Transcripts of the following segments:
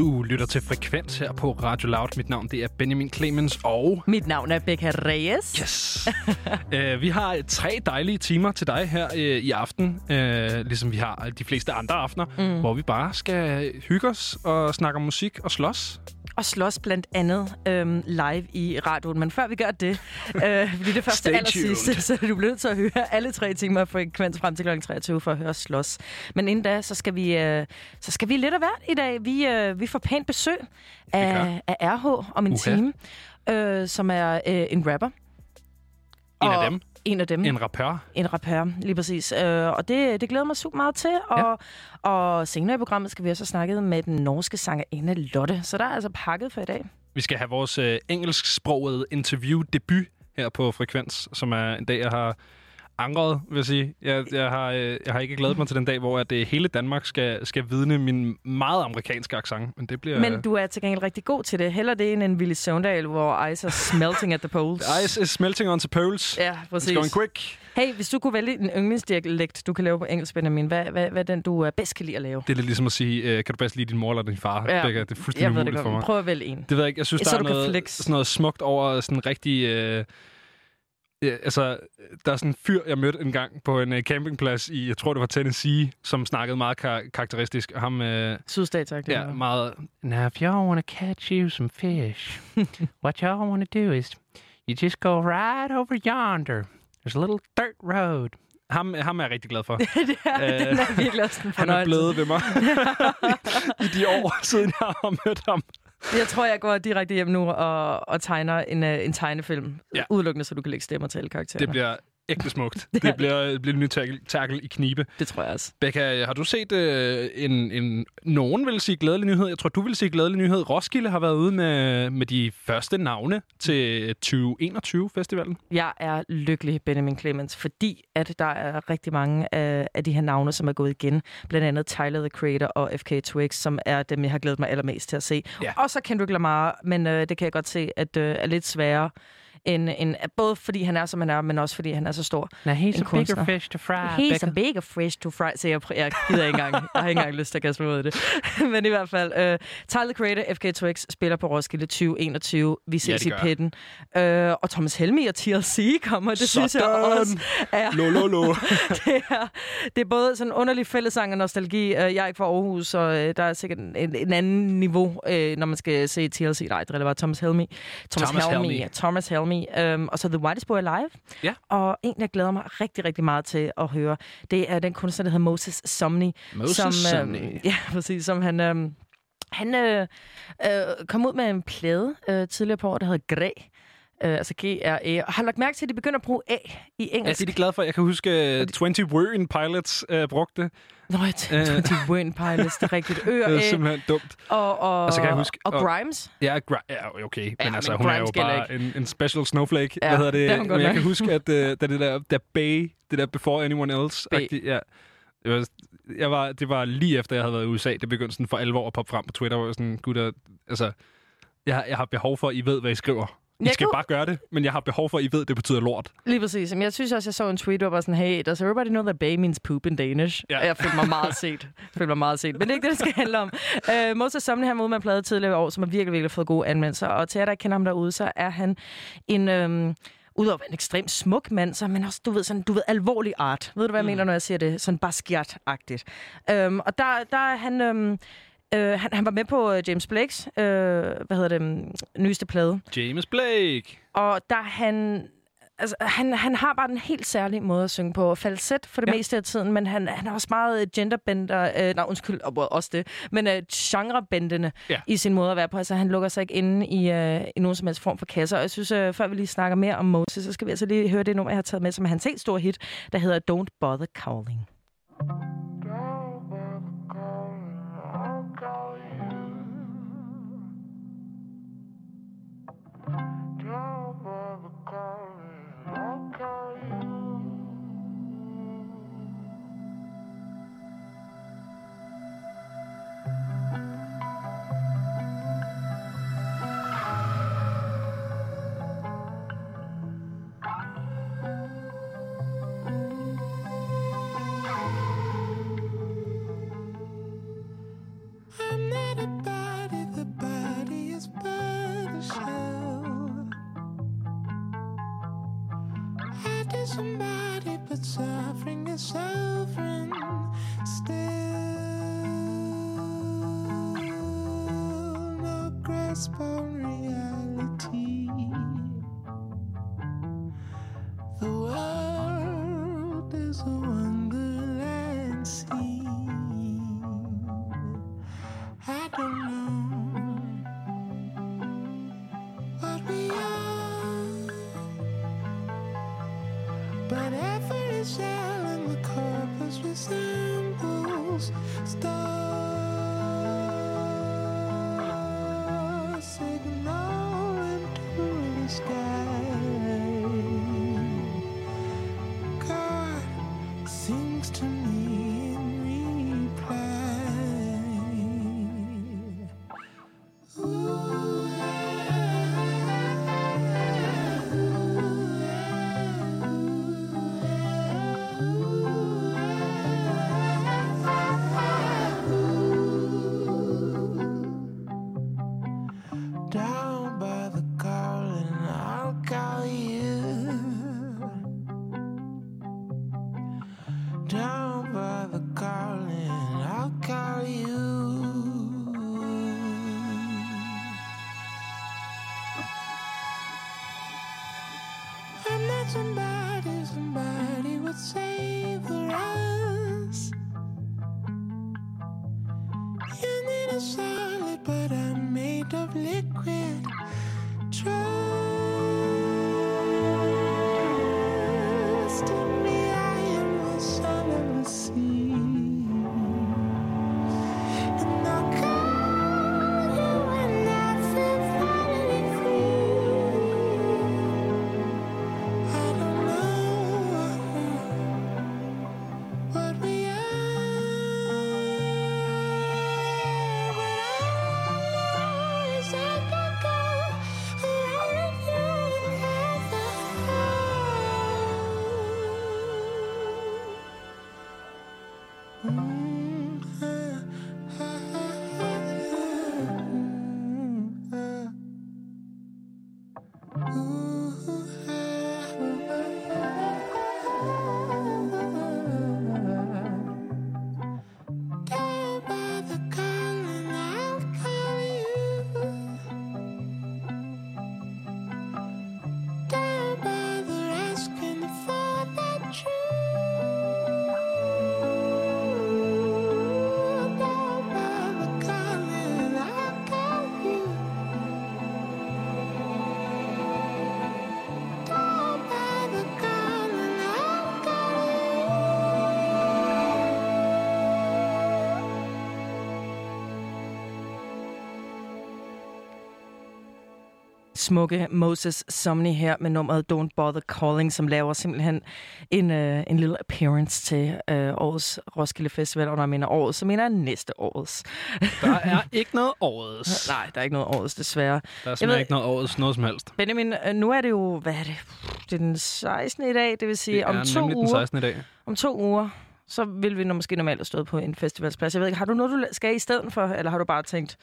Du lytter til Frekvens her på Radio Loud. Mit navn det er Benjamin Clemens, og... Mit navn er Becca Reyes. Yes! uh, vi har tre dejlige timer til dig her uh, i aften, uh, ligesom vi har de fleste andre aftener, mm. hvor vi bare skal hygge os og snakke om musik og slås og slås blandt andet øhm, live i radioen. Men før vi gør det, øh, fordi det første aller sidste, så du blevet til at høre alle tre timer frekvens frem til kl. 23 for at høre slås. Men inden da, så skal vi, øh, så skal vi lidt af hvert i dag. Vi, øh, vi får pænt besøg af, af RH om en uh-huh. time, øh, som er øh, en rapper. En og, af dem? En af dem. En rappør. En rappør, lige præcis. Øh, og det, det glæder mig super meget til. Og, ja. og senere i programmet skal vi også have snakket med den norske sangerinde Lotte. Så der er altså pakket for i dag. Vi skal have vores øh, engelsksprogede interview-debut her på Frekvens, som er en dag, jeg har angret, vil jeg sige. Jeg, jeg, har, øh, jeg har ikke glædet mig til den dag, hvor at det hele Danmark skal, skal vidne min meget amerikanske accent. Men det bliver... Men du er til gengæld rigtig god til det. Heller det end en Willy Søvndal, hvor ice er smelting at the poles. Ice is smelting on the poles. Ja, præcis. It's going quick. Hey, hvis du kunne vælge en yndlingsdialekt, du kan lave på engelsk, Benjamin, hvad, hvad, hvad er den, du bedst kan lide at lave? Det er lidt ligesom at sige, uh, kan du bedst lide din mor eller din far? Ja, Begge, det er fuldstændig umuligt for mig. Prøv at vælge en. Det ved jeg ikke. Jeg synes, så der er noget, sådan noget smukt over sådan rigtig... Uh, Ja, altså, der er sådan en fyr, jeg mødte en gang på en uh, campingplads i, jeg tror det var Tennessee, som snakkede meget kar- karakteristisk. Ham, uh, Sydstat, Ja, meget. Now, if y'all want to catch you some fish, what y'all want to do is, you just go right over yonder. There's a little dirt road. Ham, ham er jeg rigtig glad for. det er, uh, den er virkelig også en Han er blevet ved mig i de år, siden jeg har mødt ham. Jeg tror, jeg går direkte hjem nu og, og tegner en, uh, en tegnefilm. Ja. Udelukkende, så du kan lægge stemmer til alle karakterer. Det bliver ægte smukt. det, det bliver, bliver en ny tackle i knibe. Det tror jeg også. Becca, har du set uh, en, en... Nogen vil sige glædelig nyhed. Jeg tror, du vil sige glædelig nyhed. Roskilde har været ude med, med de første navne til 2021-festivalen. Jeg er lykkelig, Benjamin Clemens, fordi at der er rigtig mange af, af de her navne, som er gået igen. Blandt andet Tyler, The Creator og FK Twigs, som er dem, jeg har glædet mig allermest til at se. Ja. Og så Kendrick Lamar, men uh, det kan jeg godt se, at uh, er lidt sværere en, en, både fordi han er, som han er, men også fordi han er så stor. Now, he's a kunstner. bigger fish to fry. He's Becca. a bigger fish to fry. Så jeg, jeg gider ikke engang. Jeg har ikke engang lyst til at kaste mig ud af det. men i hvert fald, uh, Tyler Creator, FK Twix, spiller på Roskilde 2021. Vi ses ja, i pitten. Uh, og Thomas Helmi og TLC kommer. Det Sådan. synes jeg også er... Lo, lo, lo. det, er, det er både sådan en underlig fællesang og nostalgi. Uh, jeg er ikke fra Aarhus, så uh, der er sikkert en, en anden niveau, uh, når man skal se TLC. Nej, det var Thomas Helmi. Thomas, Thomas Helmi. Helmi. Thomas Helmi. Øhm, og så The Whitest Boy Alive. Ja. Og en, jeg glæder mig rigtig, rigtig meget til at høre, det er den kunstner, der hedder Moses Somni. Moses som, Somni. Øh, ja, præcis. Som han... Øh, han øh, øh, kom ud med en plade øh, tidligere på året, der hedder Græ. Uh, altså G-R-E. Og har lagt mærke til, at de begynder at bruge A i engelsk. Ja, det er de glade for. Jeg kan huske, uh, 20 Word Pilots uh, brugte. Nå, jeg tænkte, 20 Word Pilots, det er rigtigt. Ø det er simpelthen dumt. Og, og, og så kan jeg huske... Og, og Grimes. Ja, gri- ja okay. Ja, men altså, hun Grimes er jo bare en, en special snowflake. Ja, Hvad hedder det? det men jeg kan huske, at uh, da det der, der Bay, det der Before Anyone Else... Ja, det var, jeg var, det var lige efter, jeg havde været i USA. Det begyndte sådan for alvor at poppe frem på Twitter, hvor jeg sådan, gutter, altså, jeg, jeg har behov for, at I ved, hvad I skriver. I skal kunne... bare gøre det, men jeg har behov for, at I ved, at det betyder lort. Lige præcis. Men jeg synes også, jeg så en tweet, hvor var sådan, hey, does everybody know that bay means poop in Danish? Ja. Og jeg følte mig meget set. følte mig meget set. Men det er ikke det, det skal handle om. Uh, Moses Somni har med med plade tidligere år, som har virkelig, virkelig fået gode anmeldelser. Og til jer, der kender ham derude, så er han en... Um, udover at være en ekstremt smuk mand, så men også, du ved, sådan, du ved, alvorlig art. Ved du, hvad jeg mm. mener, når jeg siger det? Sådan Basquiat-agtigt. Um, og der, der er han... Um, Øh, han, han var med på uh, James Blakes, øh, hvad hedder det, um, nyeste plade. James Blake! Og der han... Altså, han, han har bare en helt særlig måde at synge på. Falset for det ja. meste af tiden, men han, han er også meget genderbender... Øh, nej, undskyld, også det. Men øh, genrebendende ja. i sin måde at være på. Altså, han lukker sig ikke inde i, øh, i nogen som helst form for kasser. Og jeg synes, øh, før vi lige snakker mere om Moses, så skal vi altså lige høre det nummer, jeg har taget med, som er hans helt store hit, der hedder Don't Bother Calling. suffering every the corpus resembles stars signaling to the sky. God sings to me somebody, somebody would savor smukke Moses Somni her med nummeret Don't Bother Calling, som laver simpelthen en, øh, en lille appearance til øh, årets Roskilde Festival. Og når jeg mener årets, så mener jeg næste årets. Der er ikke noget årets. Nej, der er ikke noget årets, desværre. Der er simpelthen ved- ikke noget årets noget som helst. Benjamin, øh, nu er det jo, hvad er det? Det er den 16. i dag, det vil sige Det om to nemlig den uger. 16. i dag. Om to uger, så vil vi måske normalt have stået på en festivalsplads. Jeg ved ikke, har du noget, du skal i stedet for, eller har du bare tænkt,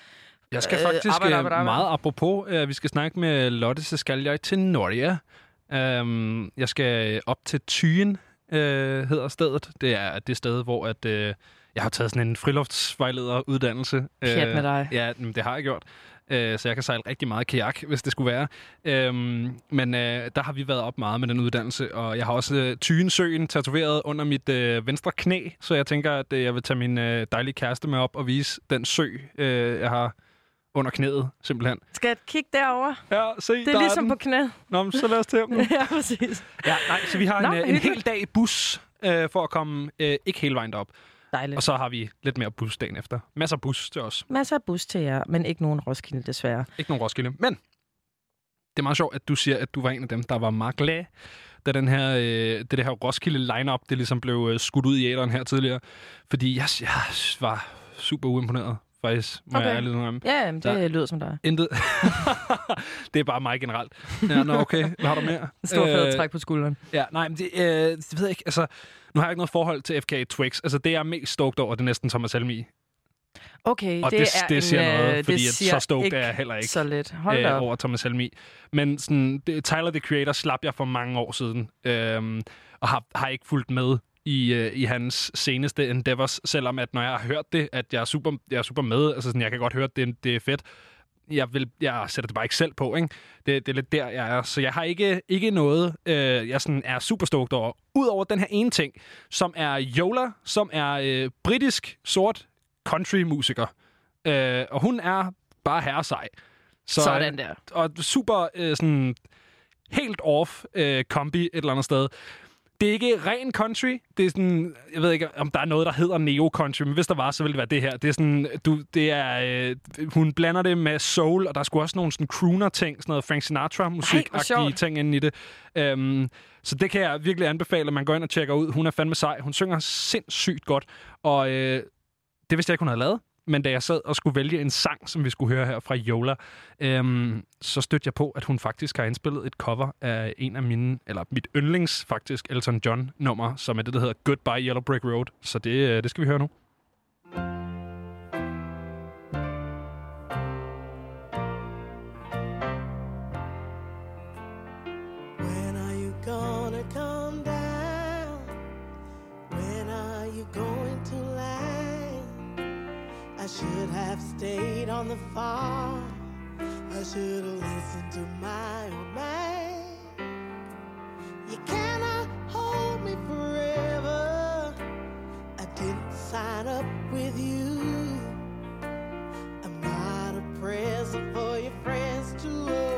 Jeg skal Øh, faktisk arbejde, øh, arbejde, arbejde. meget apropos, at vi skal snakke med Lotte, så skal jeg til Norge. Um, jeg skal op til Tyen, uh, hedder stedet. Det er det sted, hvor at, jeg har taget sådan en friluftsvejlederuddannelse. Pjat med dig. Ja, det har jeg gjort. Så jeg kan sejle rigtig meget kajak, hvis det skulle være. Um, men der har vi været op meget med den uddannelse, og jeg har også Tyensøen tatoveret under mit venstre knæ, så jeg tænker, at jeg vil tage min dejlige kæreste med op og vise den sø, jeg har under knæet, simpelthen. skal jeg kigge derover? Ja, se, Det er ligesom på knæ. Nå, men så lad os til nu. ja, præcis. ja, nej, så vi har Nå, en, øh, en hel dag i bus øh, for at komme øh, ikke hele vejen derop. Dejligt. Og så har vi lidt mere bus dagen efter. Masser af bus til os. Masser af bus til jer, men ikke nogen Roskilde, desværre. Ikke nogen Roskilde. Men det er meget sjovt, at du siger, at du var en af dem, der var meget glad, da den her, øh, det, det her Roskilde lineup det ligesom blev øh, skudt ud i æderen her tidligere. Fordi jeg, jeg var super uimponeret, faktisk, må Okay. jeg ærligt indrømme. Ja, jamen, det Der- lyder som dig. Intet. det er bare mig generelt. Ja, nå, okay. Hvad har du mere? En stor fed Øh, træk på skulderen. Ja, nej, men det, øh, det ved jeg ikke. Altså, nu har jeg ikke noget forhold til FK Twix. Altså, det jeg er mest stoked over, det er næsten Thomas Helmi. Okay, Og det, det, er det en, siger øh, noget, fordi det at siger så stoked er jeg heller ikke Så lidt. Hold øh, over Thomas Helmi. Men sådan, det, Tyler, the Creator, slap jeg for mange år siden. Øhm, og har, har ikke fulgt med i, øh, i hans seneste endeavors, selvom at når jeg har hørt det, at jeg er super, jeg er super med, altså sådan, jeg kan godt høre, at det, det er fedt, jeg, vil, jeg sætter det bare ikke selv på, ikke? Det, det er lidt der, jeg er. Så jeg har ikke, ikke noget, øh, jeg sådan er super stoked over. Udover den her ene ting, som er Yola, som er øh, britisk, sort country-musiker. Øh, og hun er bare herre sej. Så, Sådan der. Og super øh, sådan helt off øh, kombi et eller andet sted. Det er ikke ren country. Det er sådan, jeg ved ikke, om der er noget, der hedder neo-country, men hvis der var, så ville det være det her. Det er sådan, du, det er, øh, hun blander det med soul, og der er sgu også nogle sådan crooner-ting, sådan noget Frank Sinatra-musik-agtige ting inde i det. Um, så det kan jeg virkelig anbefale, at man går ind og tjekker ud. Hun er fandme sej. Hun synger sindssygt godt, og øh, det vidste jeg ikke, hun havde lavet. Men da jeg sad og skulle vælge en sang, som vi skulle høre her fra Yola, øhm, så stødte jeg på, at hun faktisk har indspillet et cover af en af mine, eller mit yndlings faktisk, Elton John-nummer, som er det, der hedder Goodbye Yellow Brick Road. Så det, øh, det skal vi høre nu. When I should have stayed on the farm. I should have listened to my old man. You cannot hold me forever. I didn't sign up with you. I'm not a present for your friends to open.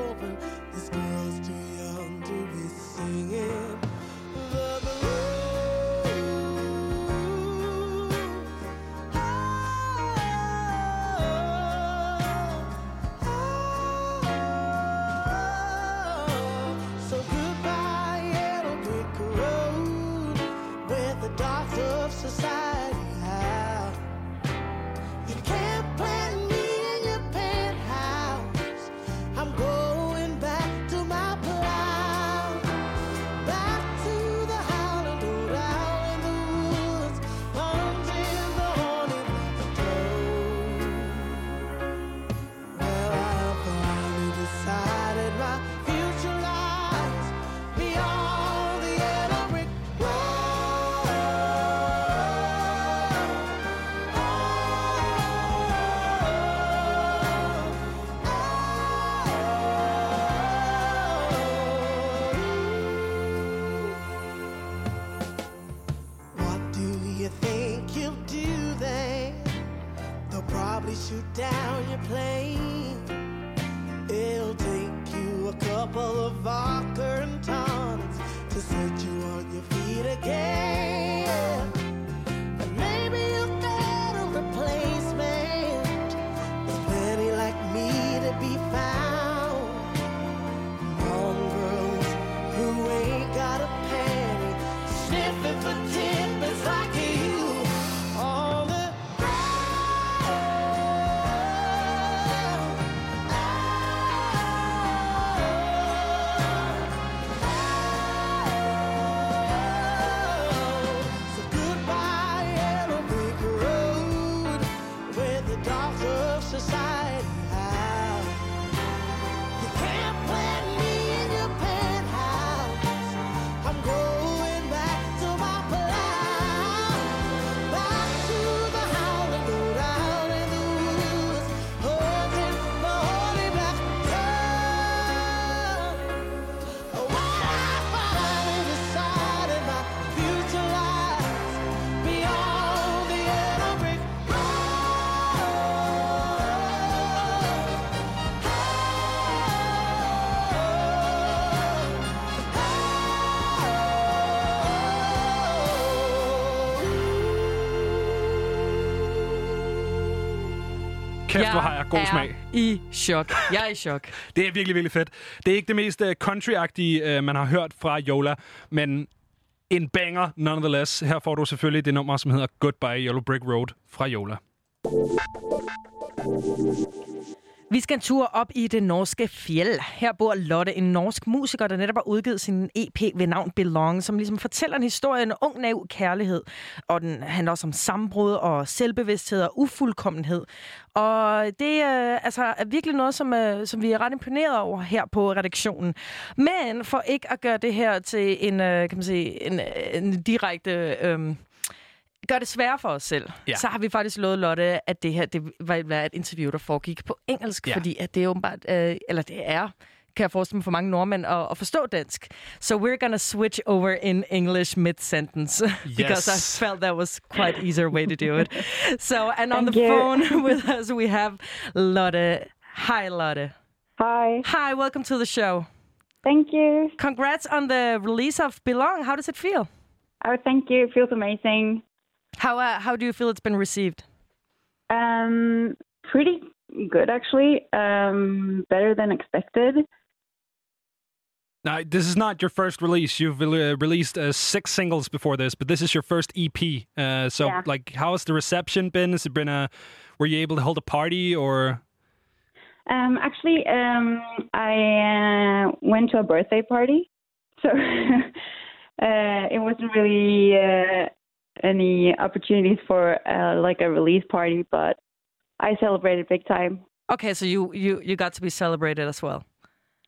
God smag. i chok. Jeg er i chok. Det er virkelig, virkelig fedt. Det er ikke det mest uh, country-agtige, uh, man har hørt fra Yola, men en banger nonetheless. Her får du selvfølgelig det nummer, som hedder Goodbye Yellow Brick Road fra Yola. Vi skal en tur op i det norske fjeld. Her bor Lotte, en norsk musiker, der netop har udgivet sin EP ved navn Belong, som ligesom fortæller en historie om ung, naiv kærlighed. Og den handler også om sambrud og selvbevidsthed og ufuldkommenhed. Og det øh, altså, er virkelig noget, som, øh, som vi er ret imponeret over her på redaktionen. Men for ikke at gøre det her til en, øh, kan man sige, en, øh, en direkte... Øh, gør det sværere for os selv, Ja. så har vi faktisk lovet Lotte, at det her det vil være et interview, der foregik på engelsk, Ja. fordi at det er åbenbart, øh, eller det er, kan jeg forestille mig for mange nordmænd at, at forstå dansk. So we're gonna switch over in English mid-sentence, because I felt that was quite easier way to do it. So, and on Thank the you. phone with us, we have Lotte. Hi, Lotte. Hi. Hi, welcome to the show. Thank you. Congrats on the release of Belong. How does it feel? Oh, thank you. It feels amazing. How uh, how do you feel it's been received? Um, pretty good actually. Um, better than expected. Now, this is not your first release. You've uh, released uh, six singles before this, but this is your first EP. Uh, so, Yeah. like, how has the reception been? Has it been a? Were you able to hold a party or? Um, actually, um, I uh, went to a birthday party, so uh, it wasn't really uh, any opportunities for uh, like a release party, but I celebrated big time. Okay, so you you you got to be celebrated as well.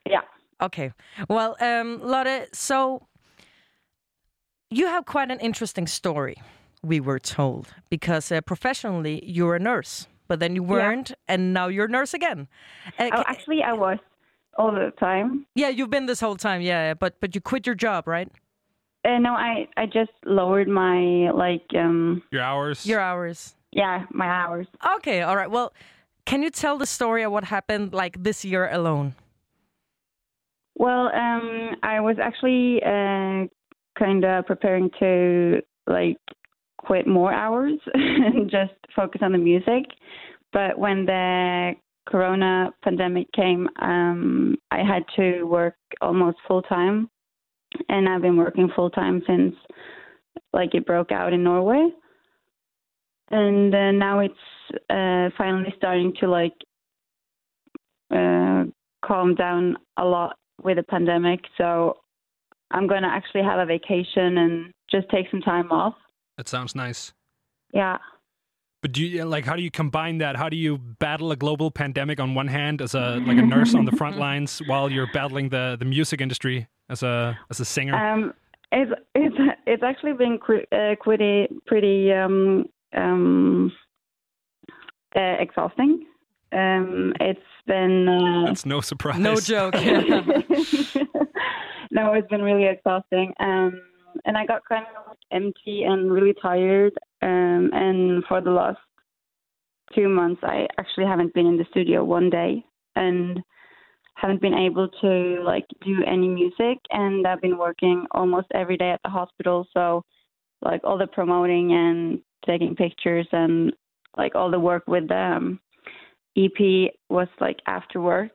Yeah. Okay. Well, um, Lotte, so you have quite an interesting story, we were told, because uh, professionally you're a nurse, but then you weren't, and now you're a nurse again. Uh, Oh, actually, I was all the time. yeah, you've been this whole time, yeah, yeah, but but you quit your job, right? Uh, no, I I just lowered my like um Your hours? Your hours. yeah my hours. Okay, all right. Well, can you tell the story of what happened like this year alone? Well, um, I was actually uh, kind of preparing to like quit more hours and just focus on the music. But when the corona pandemic came, um, I had to work almost full time, and I've been working full time since like it broke out in Norway. And uh, now it's uh, finally starting to like uh, calm down a lot with the pandemic. So I'm going to actually have a vacation and just take some time off. That sounds nice. Yeah. But do you like? How do you combine that? How do you battle a global pandemic on one hand as a like a nurse on the front lines while you're battling the the music industry as a as a singer? Um, it's it's it's actually been uh, pretty pretty um, um, uh, exhausting. Um, it's been uh, That's no surprise. No joke. no, it's been really exhausting. Um, and I got kind of empty and really tired. Um, and for the last two months, I actually haven't been in the studio one day and haven't been able to like do any music. And I've been working almost every day at the hospital. So, like all the promoting and taking pictures and like all the work with the um, EP was like after work.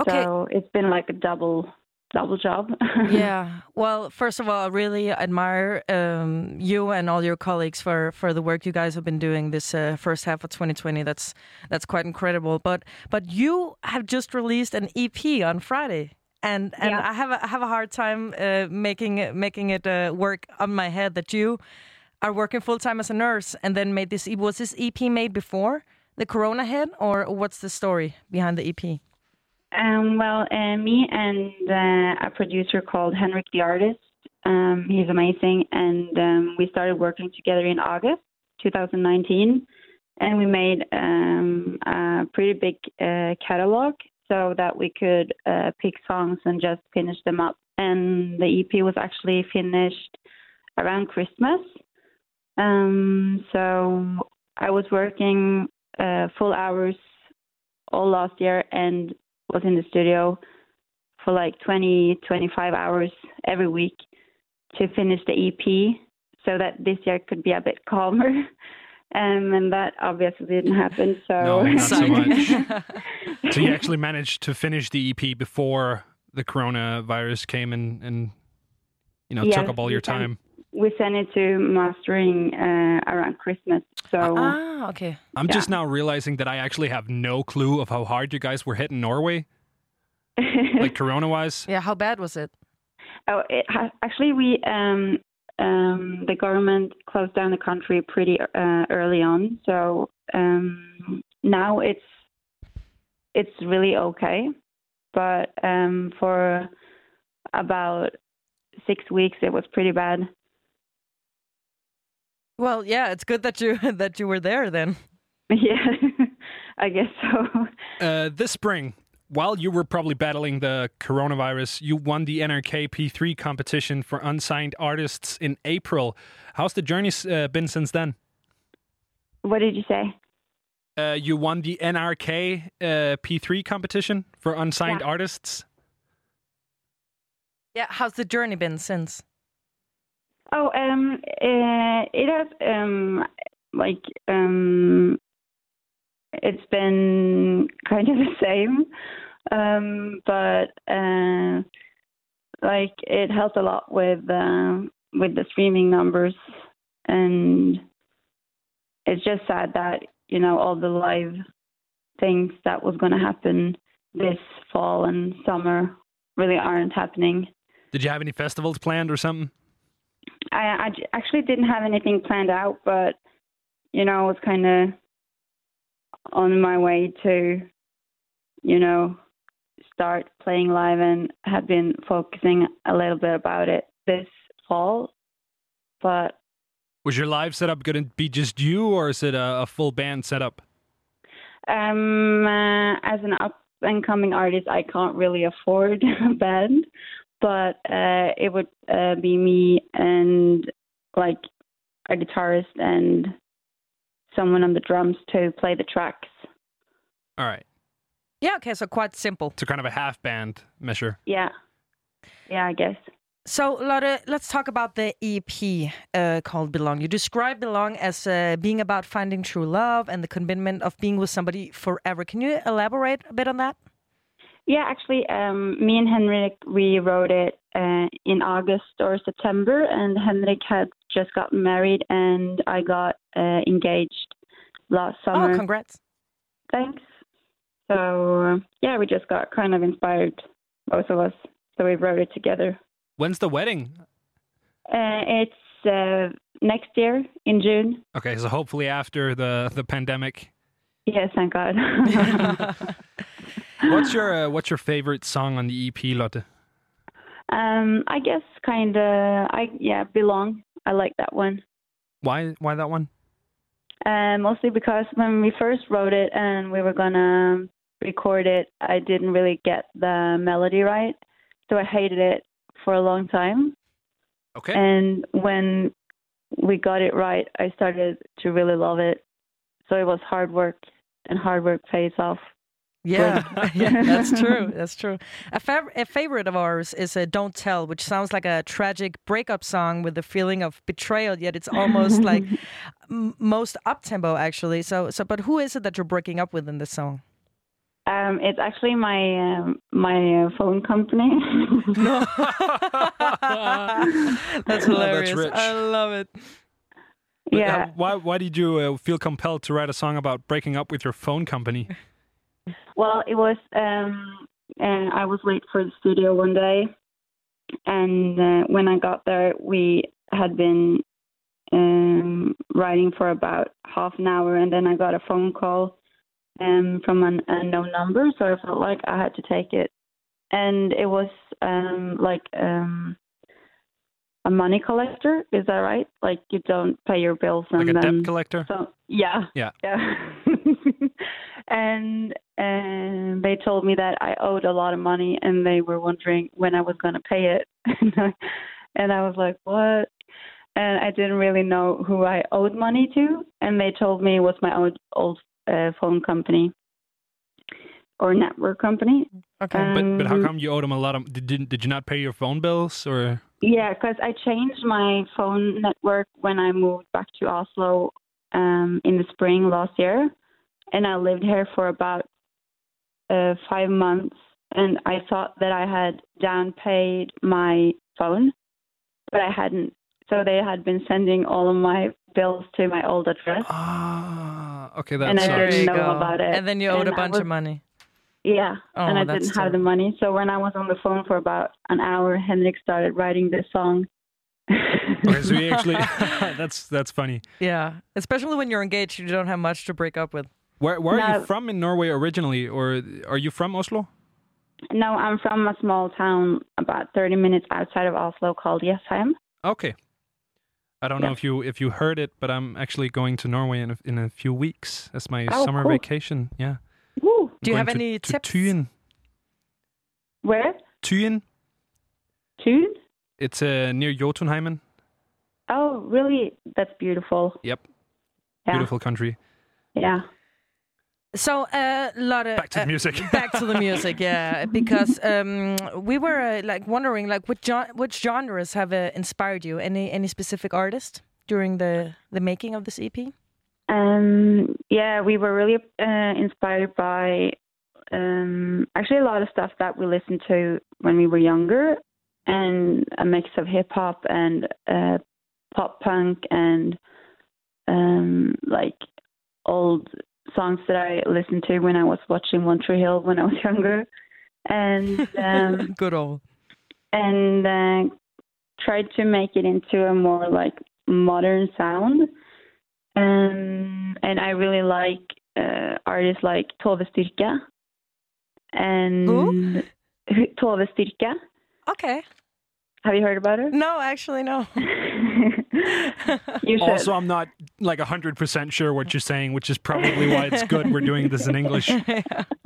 Okay. So it's been like a double double job. yeah. Well, first of all, I really admire um, you and all your colleagues for, for the work you guys have been doing this uh, first half of 2020. That's that's quite incredible. But but you have just released an EP on Friday, and and Yeah. I have a, I have a hard time uh, making it- making it uh, work on my head that you are working full time as a nurse and then made this. EP. Was this EP made before the Corona hit, or what's the story behind the EP? Um, well, uh, me and uh, a producer called Henrik the Artist. Um, he's amazing, and um, we started working together in August 2019, and we made um, a pretty big uh, catalog so that we could uh, pick songs and just finish them up. And the EP was actually finished around Christmas. Um, so I was working uh, full hours all last year and was in the studio for like 20, 25 hours every week to finish the EP so that this year could be a bit calmer. Um, and that obviously didn't happen. So, No, not so much. so you actually managed to finish the EP before the coronavirus came and and you know took up all your we can- time. We sent it to mastering uh, around Christmas. So Ah, okay. I'm Yeah. just now realizing that I actually have no clue of how hard you guys were hit in Norway, like corona-wise. Yeah, how bad was it? oh, it ha- actually we um, um, the government closed down the country pretty uh, early on. So um, now it's it's really okay, but um, for about six weeks it was pretty bad. Well, yeah, it's good that you that you were there then. Yeah, I guess so. Uh, this spring, while you were probably battling the coronavirus, you won the NRK P3 competition for unsigned artists in April. How's the journey uh, been since then? What did you say? Uh, you won the NRK uh, P3 competition for unsigned Yeah. artists. Yeah, how's the journey been since? Oh, um, uh, it has um, like um, it's been kind of the same, um, but uh, like it helped a lot with um with the streaming numbers, and it's just sad that you know all the live things that was going to happen this fall and summer really aren't happening. Did you have any festivals planned or something? I, I actually didn't have anything planned out, but you know, I was kind of on my way to, you know, start playing live and had been focusing a little bit about it this fall. But Was your live setup going to be just you, or is it a, a full band setup? um, uh, as an up and coming artist, I can't really afford a band, but uh, it would uh, be me and like a guitarist and someone on the drums to play the tracks. All right. Yeah, okay, so quite simple. So kind of a half band measure. Yeah. Yeah, I guess. So, Lotte, let's talk about the EP uh, called Belong. You describe Belong as uh, being about finding true love and the commitment of being with somebody forever. Can you elaborate a bit on that? Yeah, actually, um, me and Henrik, we wrote it uh, in August or September, and Henrik had just gotten married, and I got uh, engaged last summer. Oh, congrats. Thanks. So, uh, yeah, we just got kind of inspired, both of us. So we wrote it together. When's the wedding? Uh, it's uh, next year in June. Okay, so hopefully after the the pandemic. Yes, thank God. What's your uh, what's your favorite song on the EP, Lotte? um, I guess kind of, I yeah, belong. I like that one. Why why that one? Uh, mostly because when we first wrote it and we were gonna record it, I didn't really get the melody right, so I hated it for a long time. Okay. And when we got it right, I started to really love it. So it was hard work, and hard work pays off. Yeah, yeah, that's true. That's true. A, fav- a favorite of ours is uh, "Don't Tell," which sounds like a tragic breakup song with the feeling of betrayal. Yet it's almost like m- most up tempo, actually. So, so, but who is it that you're breaking up with in this song? Um, it's actually my um, my uh, phone company. that's Oh, hilarious. I love it. But, uh, yeah. why why did you uh, feel compelled to write a song about breaking up with your phone company? Well, it was. Um, uh, I was late for the studio one day, and uh, when I got there, we had been um, writing for about half an hour, and then I got a phone call um, from an unknown number, so I felt like I had to take it, and it was um, like um, a money collector. Is that right? Like you don't pay your bills and Like a then debt collector? so yeah, Yeah. yeah. and and they told me that I owed a lot of money, and they were wondering when I was going to pay it, and I, and I was like, what? And I didn't really know who I owed money to, and they told me it was my old old uh, phone company or network company. Okay. But but how Um, come you owed them a lot of? Did did you not pay your phone bills or? Yeah, because I changed my phone network when I moved back to Oslo um, in the spring last year, and I lived here for about uh, five months. And I thought that I had down paid my phone, but I hadn't. so they had been sending all of my bills to my old address. Ah, okay, that's And I sucks. There didn't know go. about it. And then you owed a And I bunch of money. Yeah, Oh, and I didn't have the money. So when I was on the phone for about an hour, Henrik started writing this song. Okay, so you actually that's that's funny. Yeah, especially when you're engaged, you don't have much to break up with. Where where are you from in Norway originally, or are you from Oslo? no, I'm from a small town about 30 minutes outside of Oslo called Jessheim. Okay. I don't know if you if you heard it, but I'm actually going to Norway in a, in a few weeks as my Oh, summer cool. vacation. Yeah. Woo! Do you have to, any to tips? Tyen. Where? Tyen. Tune? It's uh, near Jotunheimen. Oh, really? That's beautiful. Yep. Yeah. Beautiful country. Yeah. So, a uh, of Back to the uh, music. back to the music, yeah, because um, we were uh, like wondering, like, which gen- which genres have uh, inspired you? Any any specific artist during the the making of this EP? Um, yeah, we were really uh, inspired by um, actually a lot of stuff that we listened to when we were younger, and a mix of hip hop and uh, pop punk and um, like old songs that I listened to when I was watching One Tree Hill when I was younger, and um, Good old. and uh, tried to make it into a more like modern sound. Um, and I really like uh, artists like Tove Styrke. And Who? Tove Styrke. Okay. Have you heard about her? No, actually, no. you should. Also, I'm not like 100% sure what you're saying, which is probably why it's good we're doing this in English.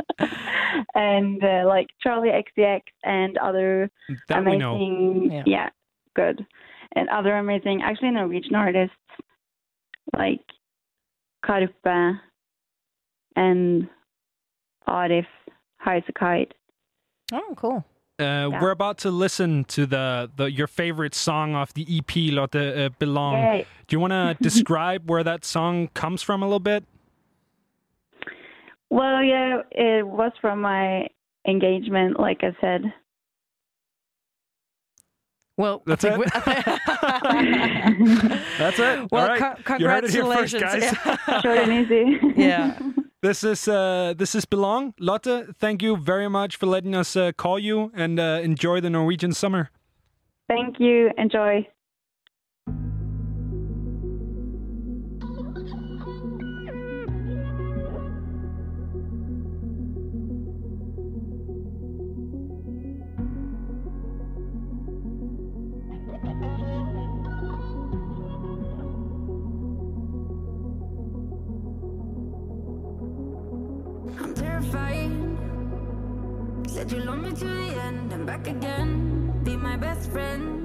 and uh, like Charlie XCX and other That we know. amazing, Yeah. good, and other amazing, actually Norwegian artists like Karpe and Arif Highasakite. oh, cool. Uh, We're about to listen to the, the your favorite song off the EP, Lotte uh, Belong. Yay. Do you want to describe where that song comes from a little bit? Well, yeah, it was from my engagement, like I said. Well, That's it? we- That's it. well, All right. co- You heard it here first, congratulations. guys. Short and easy. yeah. This is uh, this is Belong. Lotte, thank you very much for letting us uh, call you and uh, enjoy the Norwegian summer. Thank you. Enjoy. Back again. Be my best friend.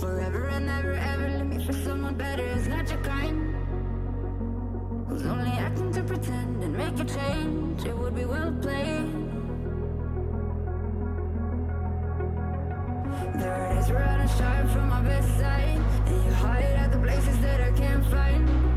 Forever and ever, ever. Let me for someone better. It's not your kind. Who's only acting to pretend and make a change. It would be well played. There it is, and shine from my best side. And you hide at the places that I can't find.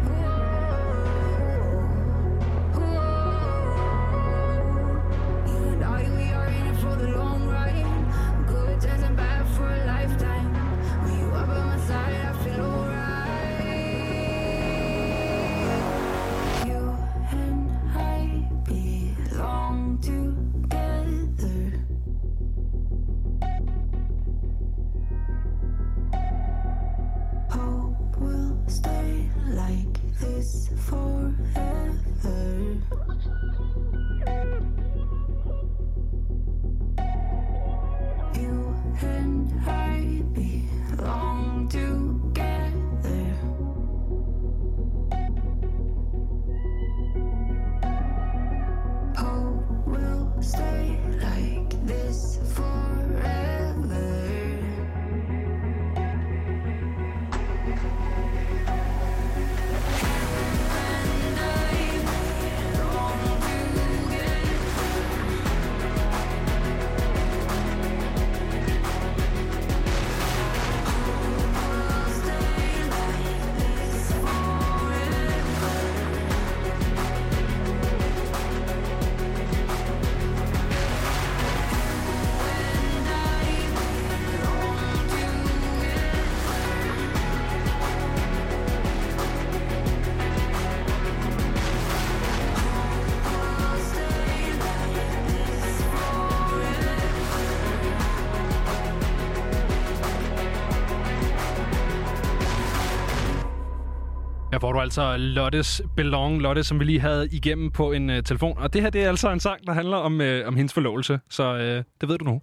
Hvor du altså Lottes Belong, Lotte, som vi lige havde igennem på en øh, telefon. Og det her, det er altså en sang, der handler om, øh, om hendes forlovelse. Så øh, det ved du nu.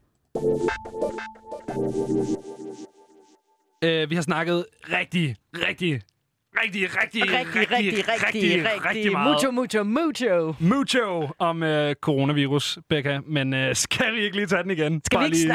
Øh, vi har snakket rigtig, rigtig, rigtig, rigtig, Rigtig, rigtig, rigtig, rigtig, meget. mucho, mucho, mucho. Mucho om øh, coronavirus, Becca. Men øh, skal vi ikke lige tage den igen? Skal vi Bare ikke lige,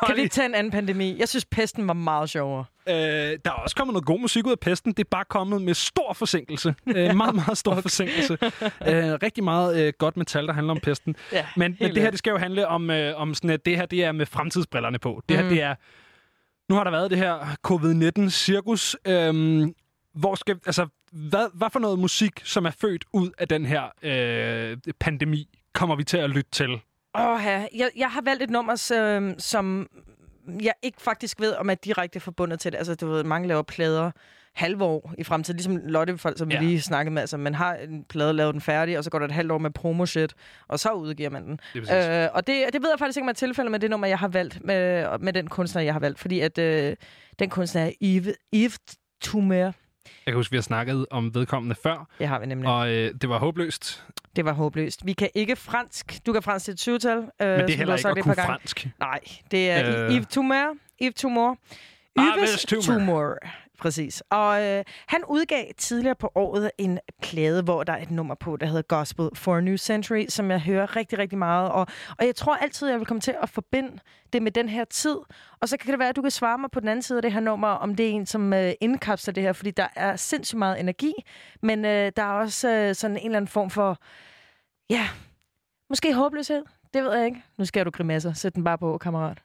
Kan vi ikke tage en anden pandemi? Jeg synes, pesten var meget sjovere. Øh, der er også kommet noget god musik ud af pesten. Det er bare kommet med stor forsinkelse. Øh, meget, meget stor okay. forsinkelse. Øh, rigtig meget øh, godt metal, der handler om pesten. Ja, Men, men det her, det skal jo handle om, øh, om sådan, at det her det er med fremtidsbrillerne på. Det her, Mhm. det er... Nu har der været det her covid-19-cirkus. Øhm, hvor skal, altså, hvad, hvad for noget musik, som er født ud af den her øh, pandemi, kommer vi til at lytte til? Åh, ja. jeg, jeg har valgt et nummer, som, som jeg ikke faktisk ved, om er direkte forbundet til det. Altså, du ved, mange laver plader halve år i fremtiden. Ligesom Lotte, folk, som Ja. vi lige snakkede med. Altså, man har en plade, lavet den færdig, og så går der et halvt år med promo-shit, og så udgiver man den. Det. Øh, og det, det ved jeg faktisk ikke, om er tilfældet med det nummer, jeg har valgt, med, med den kunstner, jeg har valgt. Fordi at øh, den kunstner er Yves, Yves Tumer. Jeg kan huske, vi har snakket om vedkommende før, Det har vi nemlig. og øh, det var håbløst. Det var håbløst. Vi kan ikke fransk. Du kan fransk til et syvtal. Øh, Men det er heller ikke at kunne fransk. Nej, det er Øh. Yves Tumor. Yves Tumor. Ah, Yves Tumor. Præcis. Og øh, han udgav tidligere på året en plade, hvor der er et nummer på, der hedder Gospel for a New Century, som jeg hører rigtig, rigtig meget. Og, og jeg tror altid, jeg vil komme til at forbinde det med den her tid. Og så kan det være, at du kan svare mig på den anden side af det her nummer, om det er en, som øh, indkapsler det her, fordi der er sindssygt meget energi, men øh, der er også øh, sådan en eller anden form for, ja, måske håbløshed. Det ved jeg ikke. Nu skal du grimasser. Sæt den bare på, kammerat.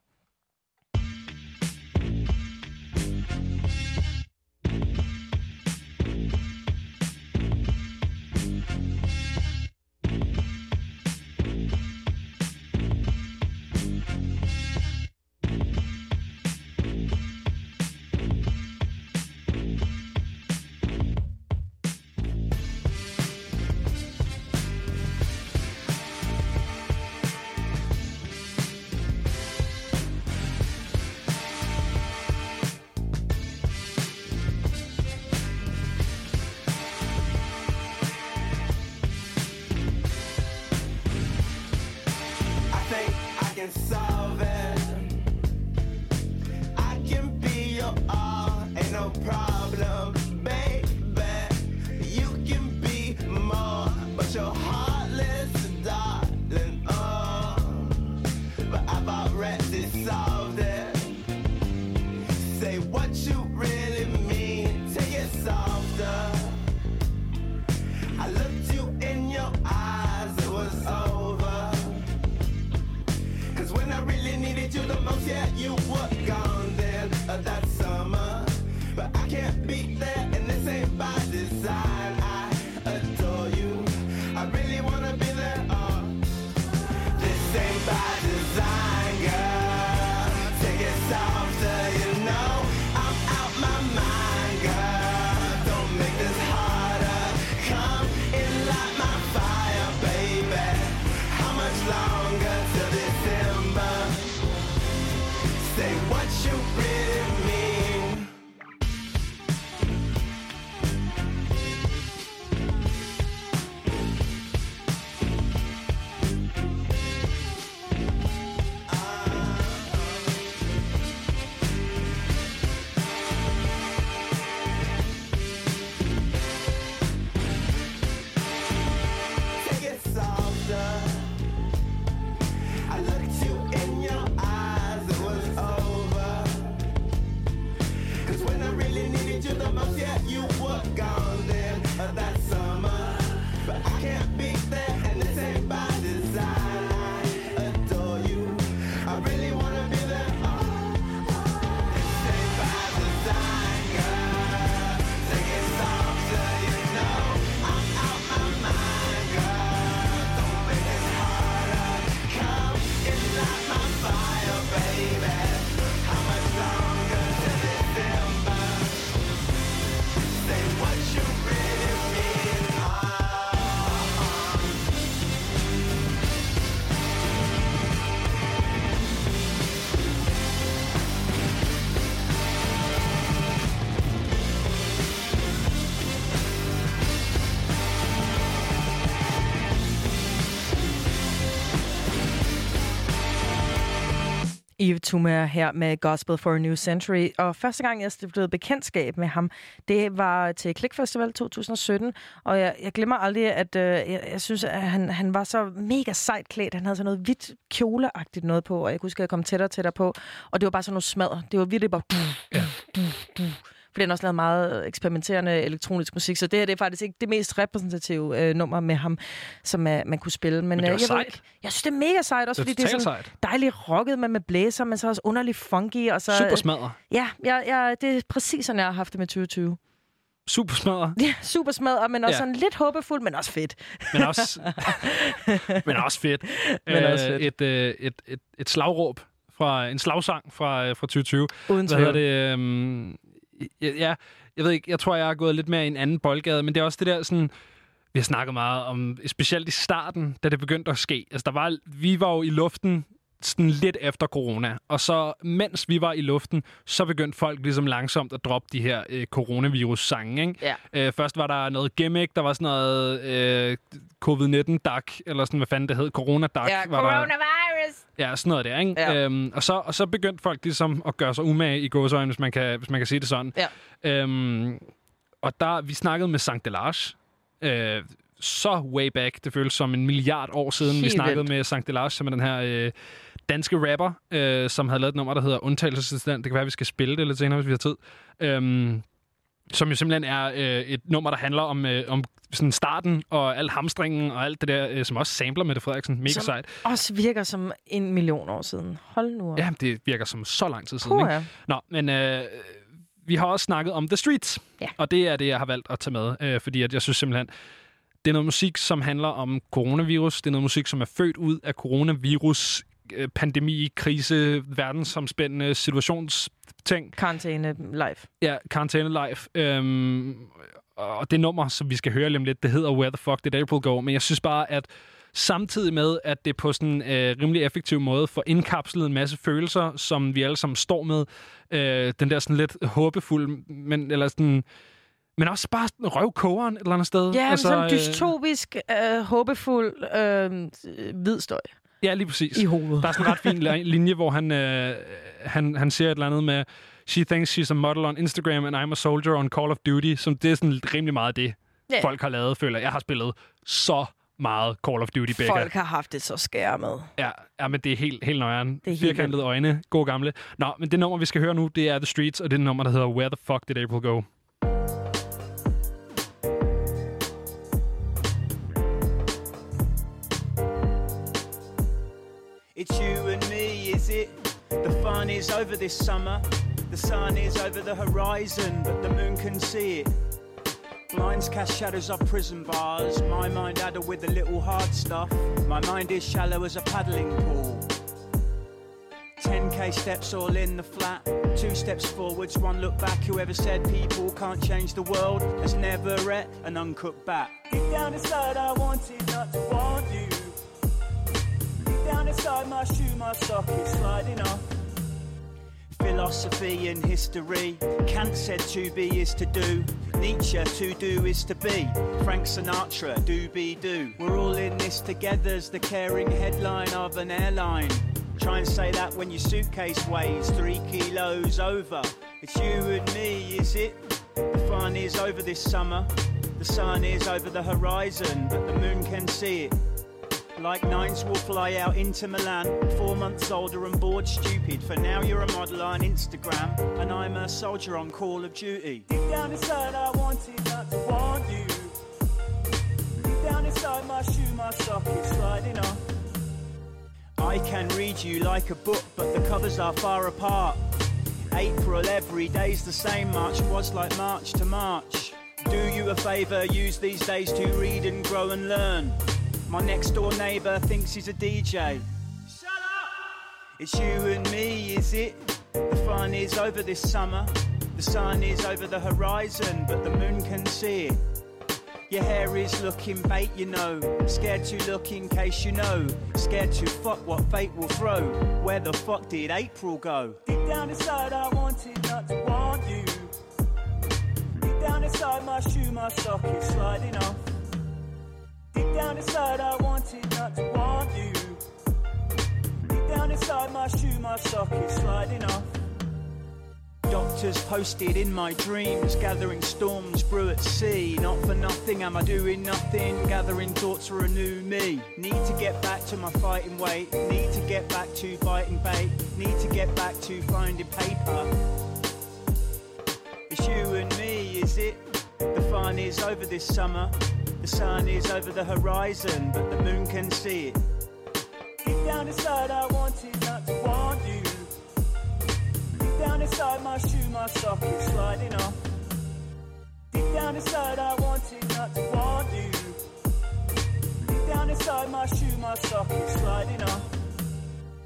Eve Tumer her med Gospel for a New Century. Og første gang, jeg stiftede bekendtskab med ham, det var til Click Festival 2017. Og jeg, jeg glemmer aldrig, at øh, jeg, jeg synes, at han, han var så mega sejt klædt. Han havde sådan noget hvidt kjoleagtigt noget på, og jeg kunne huske, at jeg kom tættere og tættere på. Og det var bare sådan noget smadret. Det var virkelig bare... Ja. Fordi han også lavet meget eksperimenterende elektronisk musik, så det her det er faktisk ikke det mest repræsentative øh, nummer med ham, som uh, man kunne spille. Men, Men det var øh, jeg, sejt. ikke- jeg synes, det er mega sejt, også Det er fordi det er sådan sejt. dejligt rocket med, med blæser, men så også underligt funky. Og så, Super smadret. Ja, ja, ja, det er præcis sådan, jeg har haft det med 2020. Super smadret. Ja, super smadret, men også Ja. sådan lidt håbefuld, men også fedt. Men også, men også fedt. Men også fedt. Et, øh, et, et, et slagråb fra en slagsang fra, øh, fra 2020. Uden Hvad hedder tvivl. det? Øhm, ja, jeg ved ikke, jeg tror, jeg har gået lidt mere i en anden boldgade, men det er også det der sådan... Vi har snakket meget om, specielt i starten, da det begyndte at ske. Altså, der var, vi var jo i luften sådan lidt efter corona, og så mens vi var i luften, så begyndte folk ligesom langsomt at droppe de her øh, coronavirus-sange, ikke? Ja. Øh, først var der noget gimmick, der var sådan noget øh, covid-19-dak, eller sådan, hvad fanden det hed, corona-dak. Ja, var der, Ja, sådan noget der, ikke? Ja. Øhm, og, så, og så begyndte folk ligesom at gøre sig umage i gåsøjne, hvis man kan, hvis man kan sige det sådan. Ja. Øhm, og der, vi snakkede med Sankt Delage, øh, så way back, det føles som en milliard år siden, vi Helt snakkede vildt. med Sankt Delage, som er den her øh, danske rapper, øh, som havde lavet et nummer, der hedder Undtagelsesassistent. Det kan være, at vi skal spille det lidt senere, hvis vi har tid. Øhm, som jo simpelthen er øh, et nummer, der handler om, øh, om sådan starten og al hamstringen og alt det der, øh, som også sampler Mette Frederiksen. Mega Som- sejt. Også virker som en million år siden. Hold nu op. Ja, det virker som så lang tid siden. Puh, Ikke? ja. Nå, men øh, vi har også snakket om The Streets. Ja. Og det er det, jeg har valgt at tage med, øh, fordi at jeg synes simpelthen, det er noget musik, som handler om coronavirus. Det er noget musik, som er født ud af coronavirus, pandemi, krise, verdensomspændende situationsting. Karantæne live. Ja, Karantæne Live. Øhm, og det nummer, som vi skal høre lige om lidt, det hedder Where the Fuck Did April Go? Men jeg synes bare, at samtidig med, at det på sådan en øh, rimelig effektiv måde får indkapslet en masse følelser, som vi alle sammen står med. Øh, den der sådan lidt håbefuld, men, eller sådan, men også bare sådan røvkogeren et eller andet sted. Ja, altså, sådan øh, dystopisk, øh, håbefuld, øh, hvid støj Ja, lige præcis. i hovedet. Der er sådan en ret fin li- linje, hvor han, øh, han, han siger et eller andet med, She thinks she's a model on Instagram, and I'm a soldier on Call of Duty. Som det er sådan rimelig meget det, Ja. folk har lavet, føler jeg. Jeg har spillet så meget Call of Duty, Becca. Folk har haft det så skærmet. Ja, ja, men det er helt, helt nøjeren. Er Firkantede øjne, gode gamle. Nå, men det nummer, vi skal høre nu, det er The Streets, og det er det nummer, der hedder Where the Fuck Did April Go? It's you and me, is it? The fun is over this summer. The sun is over the horizon, but the moon can see it. Blinds cast shadows off prison bars. My mind addled with the little hard stuff. My mind is shallow as a paddling pool. 10k steps all in the flat. Two steps forwards, one look back. Whoever said people can't change the world has never ate an uncooked bat. Deep down inside, I wanted not to want you. Down inside my shoe, my sock is sliding off. Philosophy and history. Kant said to be is to do. Nietzsche, to do is to be. Frank Sinatra, do be do. We're all in this together's the caring headline of an airline. Try and say that when your suitcase weighs three kilos over. It's you and me, is it? The fun is over this summer. The sun is over the horizon, but the moon can see it. Like nines will fly out into Milan. Four months older and bored stupid. For now you're a model on Instagram. And I'm a soldier on Call of Duty. Deep down inside I wanted not to want you. Deep down inside my shoe my sock is sliding off. I can read you like a book, but the covers are far apart. April every day's the same. March was like March to March. Do you a favour, use these days to read and grow and learn. My next door neighbour thinks he's a DJ. Shut up! It's you and me, is it? The fun is over this summer. The sun is over the horizon, but the moon can see it. Your hair is looking bait, you know. Scared to look in case you know. Scared to fuck what fate will throw. Where the fuck did April go? Deep down inside, I wanted not to want you. Deep down inside my shoe, my sock is sliding off. Deep down inside, I wanted not to want you. Deep down inside my shoe, my socket sliding off. Doctors posted in my dreams, gathering storms brew at sea. Not for nothing am I doing nothing, gathering thoughts for a new me. Need to get back to my fighting weight, need to get back to biting bait, need to get back to finding paper. It's you and me, is it? The fun is over this summer. The sun is over the horizon, but the moon can see it. Deep down inside, I wanted not to want you. Deep down inside, my shoe, my sock is sliding off. Deep down inside, I wanted not to want you. Deep down inside, my shoe, my sock is sliding off.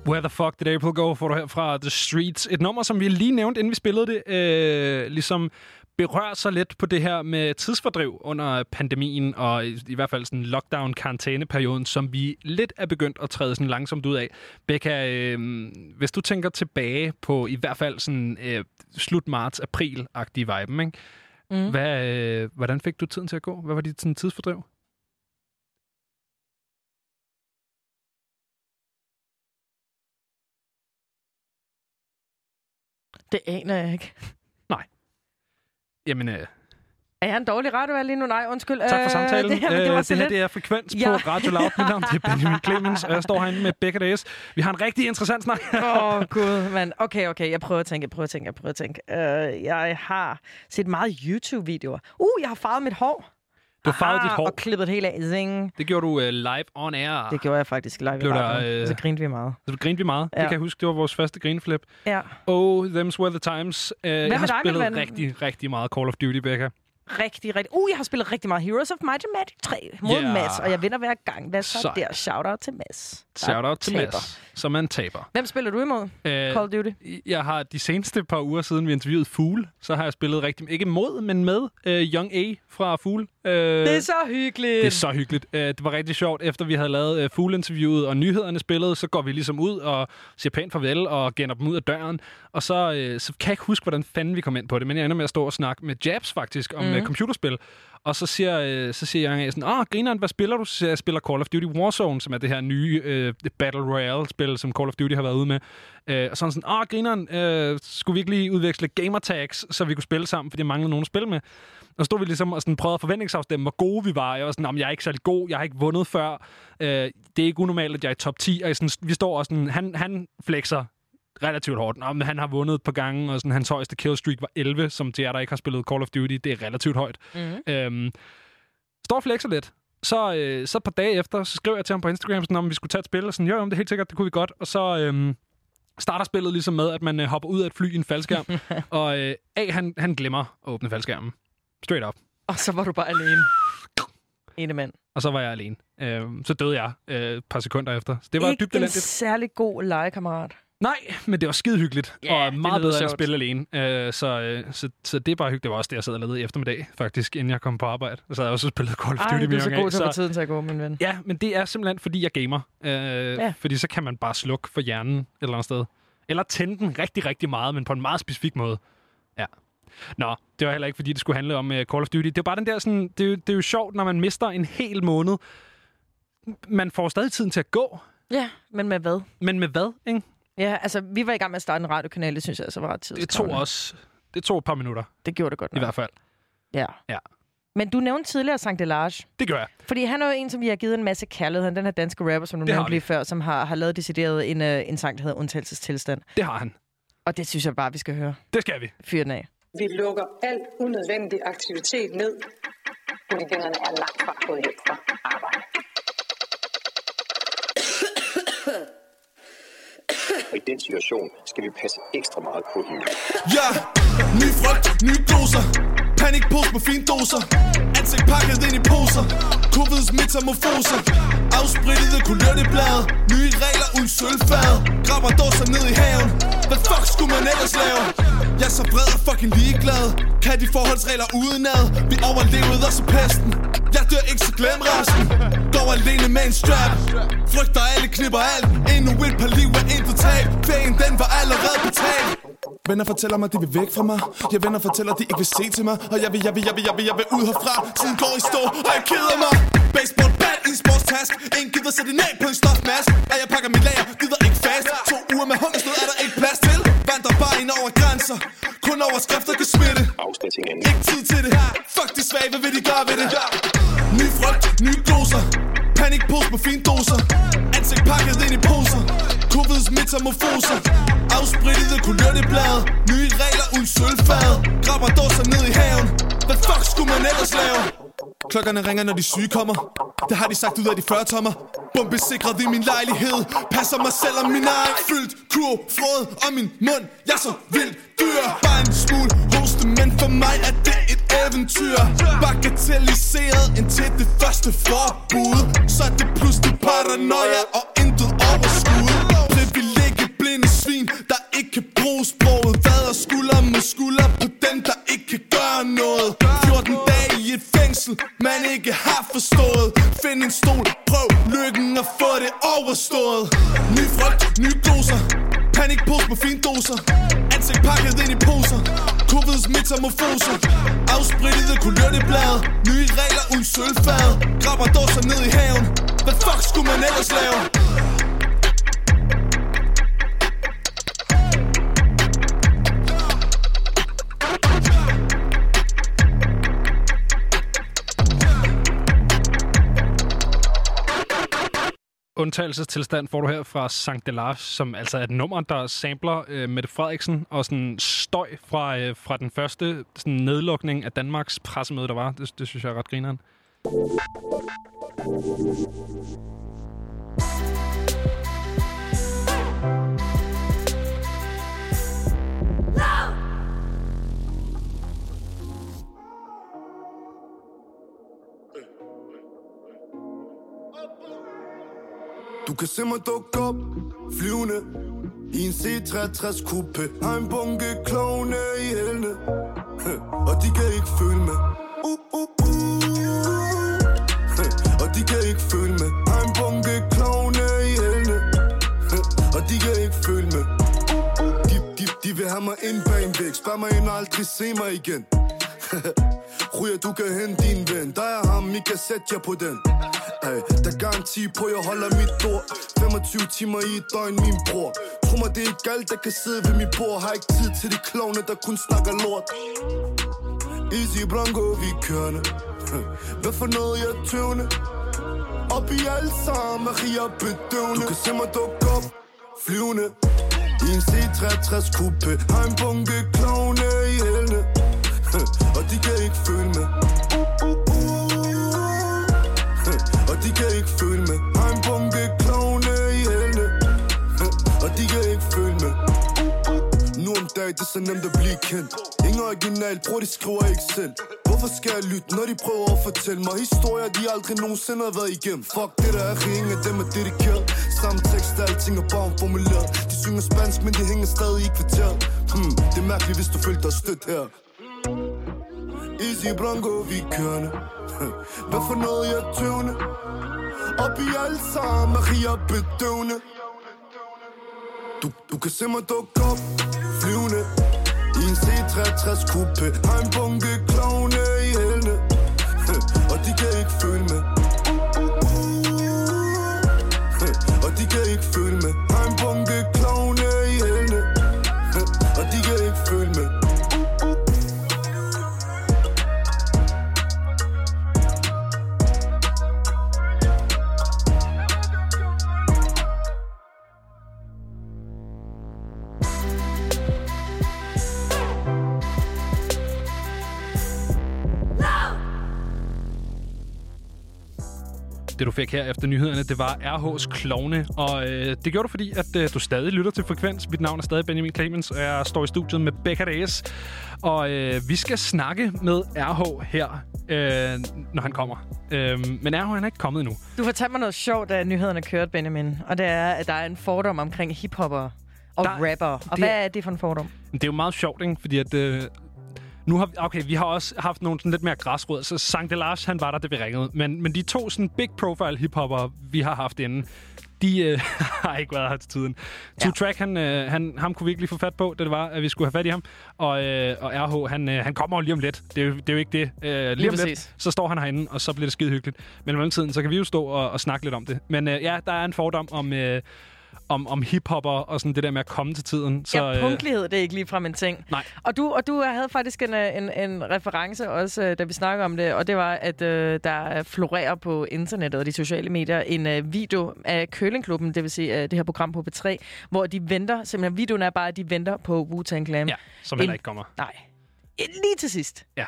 Where the fuck did April go, får du her fra The Streets. Et nummer, som vi lige nævnte, inden vi spillede det, øh, ligesom berører sig lidt på det her med tidsfordriv under pandemien, og i, i hvert fald sådan lockdown-karantæneperioden, som vi lidt er begyndt at træde sådan langsomt ud af. Becca, øh, hvis du tænker tilbage på i hvert fald sådan øh, slut marts-april-agtige viben, ikke? Mm. Hvad, øh, hvordan fik du tiden til at gå? Hvad var dit sådan, tidsfordriv? Det aner jeg ikke. Jamen, øh, Er jeg en dårlig radiovært lige nu? Nej, undskyld. Tak for Øh, samtalen. Det her, det, Øh, det så her det er Frekvens Ja. på Radio Loud. Mit navn det er Benjamin Clemens, og jeg står herinde med Becca Days. Vi har en rigtig interessant snak. Åh, oh, gud, mand. Okay, okay, jeg prøver at tænke, jeg prøver at tænke, jeg prøver at tænke. Uh, jeg har set meget YouTube-videoer. Uh, jeg har farvet mit hår. Du har farvet dit hår. Og klippet helt af. Zing. Det gjorde du uh, live on air. Det gjorde jeg faktisk live i Blev der, radioen. øh, Så grinte vi meget. Så grinte vi meget. Ja. Det kan jeg huske, det var vores første grinflip. Ja. Oh, them's were the times. Uh, jeg med har dig, spillet ven? rigtig, rigtig meget Call of Duty, Becca. Rigtig, rigtig. Uh, jeg har spillet rigtig meget Heroes of Might and Magic 3 mod yeah. Mads, og jeg vinder hver gang. Hvad så Sej. der? Shout out til Mads. der Shout out til taber. Mads, som en taber. Hvem spiller du imod? Uh, Call of Duty? jeg har de seneste par uger siden vi interviewede Fool, så har jeg spillet rigtig, ikke mod, men med uh, Young A fra Fool. Uh, Det er så hyggeligt. Det er så hyggeligt. Øh, Det var rigtig sjovt. Efter vi havde lavet øh, fugleinterviewet og nyhederne spillet, så går vi ligesom ud og siger pænt farvel og gænder dem ud af døren. Og så, øh, så kan jeg ikke huske, hvordan fanden vi kom ind på det, men jeg ender med at stå og snakke med Jabs faktisk om mm. computerspil. Og så siger, øh, så siger jeg Asen, åh, grineren, hvad spiller du? Så siger jeg, jeg spiller Call of Duty Warzone, som er det her nye øh, Battle Royale-spil, som Call of Duty har været ude med. Øh, og sådan sådan, åh, grineren, øh, skulle vi ikke lige udveksle gamertags, så vi kunne spille sammen, fordi jeg manglede nogen at spille med. Og så stod vi ligesom og sådan prøvede at forventningsafstemme, hvor gode vi var. Jeg var sådan, "Nå, men jeg er ikke særlig god, jeg har ikke vundet før. Øh, det er ikke unormalt, at jeg er i top 10. Og sådan, vi står og sådan, han, han flexer relativt hårdt. Nå, men han har vundet et par gange, og sådan, hans højeste killstreak var 11, som til jer, der ikke har spillet Call of Duty, det er relativt højt. Mhm. Øhm, står flexer lidt. Så, øh, så et par dage efter, så skrev jeg til ham på Instagram, sådan, om vi skulle tage et spil, og sådan, jo, jo, det er helt sikkert, det kunne vi godt. Og så øhm, starter spillet ligesom med, at man øh, hopper ud af et fly i en faldskærm, og øh, A, han, han glemmer at åbne faldskærmen. Straight up. Og så var du bare alene. Ene mand. Og så var jeg alene. Øh, så døde jeg øh, et par sekunder efter. Så det var ikke dybt en elendigt. særlig god legekammerat. Nej, men det var skide hyggeligt. Ja, og det meget bedre end at spille alene. Øh, så, øh, så, så det er bare hyggeligt. Det var også det, jeg sad og lavede i eftermiddag, faktisk, inden jeg kom på arbejde. Så sad jeg også og spillede Call of Duty Ej, du med er så god til at få tiden til at gå, min ven. Ja, men det er simpelthen, fordi jeg gamer. Øh, ja. Fordi så kan man bare slukke for hjernen et eller andet sted. Eller tænde den rigtig, rigtig meget, men på en meget specifik måde. Ja. Nå, det var heller ikke, fordi det skulle handle om uh, Call of Duty. Det er bare den der sådan... Det er, jo, det er jo sjovt, når man mister en hel måned. Man får stadig tiden til at gå. Ja, men med hvad? Men med hvad, ikke? Ja, altså, vi var i gang med at starte en radiokanal, det synes jeg altså var ret Det tog også... Det tog et par minutter, Det gjorde det godt i nok. hvert fald. Ja. Ja. Men du nævnte tidligere Sankt Delage. Det gør jeg. Fordi han er jo en, som vi har givet en masse kærlighed. Han den her danske rapper, som du Det nævnte lige før, som har, har lavet decideret en, uh, en sang, der hedder Undtagelsestilstand. Det har han. Og det synes jeg bare, vi skal høre. Det skal vi. Fyr den af. Vi lukker alt unødvendig aktivitet ned. Politikerne er langt fra gået fra arbejde. Og i den situation skal vi passe ekstra meget på hende. Ja, ny frygt, nye doser. Panikpose med fin doser. Ansigt pakket ind i poser. Covids metamorfoser Afsprittede kulørteblade Nye regler uden sølvfad. Grammer dåser ned i haven. Hvad fuck skulle man ellers lave? Jeg er så bred og fucking ligeglad. Kan de forholdsregler udenad? Vi overlevede også pesten. Jeg dør ikke, så glem resten. Går alene med en strap. Frygter alle, knipper alt. Endnu et par liv er intet tab. Kvægen den var allerede betalt. Venner fortæller mig, de vil væk fra mig. Jeg venner fortæller, de ikke vil se til mig. Og jeg vil, jeg vil, jeg vil, jeg vil, jeg vil ud herfra. Tiden går i stå, og jeg keder mig. Baseball bat i en sportstask. Ingen gider sætte en af på en stofmask Og jeg pakker mit lager, gider ikke fast. To uger med hungersnød er der ikke plads til. Vandrer bare ind over grænser Kun overskrifter kan smitte. Ikke tid til det. Fuck de svage, hvad vil de gøre ved det? Ny frygt, nye gloser Panikpose med fine doser. Ansigt pakket ind i poser. Covids metamorfoser Afsprittede kulørteblade Nye regler uden sølvfad. Grabber dåser ned i haven. Hvad fuck skulle man ellers lave? Klokkerne ringer, når de syge kommer. Det har de sagt ud af de 40 tommer. Bombesikret i min lejlighed. Passer mig selv og min egen. Fyldt Kur, frød og min mund. Jeg er så vildt dyr. Bare en smule hoste, men for mig er det et eventyr. Bagatelliseret indtil det første forbud. Så er det pludselig paranoia og intet overskud. Privilegie blinde svin, der ikke kan bruge sproget Vader skulder mod skulder på dem, der ikke kan gøre noget? 14 dage i et fængsel, man ikke har forstået. Find en stol, prøv lykken og få det overstået. Ny frygt, nye doser. Panikpose med fine doser. Ansigt pakket ind i poser. Covids metamorfoser. Afsprittede kulørteblad Nye regler uden sølvfad Grabber dåser ned i haven. Hvad fuck skulle man ellers lave? Undtagelsestilstand får du her fra Sankt Delars, som altså er et nummer, der samler øh, Mette Frederiksen og sådan støj fra, øh, fra den første sådan nedlukning af Danmarks pressemøde, der var. Det, det synes jeg er ret grineren. Du kan se mig dukke op, flyvende I en C63 coupe. Har en bunke klovne i hælene Og de kan ikke følge med. Uh, uh, uh. Og de kan ikke følge med. Har en bunke klovne i hælene Og de kan ikke følge med. De, de, de vil have mig ind bag en væg. Spær mig ind og aldrig se mig igen. Ryger, du kan hente din ven. Der er ham, I kan sætte jer på den. Ej, der er garanti på, jeg holder mit ord 25 timer i et døgn, min bror. Tro mig, det er ikke alt, der kan sidde ved mit bord. Har ikke tid til de klovne, der kun snakker lort. Easy Blanco, vi kørende. Hvad for noget, jeg er tøvende? Op i alt sammen, Maria bedøvende. Du kan se mig dukke op, flyvende. I en C63 coupe. Har en bunke klovne i hælene. Og de kan ikke følge med. Og de kan ikke følge med. Har en bunke klovne i hælene. Og de kan ikke følge med. Nu om dagen, det er så nemt at blive kendt. Ingen original, bror, de skriver ikke selv. Hvorfor skal jeg lytte, når de prøver at fortælle mig Historier, de aldrig nogensinde har været igennem? Fuck det der er ingen af dem er dedikeret. Samme tekst, alting er bare formuleret De synger spansk, men de hænger stadig i kvarteret hmm, Det er mærkeligt, hvis du følte dig stødt her. Easy Blanco, vi kørende Hvad for noget, jeg tøvende Op i alt sammen, Maria bedøvende. Du, du kan se mig dukke op, flyvende. I en C63 coupe. Har en bunke klovne i hælene. Og de kan ikke følge med. Det, du fik her efter nyhederne, det var RH's Klovne. Og øh, det gjorde du, fordi at øh, du stadig lytter til Frekvens. Mit navn er stadig Benjamin Clemens, og jeg står i studiet med Becca Days. Og øh, vi skal snakke med RH her, øh, når han kommer. Øh, men RH han er ikke kommet endnu. Du fortalte mig noget sjovt, da nyhederne kørte, Benjamin. Og det er, at der er en fordom omkring hiphopper og Der- rapper. Og det- hvad er det for en fordom? Det er jo meget sjovt, ikke? Fordi at... Øh, Nu har vi, okay, vi har også haft nogle sådan lidt mere græsrødder, så Sankt Delage, han var der, det vi ringede. Men, men de to sådan big profile hiphopper, vi har haft inden, de øh, har ikke været her til tiden. Ja. Two Track, han, øh, han, ham kunne vi ikke lige få fat på, da det var, at vi skulle have fat i ham. Og, øh, og RH, han, øh, han kommer jo lige om lidt. Det er jo, det er jo ikke det. Øh, lige, Lige om lidt, præcis. så står han herinde, og så bliver det skide hyggeligt. Men i mellemtiden, så kan vi jo stå og, og snakke lidt om det. Men øh, ja, der er en fordom om... Øh, om, om hiphopper og sådan det der med at komme til tiden. Så, ja, punktlighed, det er ikke ligefrem en ting. Nej. Og du, og du havde faktisk en, øh, en, en reference også, øh, da vi snakkede om det, og det var, at øh, der florerer på internettet og de sociale medier en øh, video af Køllingklubben, det vil sige øh, det her program på B3, hvor de venter, simpelthen videoen er bare, at de venter på Wu-Tang Clan. Ja, som heller En- ikke kommer. Nej. Lige til sidst. Ja,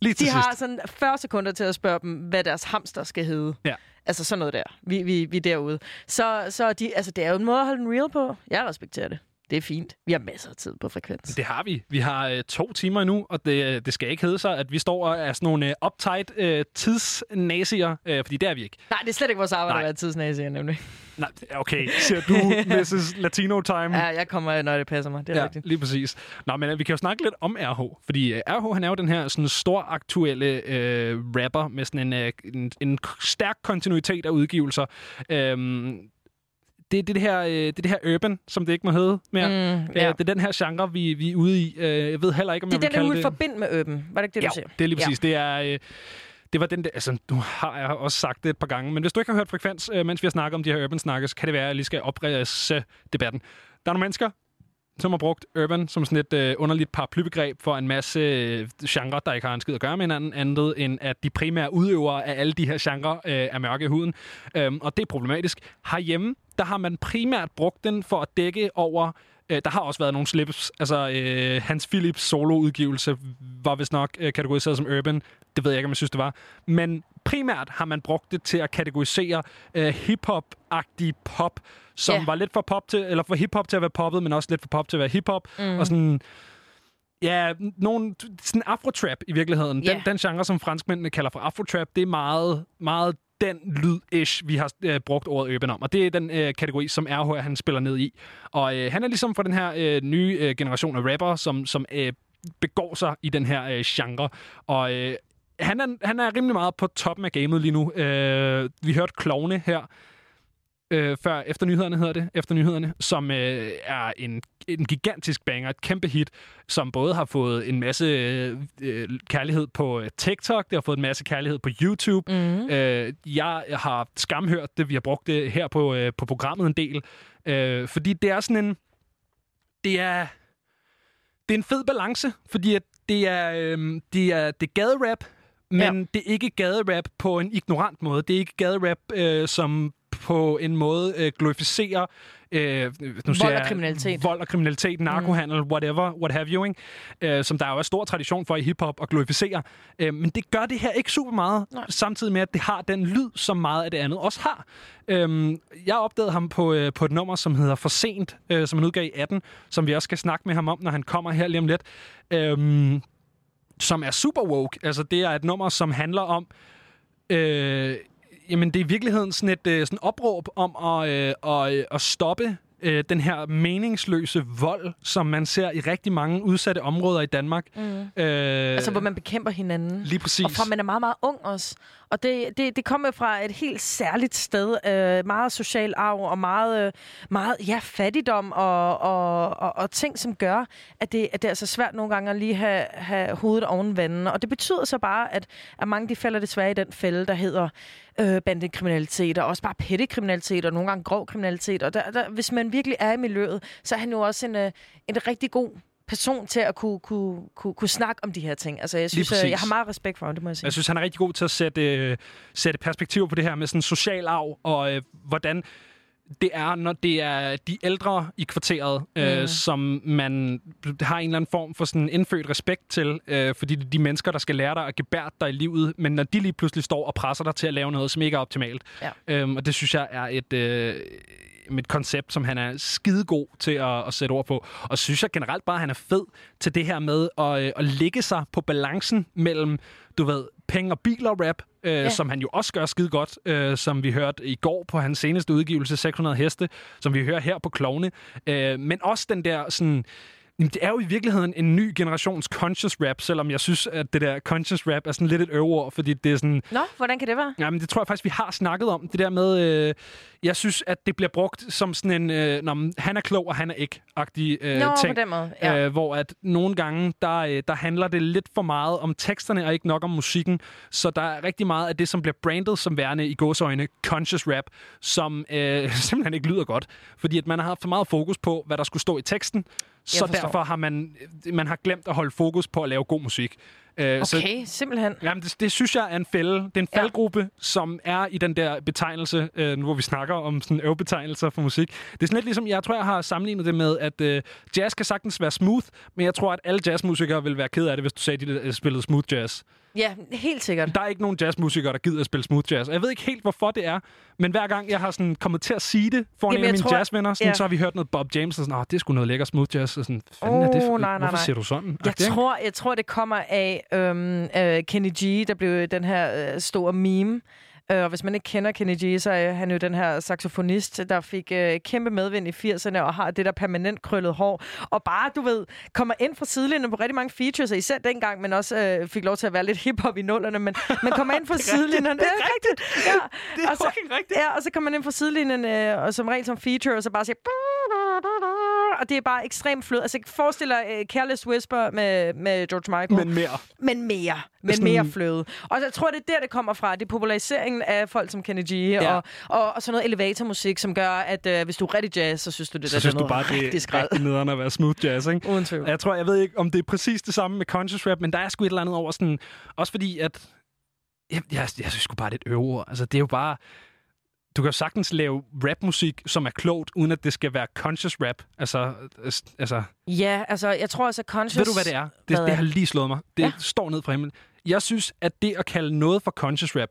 lige til De sidst. har sådan 40 sekunder til at spørge dem, hvad deres hamster skal hedde. Ja. Altså sådan noget der. Vi, vi, vi er derude. Så, så de, altså, det er jo en måde at holde den real på. Jeg respekterer det. Det er fint. Vi har masser af tid på frekvens. Det har vi. Vi har øh, to timer endnu, og det, det skal ikke hedde sig, at vi står og er sådan nogle øh, uptight øh, tidsnasier, øh, fordi det er vi ikke. Nej, det er slet ikke vores arbejde Nej. at være tidsnasier, nemlig. Nej, okay, siger du, Mrs. Latino Time. Ja, jeg kommer, når det passer mig. Det er ja, rigtigt. lige præcis. Nå, men øh, vi kan jo snakke lidt om RH, fordi øh, RH, han er jo den her sådan stor aktuelle øh, rapper med sådan en, øh, en, en stærk kontinuitet af udgivelser. Øhm, det er det her, øh, det er det her urban, som det ikke må hedde mere. Mm, Øh, ja. Det er den her genre, vi, vi er ude i. Øh, jeg ved heller ikke, om Det jeg er vil den, kalde vil det... forbinde med Øben. Var det ikke det, ja, du siger? det er lige præcis. Ja. Det er... Øh, det var den der, altså, nu har jeg også sagt det et par gange, men hvis du ikke har hørt Frekvens, øh, mens vi har snakket om de her urban snakker, så kan det være, at jeg lige skal oprise debatten. Der er nogle mennesker, som har brugt urban som sådan et øh, underligt paraplybegreb for en masse øh, genre, der ikke har en skid at gøre med hinanden, andet end at de primære udøvere af alle de her genre øh, er mørke i huden. Øhm, og det er problematisk. Herhjemme, der har man primært brugt den for at dække over Øh, der har også været nogle slips. Altså, øh, Hans Philips soloudgivelse var vist nok øh, kategoriseret som urban. Det ved jeg ikke, om jeg synes, det var. Men primært har man brugt det til at kategorisere øh, hip-hop-agtig pop, som Ja. var lidt for pop til, eller for hip-hop til at være poppet, men også lidt for pop til at være hip-hop. Mm. Og sådan... Ja, nogen, sådan afrotrap i virkeligheden. Ja. Den, den genre, som franskmændene kalder for afrotrap, det er meget, meget den lyd-ish, vi har øh, brugt ordet urban om. Og det er den øh, kategori, som RH han spiller ned i. Og øh, han er ligesom for den her øh, nye øh, generation af rapper, som, som øh, begår sig i den her øh, genre. Og øh, han, er, han er rimelig meget på toppen af gamet lige nu. Øh, vi hørte Klovne her, øh, før efter nyhederne hedder det, efter nyhederne, som øh, er en, en gigantisk banger, et kæmpe hit, som både har fået en masse øh, kærlighed på øh, TikTok, det har fået en masse kærlighed på YouTube. Mm. Øh, jeg har skamhørt det, vi har brugt det her på, øh, på programmet en del, øh, fordi det er sådan en, det er, det er en fed balance, fordi at det er, øh, det er, det er gaderap, men Ja. det er ikke gaderap på en ignorant måde. Det er ikke gaderap, øh, som på en måde øh, glorificerer øh, nu Vold siger og jeg, kriminalitet. Vold og kriminalitet, narkohandel, mm. whatever, what have you, ikke? Øh, som der jo er stor tradition for i hiphop at glorificere. Øh, men det gør det her ikke super meget, Nej. samtidig med, at det har den lyd, som meget af det andet også har. Øhm, jeg opdagede ham på, øh, på et nummer, som hedder For Sent, øh, som han udgav i 18, som vi også skal snakke med ham om, når han kommer her lige om lidt. Øhm, som er super woke. Altså, det er et nummer, som handler om... Øh, jamen, det er i virkeligheden sådan et øh, sådan opråb om at, øh, at, øh, at stoppe øh, den her meningsløse vold, som man ser i rigtig mange udsatte områder i Danmark. Mm. Øh, Altså, hvor man bekæmper hinanden. Lige præcis. Og fra man er meget, meget ung også. Og det, det, det kommer fra et helt særligt sted. Øh, meget social arv og meget, øh, meget ja, fattigdom og, og, og, og ting, som gør, at det, at det er så svært nogle gange at lige have, have hovedet oven vandet. Og det betyder så bare, at, at mange de falder desværre i den fælde, der hedder øh, bandekriminalitet, og også bare pettekriminalitet, og nogle gange grov kriminalitet. Og der, der, hvis man virkelig er i miljøet, så er han jo også en, øh, en rigtig god person til at kunne, kunne, kunne, kunne snakke om de her ting. Altså, jeg synes, jeg har meget respekt for ham, det må jeg sige. Jeg synes, han er rigtig god til at sætte, øh, sætte perspektiv på det her med sådan social arv, og øh, hvordan det er, når det er de ældre i kvarteret, øh, Mm. som man har en eller anden form for sådan indfødt respekt til, øh, fordi det er de mennesker, der skal lære dig at gebære dig i livet, men når de lige pludselig står og presser dig til at lave noget, som ikke er optimalt. Ja. Øhm, og det synes jeg er et... Øh, et koncept, som han er skidegod til at, at sætte ord på. Og synes jeg generelt bare, at han er fed til det her med at, øh, at lægge sig på balancen mellem, du ved, penge og biler rap, øh, ja. som han jo også gør skide godt, øh, som vi hørte i går på hans seneste udgivelse, 600 heste, som vi hører her på Klovne. Øh, men også den der sådan Jamen, det er jo i virkeligheden en ny generations conscious rap, selvom jeg synes, at det der conscious rap er sådan lidt et øvreord, fordi det er sådan... Nå, hvordan kan det være? Jamen, det tror jeg faktisk, vi har snakket om. Det der med, øh, jeg synes, at det bliver brugt som sådan en, øh, når man- han er klog, og han er ikke-agtig øh, Nå, på ting. den måde, ja. Øh, hvor at nogle gange, der, øh, der handler det lidt for meget om teksterne, og ikke nok om musikken. Så der er rigtig meget af det, som bliver brandet som værende i gåsøjne conscious rap, som øh, simpelthen ikke lyder godt. Fordi at man har haft for meget fokus på, hvad der skulle stå i teksten. Så derfor har man, man har glemt at holde fokus på at lave god musik. Øh, så- Okay, simpelthen. Jamen, det, det synes jeg er en fælde. Det er en faldgruppe, som er i den der betegnelse, øh, nu hvor vi snakker om sådan øvebetegnelser for musik. Det er sådan lidt ligesom, jeg tror, jeg har sammenlignet det med, at øh, jazz kan sagtens være smooth, men jeg tror, at alle jazzmusikere vil være ked af det, hvis du sagde, at de øh, spillede smooth jazz. Ja, helt sikkert. Der er ikke nogen jazzmusikere, der gider at spille smooth jazz. Jeg ved ikke helt, hvorfor det er, men hver gang jeg har sådan kommet til at sige det foran Jamen, en af mine tror- jazzvenner, sådan, ja. så har vi hørt noget Bob James, og sådan, Åh, det sgu noget lækker smooth jazz. Og sådan, fanden er det for, nej, nej, hvorfor nej. siger du sådan? Jeg ikke? tror, jeg tror, det kommer af øhm, øh, Kenny G, der blev den her øh, store meme. Øh, og hvis man ikke kender Kenny G, så er han jo den her saxofonist, der fik øh, kæmpe medvind i 80'erne og har det der permanent krøllet hår. Og bare, du ved, kommer ind fra sidelinjen på rigtig mange features, og især dengang, men også øh, fik lov til at være lidt hiphop i nullerne, men man kommer ind fra sidelinjen. Det er rigtigt. Ja. Det er og så, rigtigt. Ja, og så kommer man ind fra sidelinjen, øh, og som regel som feature, og så bare siger... Og det er bare ekstremt flød. Altså, forestil dig uh, Careless Whisper med, med George Michael. Men mere. Men mere. Men Sådan- mere fløde. Og så tror jeg, det er der, det kommer fra. Det er populariseringen af folk som Kenny G. Ja. Og, og, og sådan noget elevatormusik, som gør, at uh, hvis du er rigtig jazz, så synes du, det så der synes er du noget bare, det rigtig er skrald. rigtig nederen at være smooth jazz, ikke? Uden tvivl. Jeg tror, jeg ved ikke, om det er præcis det samme med conscious rap, men der er sgu et eller andet over sådan... Også fordi, at... Jeg, jeg, jeg synes sgu bare, det er et øveord. Altså, det er jo bare... Du kan jo sagtens lave rapmusik, som er klogt, uden at det skal være conscious rap. Altså, øh, altså Ja, altså, jeg tror at conscious... ved du, hvad det er? Det, Hvad det har lige slået mig. Det ja. står ned fra himlen. Jeg synes, at det at kalde noget for conscious rap,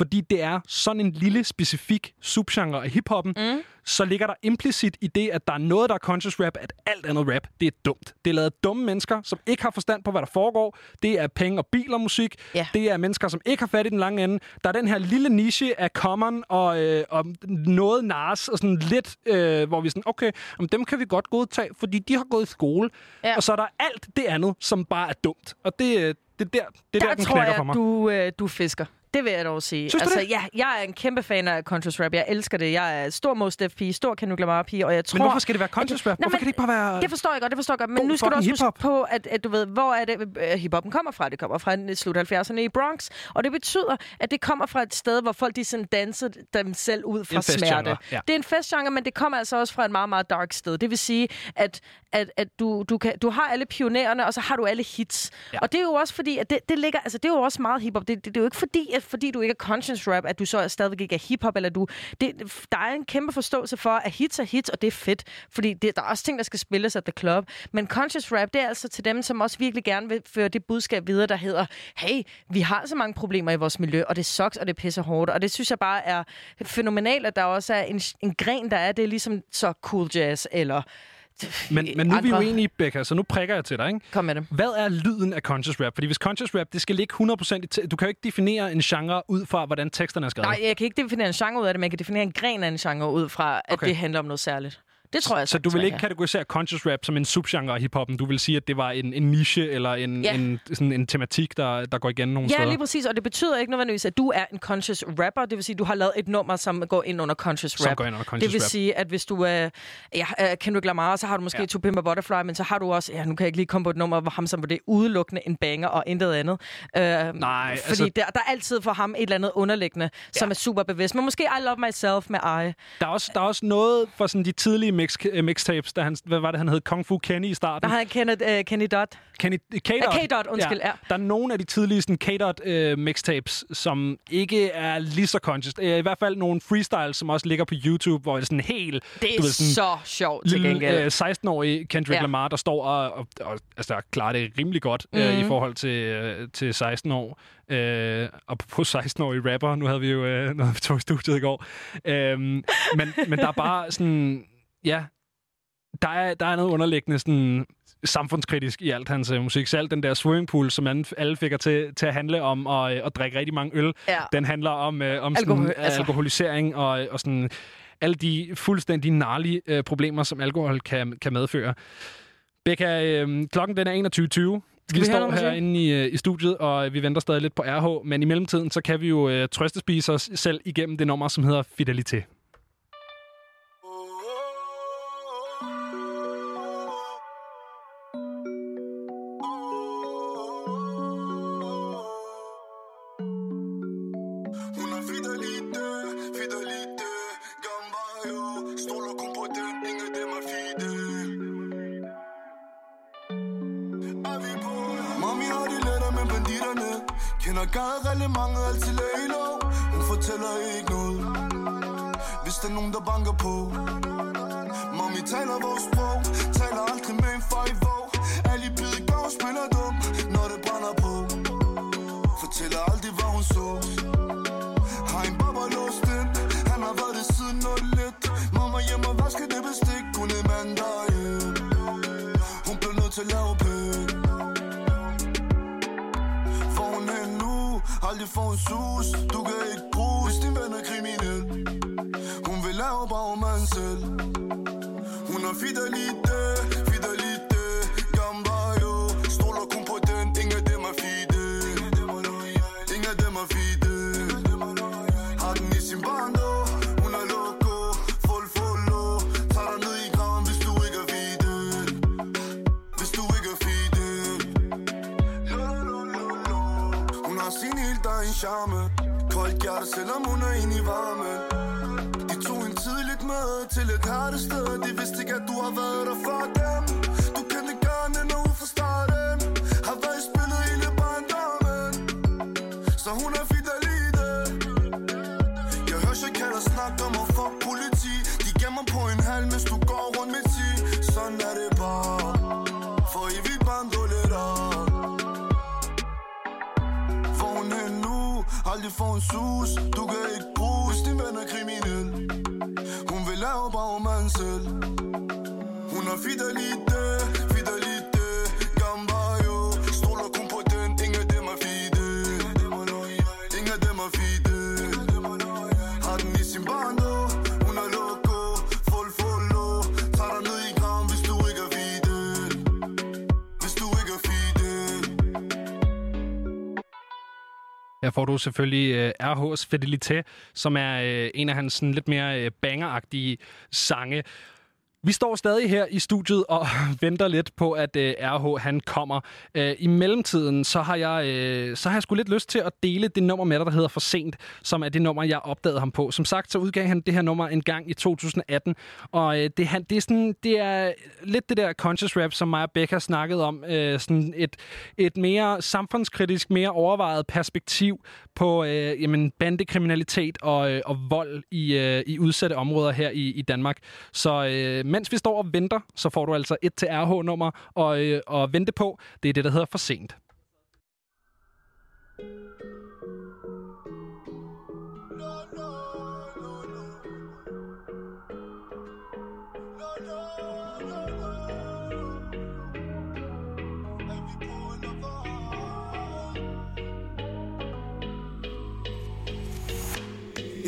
fordi det er sådan en lille, specifik subgenre af hiphoppen, mm. så ligger der implicit i det, at der er noget, der er conscious rap, at alt andet rap, det er dumt. Det er lavet af dumme mennesker, som ikke har forstand på, hvad der foregår. Det er penge og biler musik. Ja. Det er mennesker, som ikke har fat i den lange ende. Der er den her lille niche af common og, øh, og noget nars, og sådan lidt, øh, hvor vi sådan, okay, jamen, dem kan vi godt godtage, fordi de har gået i skole. Ja. Og så er der alt det andet, som bare er dumt. Og det, øh, det er der, det er der, Der den tror jeg, for mig. du, øh, du fisker. Det vil jeg dog sige. Synes altså, det? ja, jeg er en kæmpe fan af conscious rap. Jeg elsker det. Jeg er stor Mos Def pige, stor Kendrick Lamar pige, og jeg tror... Men hvorfor skal det være conscious rap? Hvorfor men kan det ikke bare være... Det forstår jeg godt, det forstår jeg godt. Men nu skal du også huske på, at, at du ved, hvor er det, øh, hiphoppen kommer fra? Det kommer fra slut 70'erne i Bronx. Og det betyder, at det kommer fra et sted, hvor folk de sådan danser dem selv ud fra smerte. ja. Det er en festgenre, men det kommer altså også fra et meget, meget dark sted. Det vil sige, at, at, at du, du, kan, du har alle pionererne, og så har du alle hits. Ja. Og det er jo også fordi, at det, det ligger, altså det er jo også meget hiphop. Det, det, det er jo ikke fordi, at fordi du ikke er conscious rap, at du så stadigvæk ikke er hiphop, eller du... Det, der er en kæmpe forståelse for, at hits er hits, og det er fedt. Fordi det, der er også ting, der skal spilles at the club. Men conscious rap, det er altså til dem, som også virkelig gerne vil føre det budskab videre, der hedder, hey, vi har så mange problemer i vores miljø, og det sucks, og det er pisse hårdt. Og det synes jeg bare er fænomenalt, at der også er en, en gren, der er det er ligesom så cool jazz, eller Men, men nu er vi jo andre- enige, Becca, så nu prikker jeg til dig, ikke? Kom med det. Hvad er lyden af conscious rap? Fordi hvis conscious rap, det skal ligge 100% i... Du kan jo ikke definere en genre ud fra, hvordan teksterne er skrevet. Nej, jeg kan ikke definere en genre ud af det, men jeg kan definere en gren af en genre ud fra, at okay. det handler om noget særligt. Det tror jeg Så du vil ikke kategorisere conscious rap som en subgenre af hiphoppen? Du vil sige, at det var en, en niche eller en, Ja. en, sådan en tematik, der, der går igen nogle Ja, steder? lige præcis, og det betyder ikke nødvendigvis, at du er en conscious rapper. Det vil sige, at du har lavet et nummer, som går ind under conscious Som rap. går ind under conscious det vil rap. sige, at hvis du er ja, er Kendrick Lamar, så har du måske Ja. ja. To Pimp a Butterfly, men så har du også, ja, nu kan jeg ikke lige komme på et nummer, hvor ham som var det udelukkende en banger og intet andet. Øh, Nej, fordi altså- der, der er altid for ham et eller andet underliggende, ja. som er super bevidst. Men måske I Love Myself med I. Der er også, der er også noget fra sådan de tidlige mix, øh, mixtapes, da han, hvad var det, han hed? Kung Fu Kenny i starten. Der har jeg Kenneth, uh, Kenny Dot. Kenny, K-Dot. Ja, K-Dot, undskyld, ja. Der er nogle af de tidlige sådan, K-Dot øh, mixtapes, som ikke er lige så conscious. Øh, I hvert fald nogle freestyles, som også ligger på YouTube, hvor det er sådan helt... Det er du ved, sådan, så sjovt til gengæld. øh, 16-årig Kendrick Ja. Lamar, der står og, og, og altså, klarer det rimelig godt mm. øh, i Mhm. forhold til, øh, til 16 år. Øh, og på 16-årige rapper, nu havde vi jo øh, noget, vi tog i studiet i går. Øh, men, men der er bare sådan... Ja, der er, der er noget underliggende sådan, samfundskritisk i alt hans øh, musik. Selv den der swimmingpool, som man, alle fik til, til at handle om at, øh, at drikke rigtig mange øl, Ja. den handler om, øh, om Alkohol- sådan, altså. alkoholisering og, og sådan alle de fuldstændig narlige øh, problemer, som alkohol kan, kan medføre. Becca, øh, klokken den er 21.20. Vi, vi står herinde i, øh, i studiet, og vi venter stadig lidt på RH, men i mellemtiden, så kan vi jo øh, trøstespise os selv igennem det nummer, som hedder Fidelité. Du selvfølgelig øh, RH's Fidelité, som er øh, en af hans sådan, lidt mere øh, bangeragtige sange. Vi står stadig her i studiet og venter lidt på, at øh, RH han kommer. Øh, I mellemtiden, så har, jeg, øh, så har jeg sgu lidt lyst til at dele det nummer med dig, der hedder For Sent, som er det nummer, jeg opdagede ham på. Som sagt, så udgav han det her nummer en gang i 2018, og øh, det, han, det, er sådan, det er lidt det der conscious rap, som Maja Beck har snakket om. Øh, sådan et, et mere samfundskritisk, mere overvejet perspektiv på øh, jamen, bandekriminalitet og, øh, og vold i, øh, i udsatte områder her i, i Danmark. Så øh, mens vi står og venter, så får du altså et til RH-nummer og, øh, og vente på. Det er det, der hedder For Sent.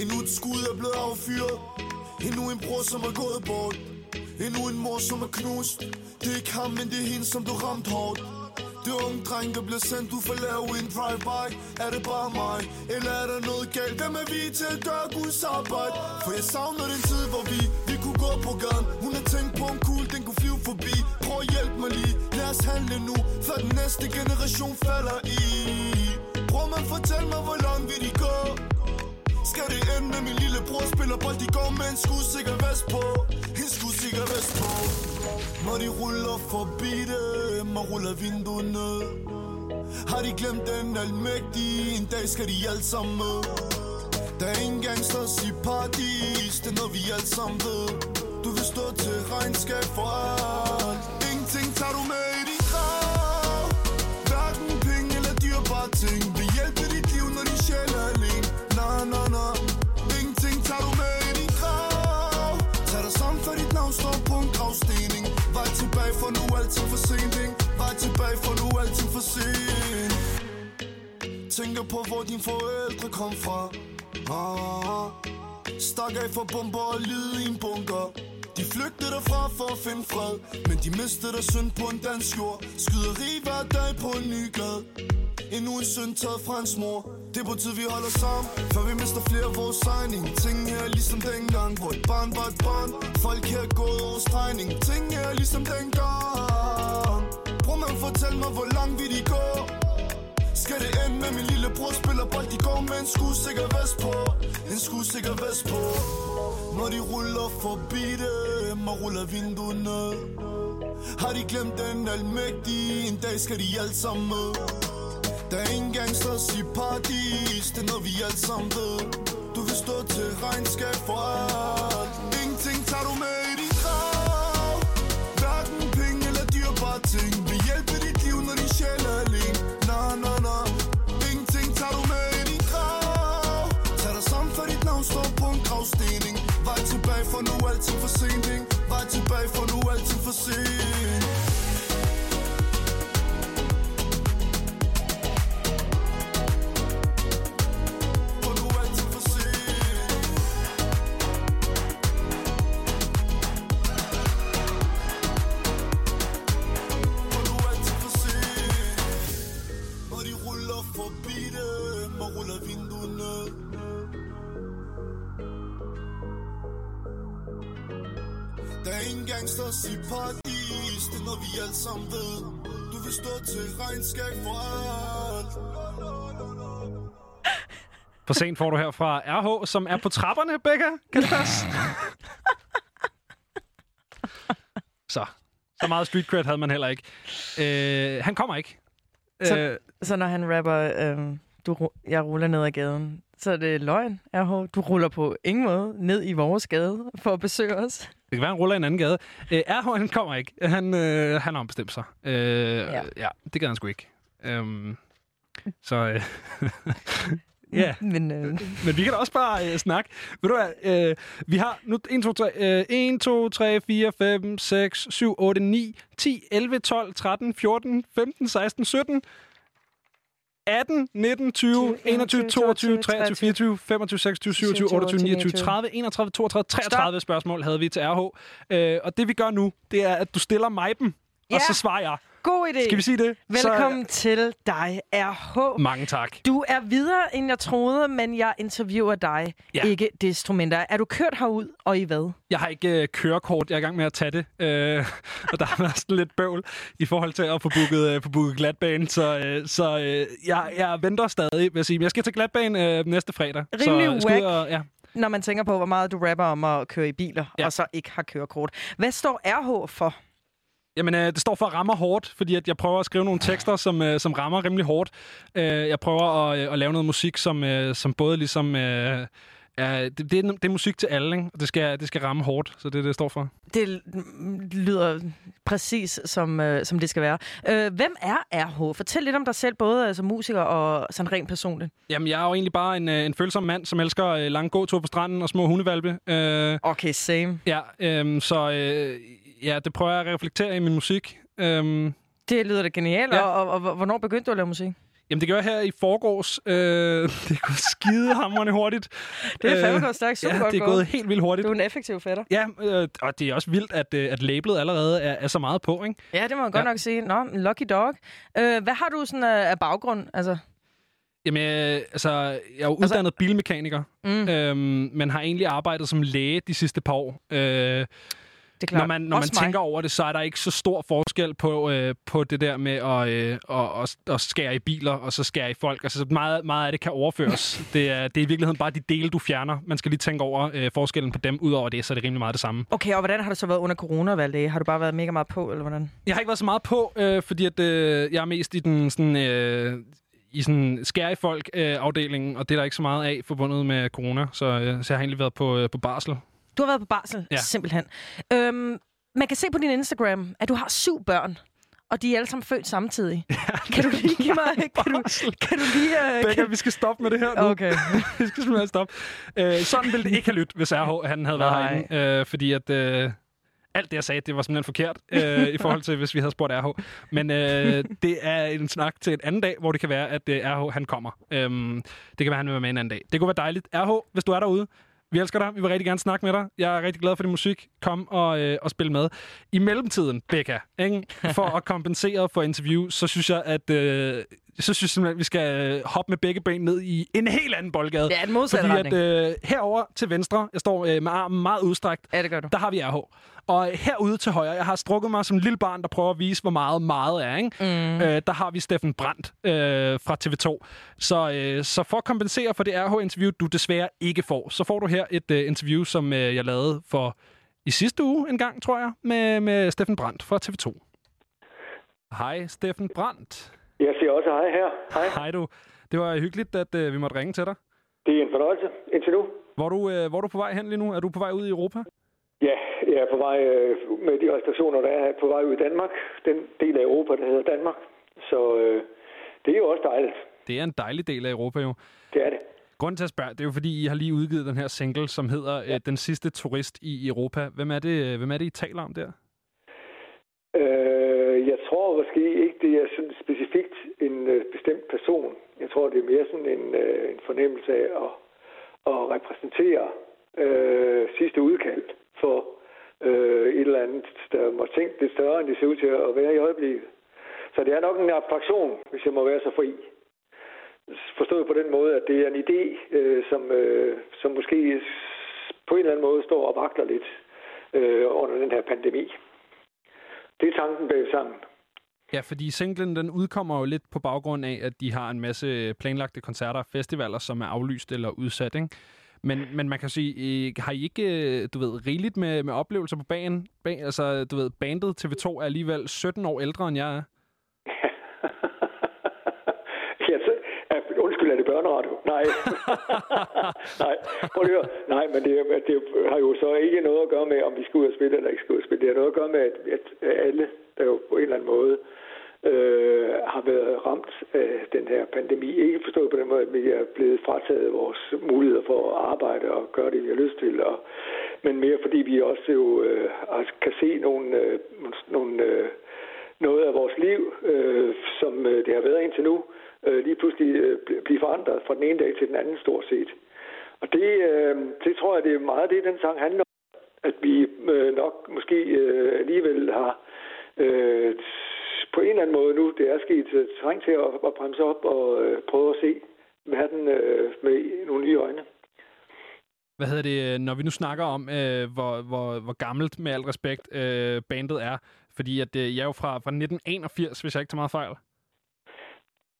Endnu et skud er blevet affyret. Endnu en bror, som er gået bort. Endnu en mor, som er knust. Det er ikke ham, men det er hende, som du ramt hårdt. Det unge dreng, der bliver sendt ud for at lave en drive-by. Er det bare mig, eller er der noget galt? Hvem er vi til at gøre Guds arbejde? For jeg savner den tid, hvor vi, vi kunne gå på gaden. Hun har tænkt på en kugle, den kunne flyve forbi. Prøv at hjælpe mig lige, lad os handle nu Før den næste generation falder i. Bror, man fortæl mig, hvor langt vil de gå? Skal det ende. Med min lille bror spiller bold De går med en skudsikker vest på. En skudsikker vest på. Når de ruller forbi dem Og ruller vinduet ned Har de glemt den almægtige. En dag skal de alle sammen med. Der er ingen gangsters i paradis Det er noget vi alle sammen ved. Du vil stå til regnskab for alt. Ingenting tager du med. Altid for sent Ingen Vej tilbage, for nu er alting for sent. Tænker på, hvor dine forældre kom fra. Ah, Stak af for bomber og lide i en bunker. De flygtede derfra for at finde fred Men de mistede der synd på en dansk jord. Skyderi hver dag på en ny gade Endnu en søn taget fra hans mor. Det er på tid vi holder sammen Før vi mister flere af vores signing. Ting her ligesom dengang Hvor et barn var et barn. Folk her er gået over stregning Ting her ligesom dengang. Prøv man fortæl mig hvor langt vi de går skal det ende med min lille bror spiller bold? De går med en skudsikker vest på. En skudsikker vest på. Når de ruller forbi dem Og ruller vinduet ned. Har de glemt den almægtige? En dag skal de alle sammen med. Der er ingen gangsters i paradis. Det er noget vi alle sammen ved. Du vil stå til regnskab for alt. Ingenting tager du med i din grav. Hverken penge eller dyrbare ting Vil hjælpe dit liv, når din sjæl er alene. Na, na, na Ingenting tager du med i din grav. Tag dig sammen, for dit navn står på en gravstening. Vej tilbage, for nu alting for sent? Vej tilbage, for nu alting for sent. Gangsters i paradis Det er noget vi alle sammen ved Du vil stå til regnskab for alt For sent får du her fra RH, som er på trapperne, Becca. Kan det passe? så. Så meget street cred havde man heller ikke. Øh, han kommer ikke. Så, Øh, så når han rapper, øh, du, jeg ruller ned ad gaden, så er det løgn, RH. Du ruller på ingen måde ned i vores gade for at besøge os. Det kan være, han ruller en anden gade. Øh, RH, han kommer ikke. Han, øh, han har ombestemt sig. Øh, ja. ja, det gad han sgu ikke. Øhm, så... Øh, Ja, Men øh, men vi kan da også bare øh, snakke. Ved du hvad, øh, vi har nu 1, 2, 3, øh, 1, 2, 3, 4, 5, 6, 7, 8, 9, 10, 11, 12, 13, 14, 15, 16, 17, 18, 19, 20, 21, 22, 23, 24, 25, 26, 27, 28, 29, 30, 31, 32, 33 spørgsmål havde vi til RH. Øh, og det vi gør nu, det er, at du stiller mig dem, og så svarer jeg. God idé. Skal vi sige det? Velkommen så... til dig, RH. Mange tak. Du er videre, end jeg troede, men jeg interviewer dig. Ja. Ikke desto mindre. Er du kørt herud, og i hvad? Jeg har ikke øh, kørekort. Jeg er i gang med at tage det. Øh, og der har været sådan lidt bøvl i forhold til at få booket, øh, få booket glatbane. Så, øh, så øh, jeg, jeg venter stadig, vil jeg sige. Men jeg skal til glatbane øh, næste fredag. så Rimelig ud whack. og, ja. Når man tænker på, hvor meget du rapper om at køre i biler, ja. og så ikke har kørekort. Hvad står RH for? Jamen, øh, det står for rammer hårdt, fordi at jeg prøver at skrive nogle tekster, som, øh, som rammer rimelig hårdt. Øh, jeg prøver at, øh, at lave noget musik, som, øh, som både ligesom... Øh, er, det, det, er, det er musik til alle, ikke? Og det skal, det skal ramme hårdt, så det er det, står for. Det lyder præcis, som, øh, som det skal være. Øh, hvem er RH? Fortæl lidt om dig selv, både øh, som musiker og sådan rent personligt. Jamen, jeg er jo egentlig bare en, øh, en følsom mand, som elsker øh, lange gåture på stranden og små hundevalpe. Øh, Okay, same. Ja, øhm, så øh, ja, det prøver jeg at reflektere i min musik. Øhm, Det lyder da genialt. Ja. Og, og, og, hvornår begyndte du at lave musik? jamen, det gør jeg her i forgårs. Øh, det er gået skidehamrende hurtigt. Det er fandme Øh, gået stærkt. Super Ja, godt det er gået. gået helt vildt hurtigt. Du er en effektiv fætter. Ja, øh, og det er også vildt, at, øh, at labelet allerede er, er så meget på, ikke? Ja, det må man godt Ja. nok sige. Nå, lucky dog. Øh, hvad har du sådan af, af baggrund? Altså, Jamen, øh, altså, jeg er jo uddannet altså, bilmekaniker, mm, øhm, men har egentlig arbejdet som læge de sidste par år. Øh, det er klart. Når man, når man Også mig. tænker over det, så er der ikke så stor forskel på, øh, på det der med at, øh, at, at, at skære i biler, og så skære i folk. Altså meget, meget af det kan overføres. det, er, det er i virkeligheden bare de dele, du fjerner. Man skal lige tænke over øh, forskellen på dem. Udover det, så er det rimelig meget det samme. Okay, og hvordan har du så været under corona at læge? Har du bare været mega meget på, eller hvordan? Jeg har ikke været så meget på, øh, fordi at, øh, jeg er mest i den sådan... Øh, i sådan skære i folk øh, afdelingen, og det er der ikke så meget af forbundet med corona, så, øh, så jeg har egentlig været på, øh, på barsel. Du har været på barsel, Ja. simpelthen. Øhm, man kan se på din Instagram, at du har syv børn, og de er alle sammen født samtidig. Ja, kan du lige give mig... Kan du, kan du lige... Uh, Becca, vi skal stoppe med det her nu. Okay. vi skal simpelthen stoppe. Øh, sådan ville det ikke have lyttet, hvis RH han havde været Nej. herinde. Øh, fordi at... Øh, alt det, jeg sagde, det var simpelthen forkert øh, i forhold til, hvis vi havde spurgt RH. Men øh, det er en snak til en anden dag, hvor det kan være, at øh, RH han kommer. Øhm, det kan være, han vil være med en anden dag. Det kunne være dejligt. RH, hvis du er derude, Vi elsker dig. Vi vil rigtig gerne snakke med dig. Jeg er rigtig glad for din musik. Kom og, øh, og spil med. I mellemtiden, Becca, ikke? for at kompensere for interview, så synes jeg, at øh, så synes jeg simpelthen, at vi skal øh, hoppe med begge ben ned i en helt anden boldgade. Ja, den modsatte Fordi retning. at øh, herover til venstre, jeg står øh, med armen meget udstrakt, Ja, det gør du. der har vi RH. Og herude til højre, jeg har strukket mig som en lille barn, der prøver at vise, hvor meget meget er. Ikke? Mm. Øh, der har vi Steffen Brandt øh, fra TV2. Så, øh, så for at kompensere for det RH-interview, du desværre ikke får, så får du her et øh, interview, som øh, jeg lavede for i sidste uge en gang, tror jeg, med, med Steffen Brandt fra TV2. Hej, Steffen Brandt. Jeg siger også hej her. Hej. Hej du. Det var hyggeligt, at øh, vi måtte ringe til dig. Det er en fornøjelse indtil nu. Hvor er, du, øh, hvor er du på vej hen lige nu? Er du på vej ud i Europa? Ja, jeg er på vej øh, med de restriktioner, der er på vej ud i Danmark. Den del af Europa, der hedder Danmark. Så øh, det er jo også dejligt. Det er en dejlig del af Europa jo. Det er det. Grunden til at spørge, det er jo fordi, I har lige udgivet den her single, som hedder ja. Den sidste turist i Europa. Hvem er det, hvem er det I taler om der? Øh, jeg tror måske ikke, det er sådan specifikt en øh, bestemt person. Jeg tror, det er mere sådan en, øh, en fornemmelse af at, at repræsentere øh, sidste udkald for øh, et eller andet, der må tænke lidt større, end det ser ud til at være i øjeblikket. Så det er nok en abstraktion, hvis jeg må være så fri. Forstået på den måde, at det er en idé, øh, som, øh, som måske på en eller anden måde står og vakler lidt øh, under den her pandemi. Det er tanken bag sangen. Ja, fordi singlen den udkommer jo lidt på baggrund af, at de har en masse planlagte koncerter og festivaler, som er aflyst eller udsat, ikke? Men, men man kan sige, øh, har I ikke, øh, du ved, rigeligt med, med oplevelser på banen? Ban, altså, du ved, bandet TV2 er alligevel 17 år ældre, end jeg er. Ja, så, ja, undskyld, er det børneradio? Nej. Nej, prøv lige. Nej, men det, det har jo så ikke noget at gøre med, om vi skal ud og spille eller ikke skal ud og spille. Det har noget at gøre med, at, at alle, der jo på en eller anden måde øh, har været ramt af den her pandemi. Ikke forstået på den måde, at vi er blevet frataget vores muligheder for at arbejde og gøre det, vi har lyst til. Og, men mere fordi vi også jo øh, altså kan se nogle, øh, nogle øh, noget af vores liv, øh, som øh, det har været indtil nu, øh, lige pludselig øh, bl- blive forandret fra den ene dag til den anden stort set. Og det, øh, det tror jeg, det er meget det, den sang handler om. At vi øh, nok måske øh, alligevel har øh, på en eller anden måde nu, det er sket, øh, trængt til at, at bremse op og øh, prøve at se verden øh, med nogle nye øjne. Hvad hedder det, øh, når vi nu snakker om, øh, hvor, hvor, hvor gammelt, med al respekt, øh, bandet er? Fordi at, øh, jeg er jo fra, fra 1981, hvis jeg ikke tager meget fejl.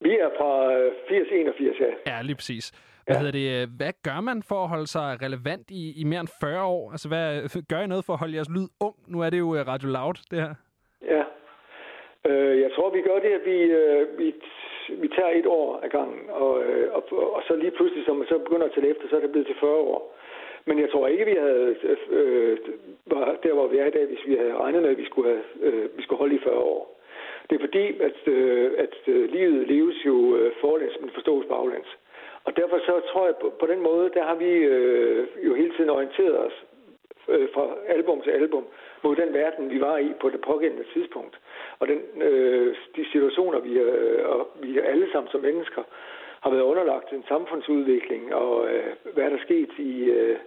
Vi er fra øh, 80-81, ja. Ja, lige præcis. Hvad, ja. hedder det, øh, hvad gør man for at holde sig relevant i, i mere end 40 år? Altså, hvad, gør I noget for at holde jeres lyd ung? Nu er det jo øh, Radio Loud, det her. Ja. Øh, jeg tror, vi gør det, at vi, øh, vi, vi tager et år ad gangen, og, øh, og, og så lige pludselig, som man så begynder at tælle efter, så er det blevet til 40 år. Men jeg tror ikke, vi havde øh, var der, hvor vi er i dag, hvis vi havde regnet med, at vi skulle, have, øh, vi skulle holde i 40 år. Det er fordi, at, øh, at øh, livet leves jo øh, forlæns, men forstås baglæns. Og derfor så tror jeg, på, på den måde, der har vi øh, jo hele tiden orienteret os øh, fra album til album mod den verden, vi var i på det pågældende tidspunkt. Og den, øh, de situationer, vi, øh, og vi alle sammen som mennesker har været underlagt en samfundsudvikling, og øh, hvad er der sket i, øh,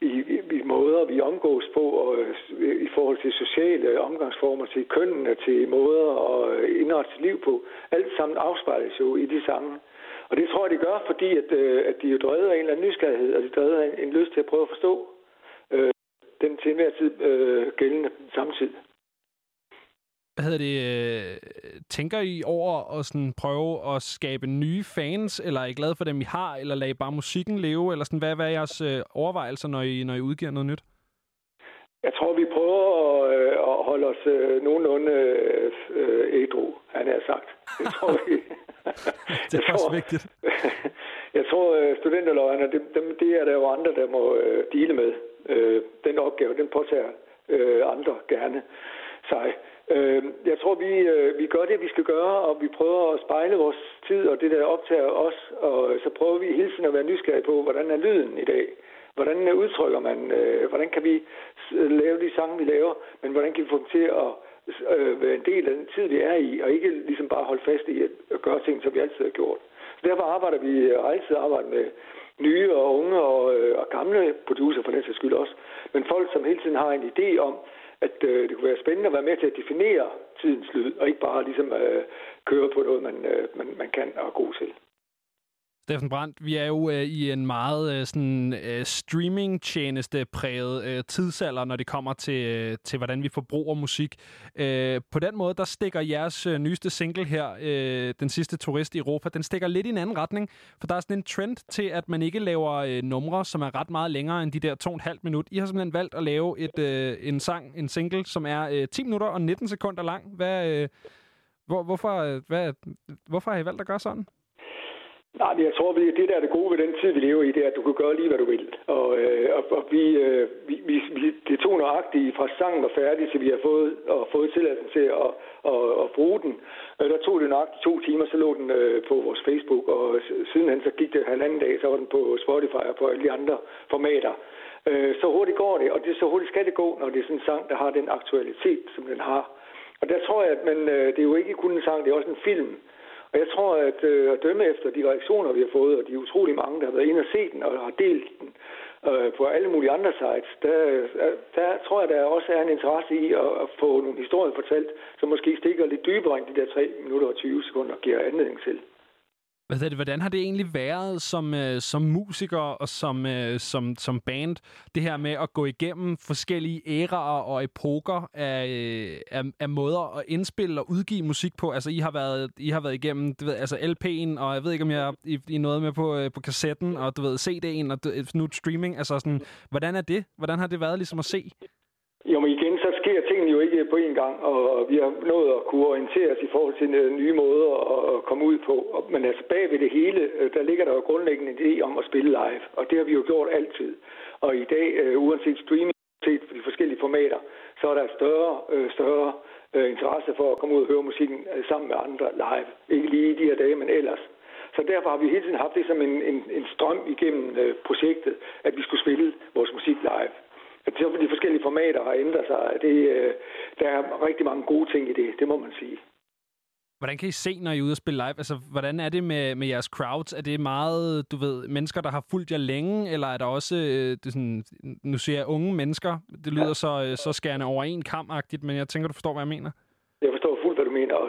i, i, måder, vi omgås på, og øh, i forhold til sociale omgangsformer, til kønnene, til måder at øh, indrette sit liv på. Alt sammen afspejles jo i de samme. Og det tror jeg, de gør, fordi at, øh, at de jo drevet af en eller anden nysgerrighed, og de er drevet af en, en lyst til at prøve at forstå øh, den til enhver tid øh, gældende samtid. Hvad hedder det? Øh, tænker I over at sådan prøve at skabe nye fans, eller er I glade for dem, I har, eller lader I bare musikken leve, eller sådan, hvad, hvad er jeres øh, overvejelser, når I, når I udgiver noget nyt? Jeg tror, vi prøver at, øh, at holde os øh, nogenlunde øh, ædru, han har sagt. Det tror vi. det er også vigtigt. jeg tror, øh, studenterløjerne, dem, dem, det er der jo andre, der må øh, dele med. Øh, den opgave, den påtager øh, andre gerne sig. Øh, jeg tror, vi, øh, vi gør det, vi skal gøre, og vi prøver at spejle vores tid og det, der optager os, og så prøver vi hele tiden at være nysgerrige på, hvordan er lyden i dag? Hvordan øh, udtrykker man? Øh, hvordan kan vi øh, lave de sange, vi laver? Men hvordan kan vi få dem til at øh, være en del af den tid, vi er i, og ikke ligesom bare holde fast i at gøre ting, som vi altid har gjort. Så derfor arbejder vi, og altid arbejder med nye og unge og, øh, og gamle producer for den sags skyld også. Men folk, som hele tiden har en idé om, at øh, det kunne være spændende at være med til at definere tidens lyd, og ikke bare ligesom øh, køre på noget, man, øh, man, man kan og er god til. Steffen Brandt, vi er jo øh, i en meget øh, sådan øh, streaming-tjeneste-præget øh, tidsalder, når det kommer til, øh, til, hvordan vi forbruger musik. Øh, på den måde, der stikker jeres øh, nyeste single her, øh, Den sidste turist i Europa, den stikker lidt i en anden retning, for der er sådan en trend til, at man ikke laver øh, numre, som er ret meget længere end de der to og et halvt minut. I har simpelthen valgt at lave et, øh, en sang, en single, som er øh, 10 minutter og 19 sekunder lang. Hvad, øh, hvor, hvorfor, øh, hvad, hvorfor har I valgt at gøre sådan? Nej, men jeg tror, at det der er det gode ved den tid, vi lever i, det er, at du kan gøre lige, hvad du vil. Og, øh, og, og vi, øh, vi, vi, det tog nøjagtigt fra sangen var færdig, til vi har fået, og fået tilladelsen til at, at, at bruge den. Øh, der tog det nøjagtigt to timer, så lå den øh, på vores Facebook, og sidenhen så gik det halvanden dag, så var den på Spotify og på alle de andre formater. Øh, så hurtigt går det, og det så hurtigt skal det gå, når det er sådan en sang, der har den aktualitet, som den har. Og der tror jeg, at man, øh, det er jo ikke kun en sang, det er også en film. Og jeg tror, at øh, at dømme efter de reaktioner, vi har fået, og de utrolig mange, der har været inde og set den og har delt den øh, på alle mulige andre sites, der, øh, der tror jeg, der også er en interesse i at, at få nogle historier fortalt, som måske stikker lidt dybere end de der 3 minutter og 20 sekunder giver anledning til. Hvad det, hvordan har det egentlig været som, øh, som musiker og som, øh, som, som band, det her med at gå igennem forskellige æraer og epoker af, øh, af, af måder at indspille og udgive musik på? Altså, I har været, I har været igennem du ved, altså LP'en, og jeg ved ikke, om jeg I, I noget med på, øh, på kassetten, og du ved, CD'en, og nu streaming. Altså, sådan, hvordan er det? Hvordan har det været ligesom at se? Jo, men igen, så sker tingene jo ikke på én gang, og vi har nået at kunne orientere os i forhold til øh, nye måder at komme ud på. Men altså bag ved det hele, øh, der ligger der jo grundlæggende en idé om at spille live, og det har vi jo gjort altid. Og i dag, øh, uanset streaming, set for de forskellige formater, så er der større, større interesse for at komme ud og høre musikken sammen med andre live. Ikke lige i de her dage, men ellers. Så derfor har vi hele tiden haft det som en, en, en strøm igennem projektet, at vi skulle spille vores musik live at de forskellige formater har ændret sig. Det, øh, der er rigtig mange gode ting i det, det må man sige. Hvordan kan I se, når I er ude og spille live? Altså, hvordan er det med, med jeres crowds? Er det meget, du ved, mennesker, der har fulgt jer længe, eller er der også, øh, det sådan, nu siger jeg unge mennesker, det lyder ja. så, øh, så skærende over en kam men jeg tænker, du forstår, hvad jeg mener? Jeg forstår fuldt, hvad du mener. Og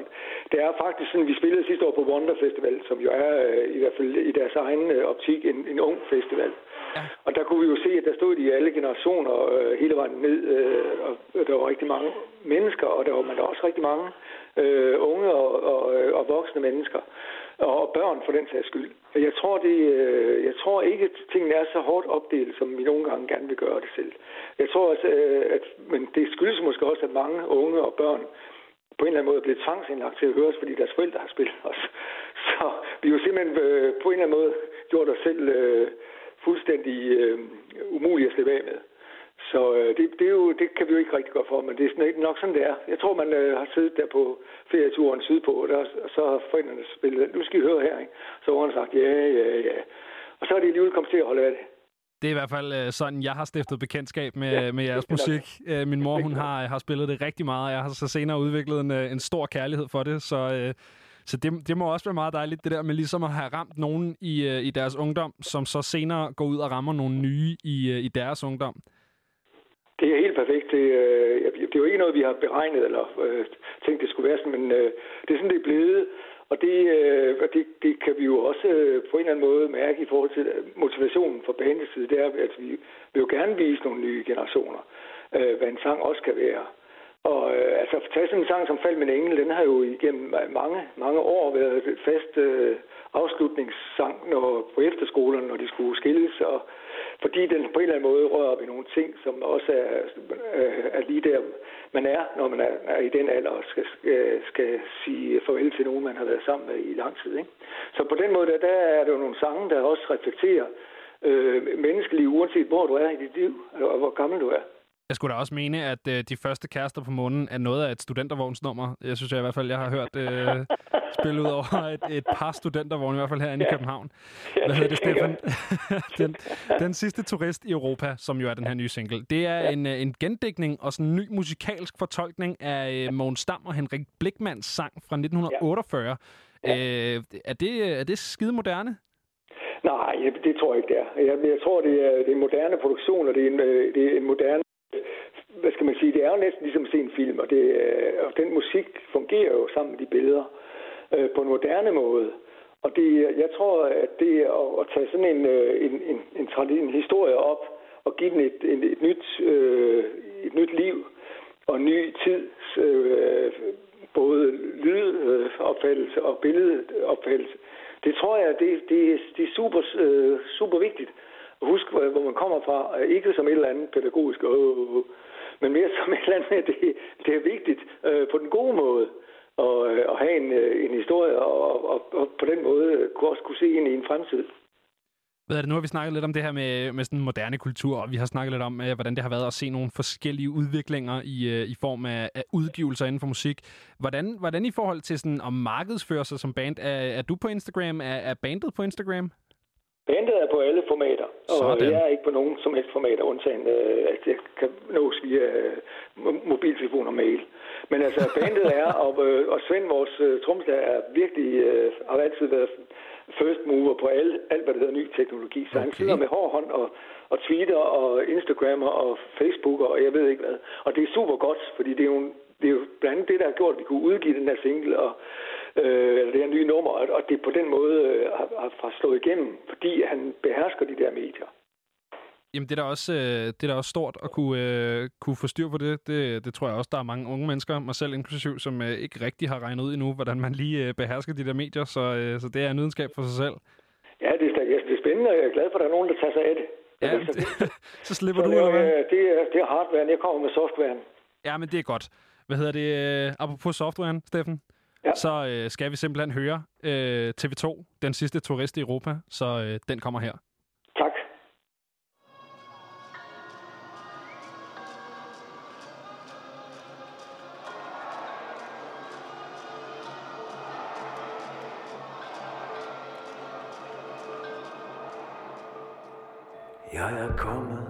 det er faktisk sådan, vi spillede sidste år på Wonder Festival, som jo er i hvert fald i deres egen optik en, en ung festival. Ja. Og der kunne vi jo se, at der stod de i alle generationer øh, hele vejen ned, øh, og der var rigtig mange mennesker, og der var, men også rigtig mange øh, unge og, og, øh, og voksne mennesker, og, og børn for den sags skyld. Jeg tror, det, øh, jeg tror ikke, at tingene er så hårdt opdelt, som vi nogle gange gerne vil gøre det selv. Jeg tror også, øh, at, men det skyldes måske også, at mange unge og børn på en eller anden måde er blevet tvangsindlagt til at høre os, fordi deres forældre har spillet os. Så vi har jo simpelthen øh, på en eller anden måde gjort os selv... Øh, fuldstændig øh, umuligt at slippe af med. Så øh, det, det, er jo, det kan vi jo ikke rigtig gøre for, men det er sådan, nok sådan, det er. Jeg tror, man øh, har siddet der på ferieturen sydpå, og, der, og så har forældrene spillet, nu skal I høre her, ikke? Så har han sagt, ja, ja, ja. Og så er de alligevel kommet til at holde af det. Det er i hvert fald øh, sådan, jeg har stiftet bekendtskab med, ja, med jeres musik. Øh, min mor, hun har, har spillet det rigtig meget. Jeg har så senere udviklet en, øh, en stor kærlighed for det, så øh, så det, det må også være meget dejligt, det der med ligesom at have ramt nogen i, øh, i deres ungdom, som så senere går ud og rammer nogle nye i, øh, i deres ungdom. Det er helt perfekt. Det, øh, det er jo ikke noget, vi har beregnet eller øh, tænkt, det skulle være sådan, men øh, det er sådan, det er blevet. Og det, øh, det, det kan vi jo også øh, på en eller anden måde mærke i forhold til øh, motivationen for bandets side. Det er, at vi vil jo gerne vise nogle nye generationer, øh, hvad en sang også kan være. Og øh, altså, tage sådan en sang som Fald med en engel, den har jo igennem mange, mange år været et fast øh, afslutningssang når, på efterskolerne, når de skulle skilles, og fordi den på en eller anden måde rører op i nogle ting, som også er, øh, er lige der, man er, når man er, er i den alder og skal, skal, skal sige farvel til nogen, man har været sammen med i lang tid. Ikke? Så på den måde, der, der er der jo nogle sange, der også reflekterer øh, menneskeliv, uanset hvor du er i dit liv, og hvor gammel du er. Jeg skulle da også mene, at øh, de første kærester på månen er noget af et studentervognsnummer. Jeg synes jeg i hvert fald, jeg har hørt øh, spille ud over et, et par studentervogne, i hvert fald herinde ja. i København. Hvad hedder det, Stefan? den, den sidste turist i Europa, som jo er den her nye single, det er en, øh, en gendækning og sådan en ny musikalsk fortolkning af øh, Mogens Dam og Henrik Blikmans sang fra 1948. Ja. Øh, er, det, er det skide moderne? Nej, det, det tror jeg ikke, det er. Jeg, jeg tror, det er, det er en moderne produktion, og det er en, øh, det er en moderne... Hvad skal man sige? Det er jo næsten ligesom at se en film, og, det, øh, og den musik fungerer jo sammen med de billeder øh, på en moderne måde. Og det, jeg tror, at det at, at tage sådan en, øh, en, en, en, en historie op og give den et, et, et, nyt, øh, et nyt liv og en ny tids øh, både lydopfattelse og billedopfattelse. Det tror jeg, det, det, det er super, øh, super vigtigt husk, hvor, man kommer fra. Ikke som et eller andet pædagogisk, øh, men mere som et eller andet, det, det er vigtigt øh, på den gode måde og, øh, og have en, øh, en historie, og, og, og på den måde kunne også kunne se ind i en fremtid. Hvad er det, nu har vi snakket lidt om det her med, med sådan moderne kultur, og vi har snakket lidt om, øh, hvordan det har været at se nogle forskellige udviklinger i, øh, i form af, af udgivelser inden for musik. Hvordan, hvordan i forhold til sådan at markedsføre sig som band, er, er du på Instagram? Er, er bandet på Instagram? Bandet er på alle formater, og Sådan. jeg er ikke på nogen som helst formater, undtagen øh, at jeg kan nås via øh, mo- mobiltelefon og mail. Men altså, bandet er, og, øh, og Svend, vores øh, trommeslager, er virkelig, øh, har altid været first mover på alle, alt, hvad der hedder ny teknologi. Så okay. han sidder med hård hånd og, og tweeter og Instagrammer og Facebooker og jeg ved ikke hvad. Og det er super godt, fordi det er jo, det er jo blandt andet det, der har gjort, at vi kunne udgive den her single og øh, eller det her nye nummer, og, og det på den måde øh, har, har slået igennem, fordi han behersker de der medier. Jamen, det er da også, øh, det er da også stort at kunne, øh, kunne få styr på det. det. Det tror jeg også, der er mange unge mennesker, mig selv inklusiv, som øh, ikke rigtig har regnet ud endnu, hvordan man lige øh, behersker de der medier. Så, øh, så det er en videnskab for sig selv. Ja, det er, det er spændende, og jeg er glad for, at der er nogen, der tager sig af det. Ja, det, så slipper Så du, eller hvad? det, er, det er hardware, jeg kommer med softwaren. Ja, men det er godt. Hvad hedder det? Øh, apropos softwaren, Steffen? Ja. Så øh, skal vi simpelthen høre øh, TV2, den sidste turist i Europa. Så øh, den kommer her. Tak. Jeg er kommet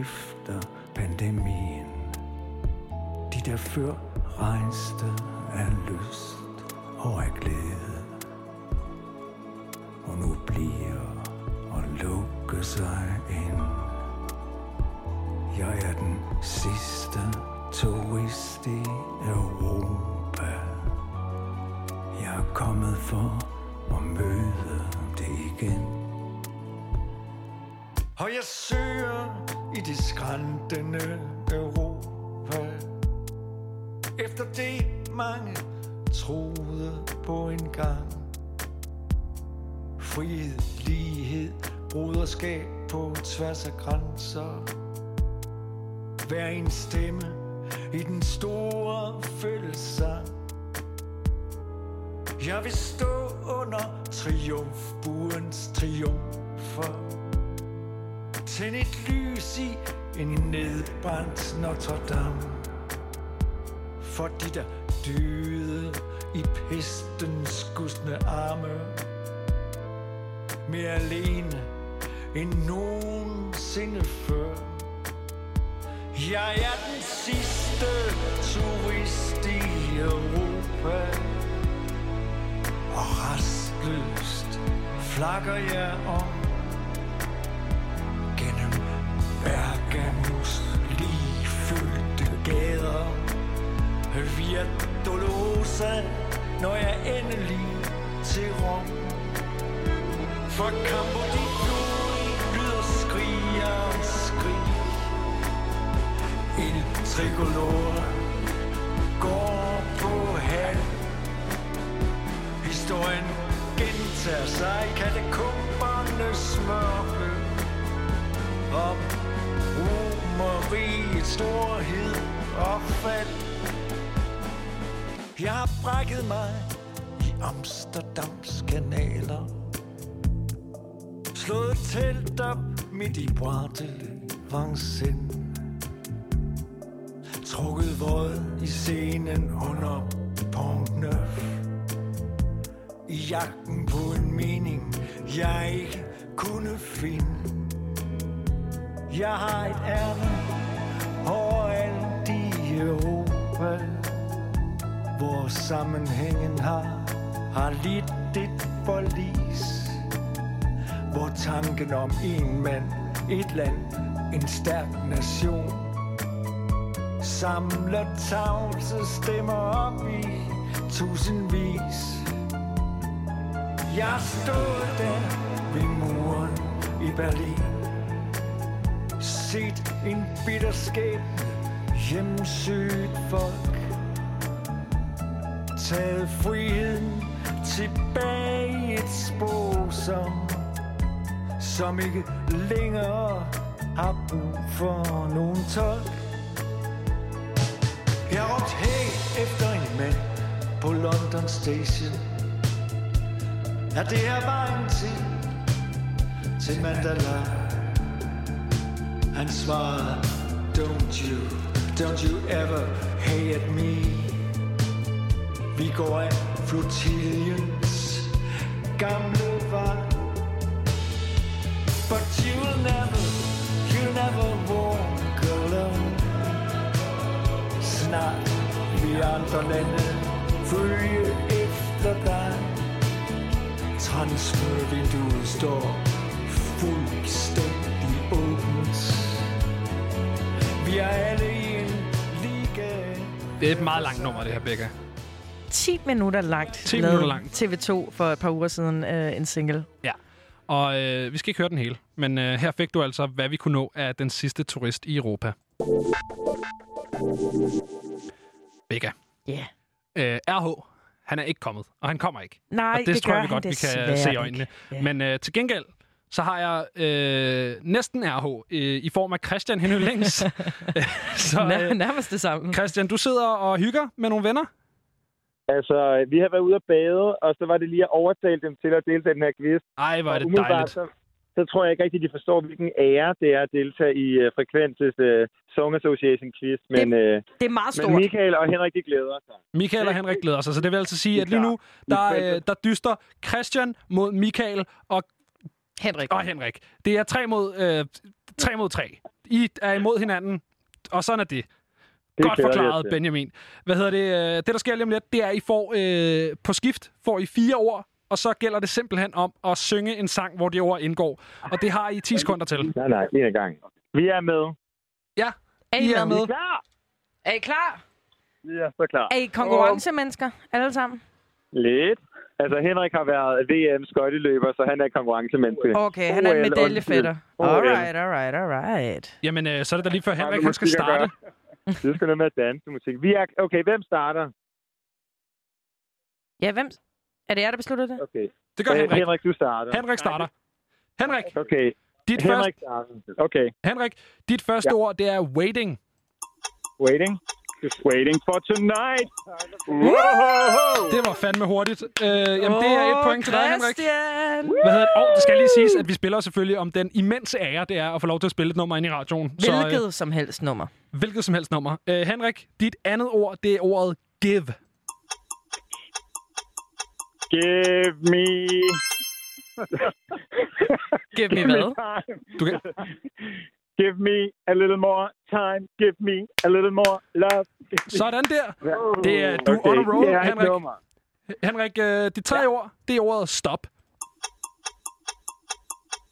efter pandemien. De der før rejste denne Europa. Efter det mange troede på en gang. Frihed, lighed, broderskab på tværs af grænser. Hver en stemme i den store fællessang. Jeg vil stå under triumfbuens triumfer. Tænd et lys i en nedbrændt Notre Dame For de der dyde i pestens gustne arme. Mere alene end nogensinde før. Jeg er den sidste turist i Europa. Og rastløst flakker jeg om Via Bergamos når jeg endelig til Rom. For Campo di Fiori lyder skrig og skrig. En tricolore går på hal. Historien gentager sig i katakombernes mørke. Om romeriets storhed og fald. Jeg har brækket mig i Amsterdams kanaler. Slået telt op midt i Bois Vincennes. Trukket våd i scenen under Pont Neuf. I jagten på en mening, jeg ikke kunne finde. Jeg har et ærne overalt i Europa, hvor sammenhængen har, har lidt dit forlis. Hvor tanken om en mand, et land, en stærk nation, samler tavse stemmer op i tusindvis. Jeg stod der ved muren i Berlin Set en bitter skæbne hjemsøgt folk Taget friheden tilbage i et sprog, som Som ikke længere har brug for nogen tolk. Jeg råbte hey efter en mand på London Station. Er det her vejen til Til Mandala Han svarede Don't you, don't you ever hate me. Vi går af flotiljens gamle vej. But you'll never, you'll never walk alone. Snart vi andre lande følge efter dig. Transfervinduet står fuldstændig åbent. Vi er alle i en liga. Det er et meget langt nummer, det her, Becca. 10 minutter langt. 10 lavede minutter langt. TV2 for et par uger siden øh, en single. Ja. Og øh, vi skal ikke høre den hele, men øh, her fik du altså, hvad vi kunne nå af den sidste turist i Europa. Becca. Ja. Øh, RH, han er ikke kommet, og han kommer ikke. Nej, og det, det tror jeg vi godt, vi kan se i øjnene. Ja. Men øh, til gengæld, så har jeg øh, næsten RH øh, i form af Christian Henry Længs. så, Nær- nærmest det samme. Christian, du sidder og hygger med nogle venner. Altså, vi har været ude at bade, og så var det lige at overtale dem til at deltage i den her quiz. Ej, hvor er Og det dejligt. Så, så tror jeg ikke rigtig, de forstår, hvilken ære det er at deltage i uh, Frekvenses uh, Song Association quiz. Men, uh, Det er meget men stort. Michael og Henrik, de glæder sig. Michael og Henrik glæder sig, så det vil altså sige, at lige nu, der, øh, der dyster Christian mod Michael og Henrik. Og Henrik. Det er tre mod, øh, tre mod tre. I er imod hinanden, og sådan er det. Det Godt forklaret. Benjamin. Hvad hedder det? øh, Det, der sker lige om lidt, det er, at I får øh, på skift får I fire ord, og så gælder det simpelthen om at synge en sang, hvor de ord indgår. Og det har I 10 sekunder til. Nej, nej, en gang. Vi er med. Ja, Er I er med. klar? Er I klar? Vi er så klar. Er I konkurrencemennesker, alle sammen? Lidt. Altså, Henrik har været VM skøjteløber, så han er konkurrencemenneske. Okay, han er en medaljefætter. Alright, alright, alright. Jamen, øh, så er det da lige før Henrik, han skal starte. Det skal noget med at danse musik. Vi er... Okay, hvem starter? Ja, hvem? Er det jer, der beslutter det? Okay. Det gør Henrik. Henrik, du starter. Henrik starter. Henrik, Okay. dit, Henrik først, starter. Okay. Henrik, dit første Ja. ord, det er waiting. Waiting. Just waiting for tonight. Whoa! Det var fandme hurtigt. Øh, jamen, det er et point til dig, Henrik. Hvad hedder det? Og det skal lige siges, at vi spiller selvfølgelig om den immense ære, det er at få lov til at spille et nummer ind i radioen. Hvilket øh, som helst nummer. hvilket som helst nummer. Øh, Henrik, dit andet ord, det er ordet give. Give me... Give me hvad? Du kan... Give me a little more time. Give me a little more love. Sådan der. Det er, du Okay, on a roll, det er et Henrik. nummer. Henrik, øh, dit tredje ord, det er ordet stop.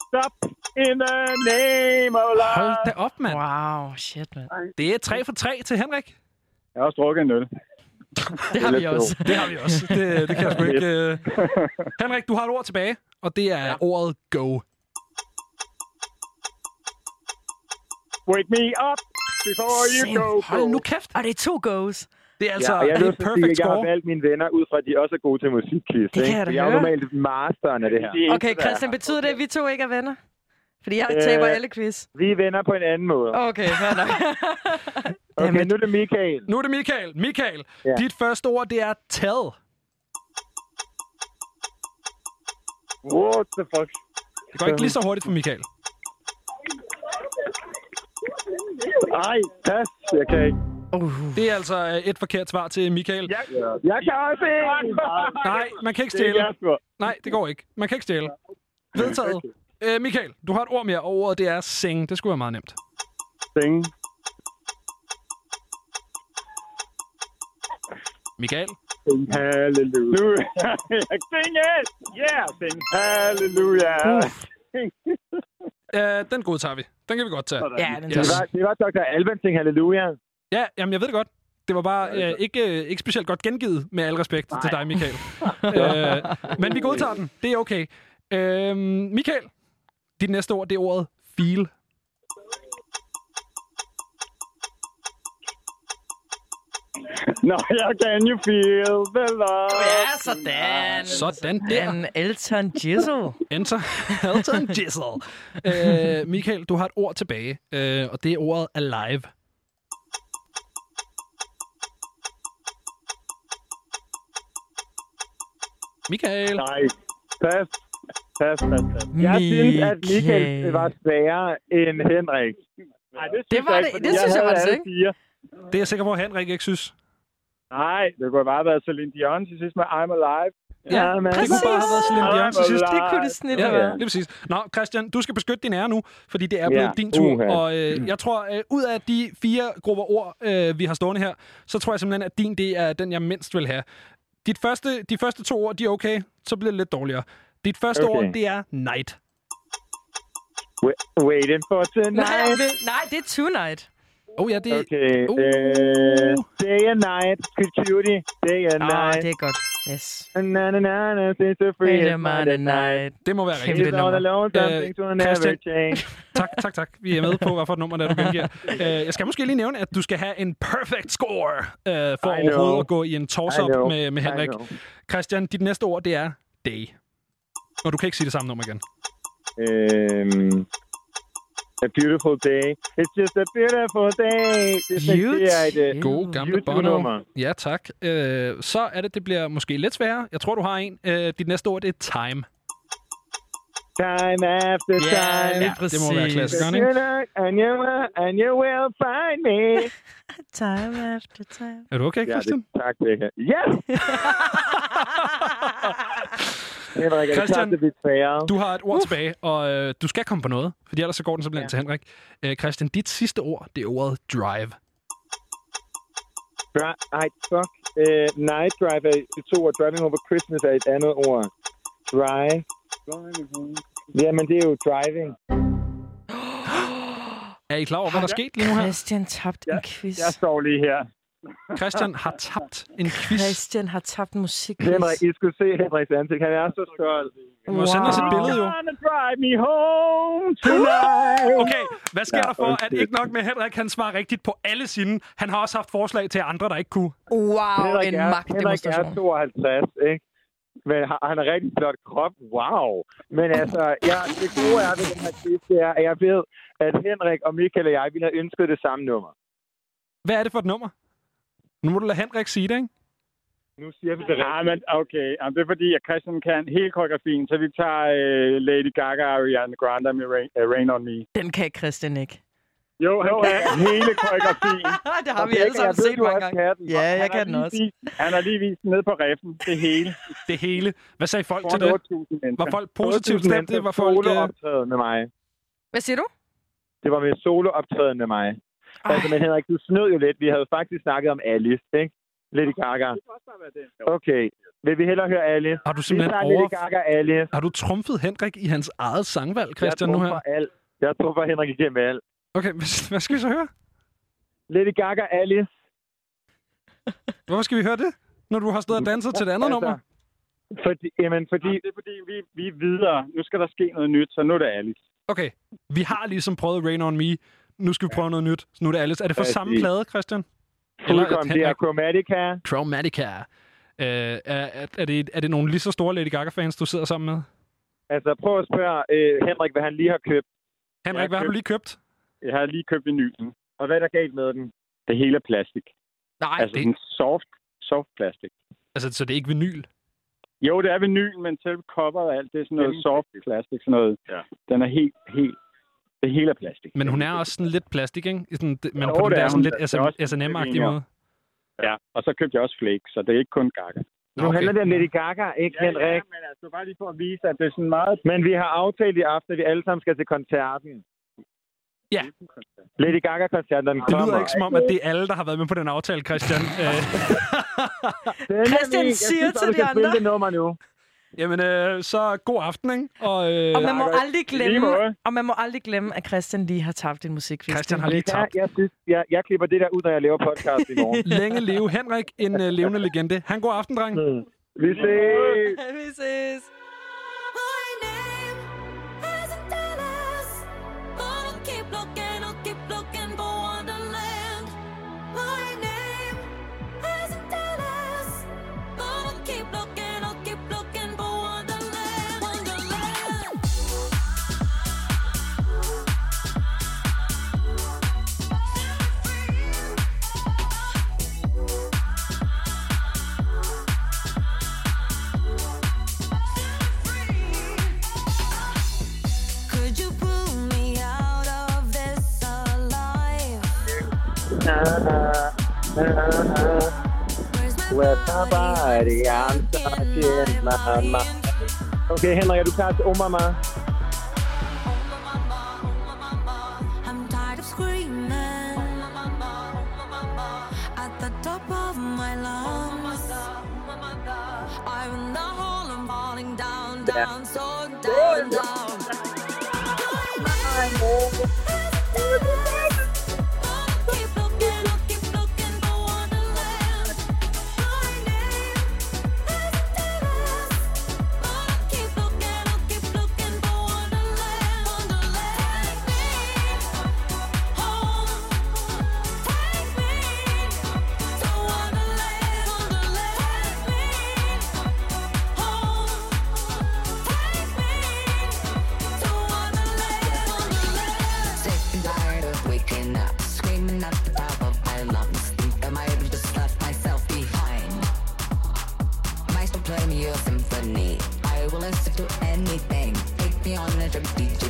Stop in the name of love. Hold da op, mand. Wow, shit, mand. Det er tre for tre til Henrik. Jeg har også drukket en øl. Det har vi også. Det har vi også. Det, det kan jeg sgu ikke... Uh... Henrik, du har et ord tilbage, og det er ja. ordet go. Wake me up before you Same. go. Hold nu kæft. Og det er to goes. Det er altså ja, jeg, det er vil et sige, perfect jeg har score. valgt mine venner ud fra, at de også er gode til musikquiz. Det kan ikke? jeg da jeg er normalt masteren af det her. Okay, Christian, betyder det, at vi to ikke er venner? Fordi jeg Øh, taber alle quiz. Vi er venner på en anden måde. Okay, fair nok. Okay, nu er det Michael. Nu er det Michael. Michael, Ja. dit første ord, det er tell. What the fuck? Det går ikke lige så hurtigt for Michael. Ej, pas. Jeg kan ikke. Uh. Det er altså øh, et forkert svar til Michael. Jeg, jeg kan også ikke. Nej, man kan ikke stjæle. Nej, det går ikke. Man kan ikke stjæle. Vedtaget. Øh, Michael, du har et ord mere, og ordet det er sing. Det skulle være meget nemt. Sing. Michael? Sing halleluja. sing it! Yeah, sing halleluja. Øh, den godtager vi. Den kan vi godt tage. Ja, den Det var, det var Dr. Alban ting, halleluja. Ja, jamen jeg ved det godt. Det var bare øh, ikke, øh, ikke specielt godt gengivet, med al respekt Nej. til dig, Michael. øh, men vi godtager den. Det er okay. Øh, Michael, dit næste ord, det er ordet feel. Nå, jeg kan you feel the love. Ja, sådan. Sådan der. En Elton Jizzle. Enter Elton Jizzle. øh, Michael, du har et ord tilbage, øh, og det er ordet alive. Michael. Nej, pas. Pas, pas, pas. Jeg synes, at Michael var sværere end Henrik. Nej, det, Det var det- det synes jeg var det ikke. Fire. Det er jeg sikker på, at Henrik ikke synes. Nej, det kunne bare have været Celine Dion til sidst med I'm Alive. Ja, men- det kunne bare have været Celine Dion til sidst. Det kunne det snit Ja, have ja, lige præcis. Nå, Christian, du skal beskytte din ære nu, fordi det er blevet Ja. din tur. Uha. Og øh, jeg tror, øh, ud af de fire grupper ord, øh, vi har stående her, så tror jeg simpelthen, at din det er den, jeg mindst vil have. Dit første, de første to ord, de er okay, så bliver det lidt dårligere. Dit første Okay. ord, det er night. Wa- Waiting for Nej, tonight. men- nej, det er Tonight. Oh ja, det er... Okay. Uh. Uh, day and night. Good cutie. Day and Åh, night. det er godt. Yes. Na na na na. Since the free is my night. Det må være rigtigt. All nummer. alone. Øh, things will never change. Tak, tak, tak. Vi er med på, hvad for et nummer det er, du gengiver. Øh, jeg skal måske lige nævne, at du skal have en perfect score, øh, for I know. overhovedet at gå i en toss-up know. med, med Henrik. know. Christian, dit næste ord, det er day. Og du kan ikke sige det samme nummer igen. Um, a beautiful day. It's just a beautiful day. Det er det et God gamle YouTube-nummer. Bono. Ja, tak. Øh, så er det, det bliver måske lidt sværere. Jeg tror, du har en. Øh, dit næste ord, det er time. Time after Ja, time. lige det må være præcis. klassikeren, ikke? and you will, and you will find me. Time after time. Er du okay, Ja, Christian? det, tak, Becca. Ja! Henrik, er det Christian, klart, det bliver sværere? Du har et ord tilbage, og øh, du skal komme på noget, fordi ellers så går den simpelthen ja. til Henrik. Øh, Christian, dit sidste ord, det er ordet drive. Dri- Ej, fuck. Uh, night drive er et to ord. Driving over Christmas er et andet ord. Drive. Jamen, det er jo driving. Er I klar over, hvad der er sket lige nu her? Christian tabt en quiz. Jeg står lige her. Christian har tabt en quiz. Christian har tabt en musikquiz. Henrik, I skulle se Henriks ansigt. Han er så stolt. Du må sende os et billede, jo. Drive me home tonight. Okay, hvad sker Ja, der for, at ikke nok med Henrik, han svarer rigtigt på alle sine. Han har også haft forslag til andre, der ikke kunne. Wow, Henrik en er, Henrik magtdemonstration. er 52, ikke? Men han- har rigtig flot krop. Wow. Men altså, ja, det gode er ved den her quiz, det er, at jeg ved, at Henrik og Michael og jeg ville have ønsket det samme nummer. Hvad er det for et nummer? Nu må du lade Henrik sige det, ikke? Nu siger vi det Ja, men okay. Jamen, det er fordi, at Christian kan hele koreografien, så vi tager uh, Lady Gaga og Ariana Grande med Rain, uh, Rain on Me. Den kan Christian ikke. Jo, han kan hele koreografien. det har vi alle sammen set mange gange. kan den. Ja, Han jeg har kan den lige også. Vist, han har lige vist ned på reffen. Det hele. Det hele. Hvad sagde folk til det? 8.000 mennesker. Var folk positivt stemte? Var folk... solo Øh... optræden med mig. Hvad siger du? Det var med solo optræden med mig. Altså, men Henrik, du snød jo lidt. Vi havde faktisk snakket om Alice, ikke? Lady Gaga. Okay. Vil vi hellere høre Alice? Har du Vi simpelthen over... Lady Gaga Alice. Har du trumfet Henrik i hans eget sangvalg, Christian, jeg nu her? for alt. Jeg tror for Henrik igennem alt. Okay, hvad- skal vi så høre? Lady Gaga Alice. Hvorfor skal vi høre det, når du har stået og danset til det andet Altså, nummer? Fordi, jamen, fordi... det er fordi, vi, vi er videre. Nu skal der ske noget nyt, så nu er det Alice. Okay, vi har ligesom prøvet Rain On Me. Nu skal vi prøve noget nyt. Så nu er det Alice. Er det for samme plade, Christian? Fuldkommen. Det er Chromatica. Chromatica. Øh, er, er, er, det, er det nogle lige så store Lady Gaga-fans, du sidder sammen med? Altså, prøv at spørge øh, Henrik, hvad han lige har købt. Henrik, Jeg hvad har du lige købt? Jeg har lige købt vinylen. Og hvad er der galt med den? Det hele er plastik. Nej, altså det- sådan soft, soft plastik. Altså, så det er ikke vinyl? Jo, det er vinyl, men selve coveret og alt, det er sådan noget soft plastik, sådan noget. Ja. Den er helt, helt... Det hele er plastik. Men hun er også sådan lidt plastik, ikke? I Sådan, det- men Jo, på den det der er sådan hun. lidt Det S&M-agtige det måde. Ja, og så købte jeg også flake, så det er ikke kun Gaga. Nu okay. handler det om Lady Gaga, ikke Ja, Henrik? ja, men altså bare lige for at vise, at det er sådan meget... Men vi har aftalt i aften, at vi alle sammen skal til koncerten. Ja. Lady Gaga-koncerten, den Det kommer. lyder ikke som om, at det er alle, der har været med på den aftale, Christian. Øh, Christian siger til de andre. det nummer nu. Jamen, øh, så god aften, ikke? Og, øh, Og man må aldrig glemme, og man må aldrig glemme, at Christian lige har tabt en musikquiz. Christian har lige Ja, tabt. jeg, synes, jeg, jeg klipper det der ud, når jeg laver podcast i morgen. Længe leve Henrik, en uh, levende legende. Han god aften, dreng. Vi ses. Vi ses. With somebody, I'm touching my mind. Okay, Henrik, er du klar til Oma Ma? I'm tired of screaming anything. Take me on a trip, DJ,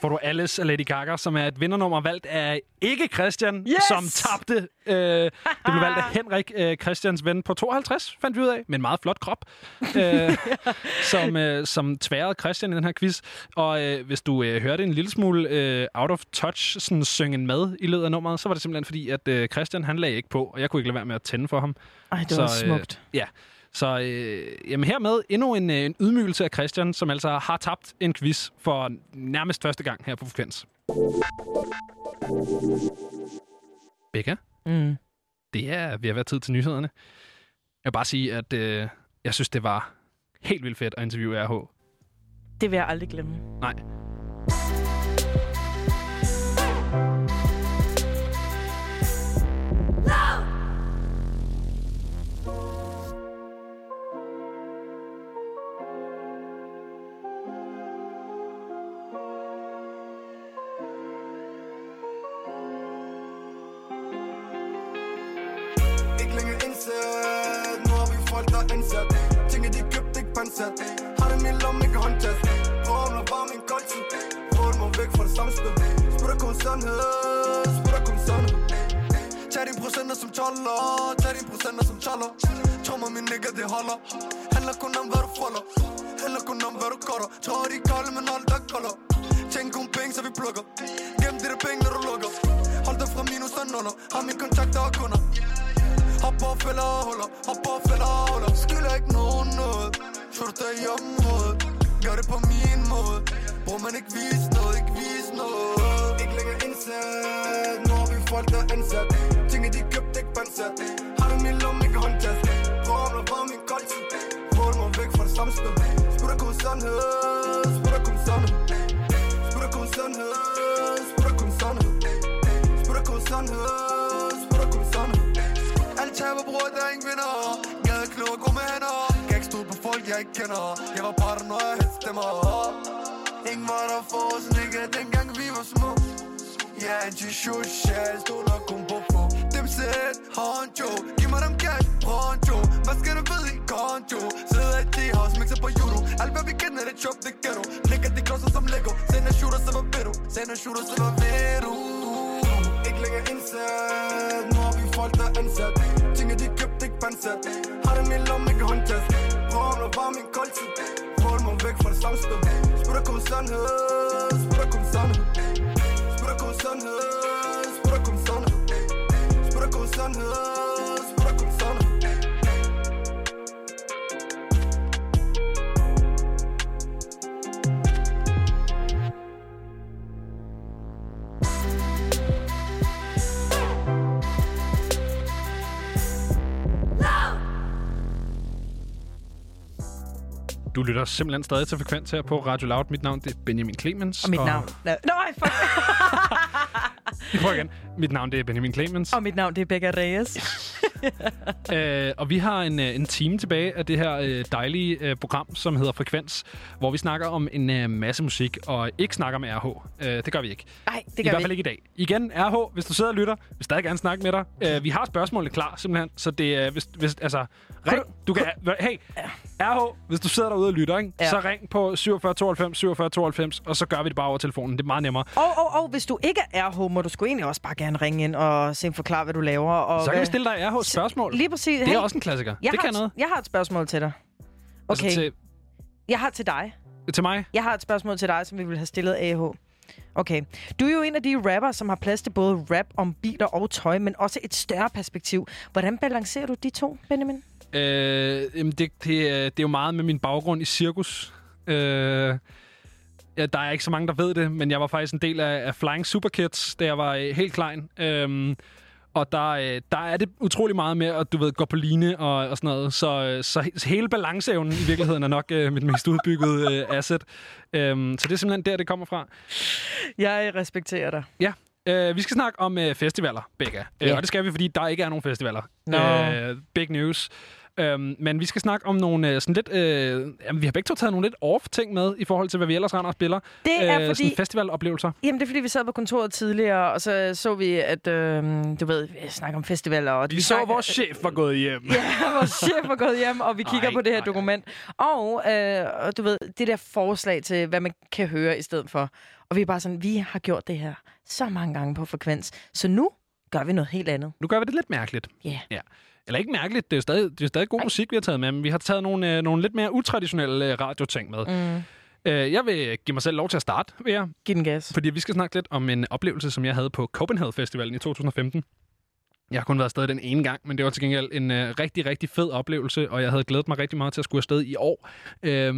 får du Alice af Lady Gaga, som er et vindernummer valgt af ikke Christian, Yes! som tabte. Øh, det blev valgt af Henrik, øh, Christians ven på 52, fandt vi ud af, med en meget flot krop, øh, som, øh, som tværede Christian i den her quiz. Og øh, hvis du øh, hørte en lille smule øh, out of touch sådan synge med i løbet af nummeret, så var det simpelthen fordi, at øh, Christian han lagde ikke på, og jeg kunne ikke lade være med at tænde for ham. Ej, det var smukt. Øh, ja. Så øh, jamen hermed endnu en, øh, en ydmygelse af Christian, som altså har tabt en quiz for nærmest første gang her på Frekvens. Becca, Mm. det er ved at være tid til nyhederne. Jeg vil bare sige, at øh, jeg synes, det var helt vildt fedt at interviewe RH. Det vil jeg aldrig glemme. Nej. Købte Har det min lomme, ikke håndtast Åbner bare min koldtid Råd mig væk fra det samme sted. Spurgte kun sandhed. Spurgte kun sandhed. Tag dine procenter som toller. Tag dine procenter som toller. Tror mig, min nigga, det holder. Handler kun om, hvad du folder. Handler kun om, hvad du cutter. Tror, de kolde, men hold dig kolder Tænk kun penge, så vi plukker. Gem de der penge, når du lukker. Hold dig fra minus og nuller. Har mine kontakter og kunder. Hop på fælder og huller. Hop på fælder og huller. Skylder ikke nogen noget. Skylder dig i området. Gør det på min måde. Bror man ikke vise noget, ikke vise noget. Ikke længere indsat. Nu har vi folk, der er ansat. Ting de købt, ikke pansat Har du min lomme, ikke håndtast Rumler bare min koldtid Råd mig væk fra det samme spil Spurgte kun sandhed. Spurgte kun sandhed. Spurgte kun sandhed. Spurgte kun sandhed. Spurgte kun sandhed. Spurgte kun sandhed. Alle taber bror, der er ingen vinder. Gade klog og gå med hænder stod på folk, jeg ikke kender. Jeg var parter, når jeg havde stemmer Ingen var der for os, nigga Dengang vi var små. Ja, en t-shirt, sjæl, stod nok kun på få. Dem sæt, honcho Giv mig dem cash, honcho Hvad skal du vide i konto? Sidder i T-house, mixer på judo Alt hvad vi kender, det chop, det ghetto. Nigga, de klodser som Lego. Sender shooter, så var ved du? Sender shooter, så var ved du? Ikke længere indsat. Nu har vi folk, der er ansat. Tinget de købte ikke pansat Har dem i lomme, ikke håndtast Rumler bare min koldtid. Råd mig væk fra det samme sted Spurgte kun sandhed. Spurgte kun sandhed. Spurgte kun sandhed. Spurgte kun sandhed. Spurgte kun sandhed. Du lytter simpelthen stadig til Frekvens her på Radio Loud. Mit navn det er Benjamin Clemens. Og mit navn... Nå, nej, fuck. Vi prøver igen. Mit navn det er Benjamin Clemens. Og mit navn, det er Becca Reyes. øh, og vi har en, øh, en time tilbage af det her øh, dejlige øh, program, som hedder Frekvens, hvor vi snakker om en øh, masse musik, og ikke snakker om RH. Øh, det gør vi ikke. Nej, det I gør hvert vi fald ikke i dag. Igen, RH, hvis du sidder og lytter, vil stadig gerne snakke med dig. Øh, vi har spørgsmålet klar, simpelthen. Så det er, hvis, hvis, altså, ring, du kan, hey, RH, hvis du sidder derude og lytter, ikke, Ja. så ring på 47 92 47 92, og så gør vi det bare over telefonen. Det er meget nemmere. Og, og, og hvis du ikke er RH, må du sgu egentlig også bare gerne ringe ind og se forklare, hvad du laver. Og Så kan vi stille dig RH spørgsmål. Lige præcis. Det er også en klassiker. Jeg det har kan et, noget. Jeg har et spørgsmål til dig. Altså Okay, til, jeg har til dig. til mig? Jeg har et spørgsmål til dig, som vi vil have stillet AH. Okay. Du er jo en af de rapper, som har plads til både rap om biler og tøj, men også et større perspektiv. Hvordan balancerer du de to, Benjamin? Øh, jamen det, det, er- det er jo meget med min baggrund i cirkus. Øh, ja, der er ikke så mange, der ved det, men jeg var faktisk en del af, af Flying Super Kids, da jeg var øh, helt klein. Øhm, og der, øh, der er det utrolig meget med at du ved, gå på line og, og sådan noget. Så, øh, så, he- så hele balanceevnen i virkeligheden er nok øh, mit mest udbyggede øh, asset. Øhm, så det er simpelthen der, det kommer fra. Jeg respekterer dig. Ja. Øh, vi skal snakke om øh, festivaler, Becca. Øh, og det skal vi, fordi der ikke er nogen festivaler. Nå. Øh, big news. Øhm, men vi skal snakke om nogle øh, sådan lidt... Øh, jamen, vi har begge to taget nogle lidt off-ting med i forhold til, hvad vi ellers render og spiller. Det er øh, fordi- Sådan festivaloplevelser. Jamen, det er fordi, vi sad på kontoret tidligere, og så så vi, at øh, du ved, vi snakker om festivaler. Og Vi så, at vores chef var gået hjem. Ja, vores chef var gået hjem, og vi kigger Ej, på det her dokument. Og, øh, og du ved, det der forslag til, hvad man kan høre i stedet for. Og vi er bare sådan, vi har gjort det her så mange gange på frekvens. Så nu gør vi noget helt andet. Nu gør vi det lidt mærkeligt. Ja. ja. Eller ikke mærkeligt, det er stadig, det er stadig god musik, vi har taget med, men vi har taget nogle, øh, nogle lidt mere utraditionelle øh, radioting med. Mm. Øh, jeg vil give mig selv lov til at starte, vil jeg. Giv den gas. Fordi vi skal snakke lidt om en oplevelse, som jeg havde på Copenhagen Festivalen i 2015. Jeg har kun været afsted den ene gang, men det var til gengæld en øh, rigtig, rigtig fed oplevelse, og jeg havde glædet mig rigtig meget til at skulle afsted i år. Øhm,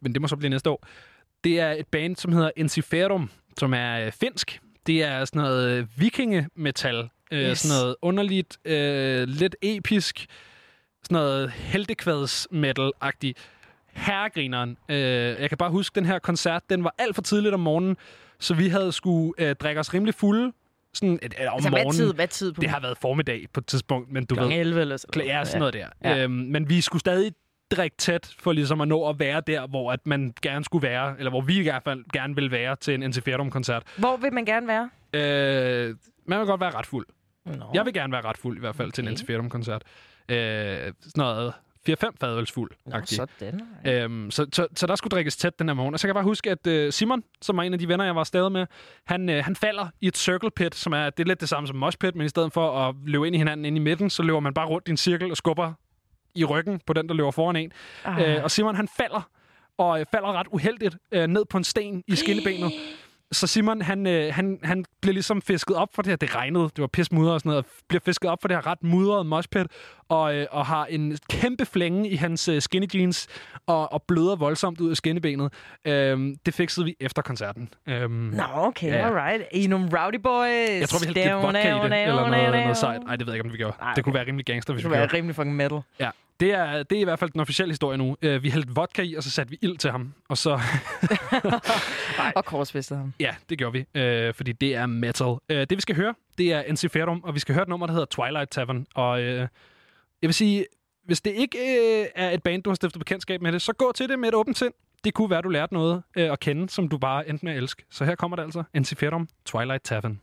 men det må så blive næste år. Det er et band, som hedder Enciferum, som er øh, finsk. Det er sådan noget øh, vikingemetal. Øh, Yes. Sådan noget underligt, øh, lidt episk, sådan noget heldekvads-metal-agtigt. Herregrineren. Øh, jeg kan bare huske, den her koncert, den var alt for tidligt om morgenen, så vi havde skulle øh, drikke os rimelig fulde. Sådan, et, eller om Altså, hvad morgenen. tid- hvad tid på- Det har været formiddag på et tidspunkt, men du Klokken ved... 11 eller sådan noget. Ja, sådan noget der. Ja. Øhm, men vi skulle stadig drikke tæt, for ligesom at nå at være der, hvor at man gerne skulle være, eller hvor vi i hvert fald gerne vil være til en Antiferum-koncert. Hvor vil man gerne være? Øh, man vil godt være ret fuld. Nå. Jeg vil gerne være ret fuld i hvert fald okay. til en Antiferum-koncert. Øh, sådan noget 4-5 fadølsfuld. Nå, sådan. Øhm, så, så, så der skulle drikkes tæt den her morgen. Og så kan jeg bare huske, at øh, Simon, som var en af de venner, jeg var afsted med, han, øh, han falder i et circle pit, som er, det er lidt det samme som mosh pit, men i stedet for at løbe ind i hinanden ind i midten, så løber man bare rundt i en cirkel og skubber i ryggen på den, der løber foran en. Ah. Øh, og Simon, han falder, og øh, falder ret uheldigt øh, ned på en sten i skinnebenet. Så Simon, han, øh, han, han bliver ligesom fisket op for det her. Det regnede, det var pis mudder og sådan noget. Og bliver fisket op for det her ret mudrede moshpit. Og, øh, og har en kæmpe flænge i hans øh, skinny jeans. Og, og bløder voldsomt ud af skinnebenet. Øhm, det fikset vi efter koncerten. Øhm, Nå, okay, ja. alright. I nogle rowdy boys. Jeg tror, vi hældte lidt vodka i det, eller noget, noget sejt. Nej, det ved jeg ikke, om vi gjorde. Nej, Det kunne være rimelig gangster, hvis Det vi kunne gjorde. være rimelig fucking metal. Ja, det er, det er i hvert fald den officielle historie nu. Uh, vi hældte vodka i, og så satte vi ild til ham. Og så... Og korsfæstede ham. Ja, det gør vi, øh, fordi det er metal. Øh, det vi skal høre, det er Ensiferum, og vi skal høre et nummer, der hedder Twilight Tavern. Og øh, jeg vil sige, hvis det ikke øh, er et band, du har stiftet bekendtskab med det, så gå til det med et åbent sind. Det kunne være, du lærte noget øh, at kende, som du bare endte med at elske. Så her kommer det altså. Ensiferum, Twilight Tavern.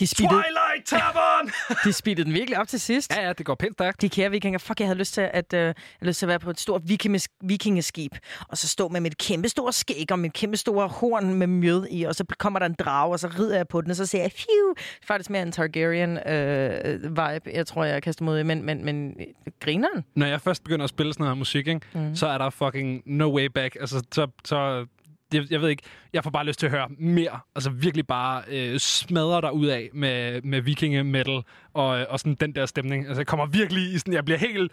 De speedede, Twilight Tavern! de speedede den virkelig op til sidst. ja, ja, det går pænt stærkt. De kære vikinger. Fuck, jeg havde lyst til at, øh, jeg havde lyst til at være på et stort vikinges, vikingeskib. Og så stå med mit kæmpe store skæg og mit kæmpe store horn med mjød i. Og så kommer der en drage, og så rider jeg på den. Og så siger jeg, phew. Faktisk mere en Targaryen-vibe, jeg tror, jeg kaster mod. Men, men, men øh, grineren? Når jeg først begynder at spille sådan noget her musik, ikke, Mhm. så er der fucking no way back. Altså, så, så jeg, jeg ved ikke, jeg får bare lyst til at høre mere. Altså virkelig bare øh, smadre dig ud af med, med vikinge metal og, og sådan den der stemning. Altså jeg kommer virkelig i sådan, jeg bliver helt,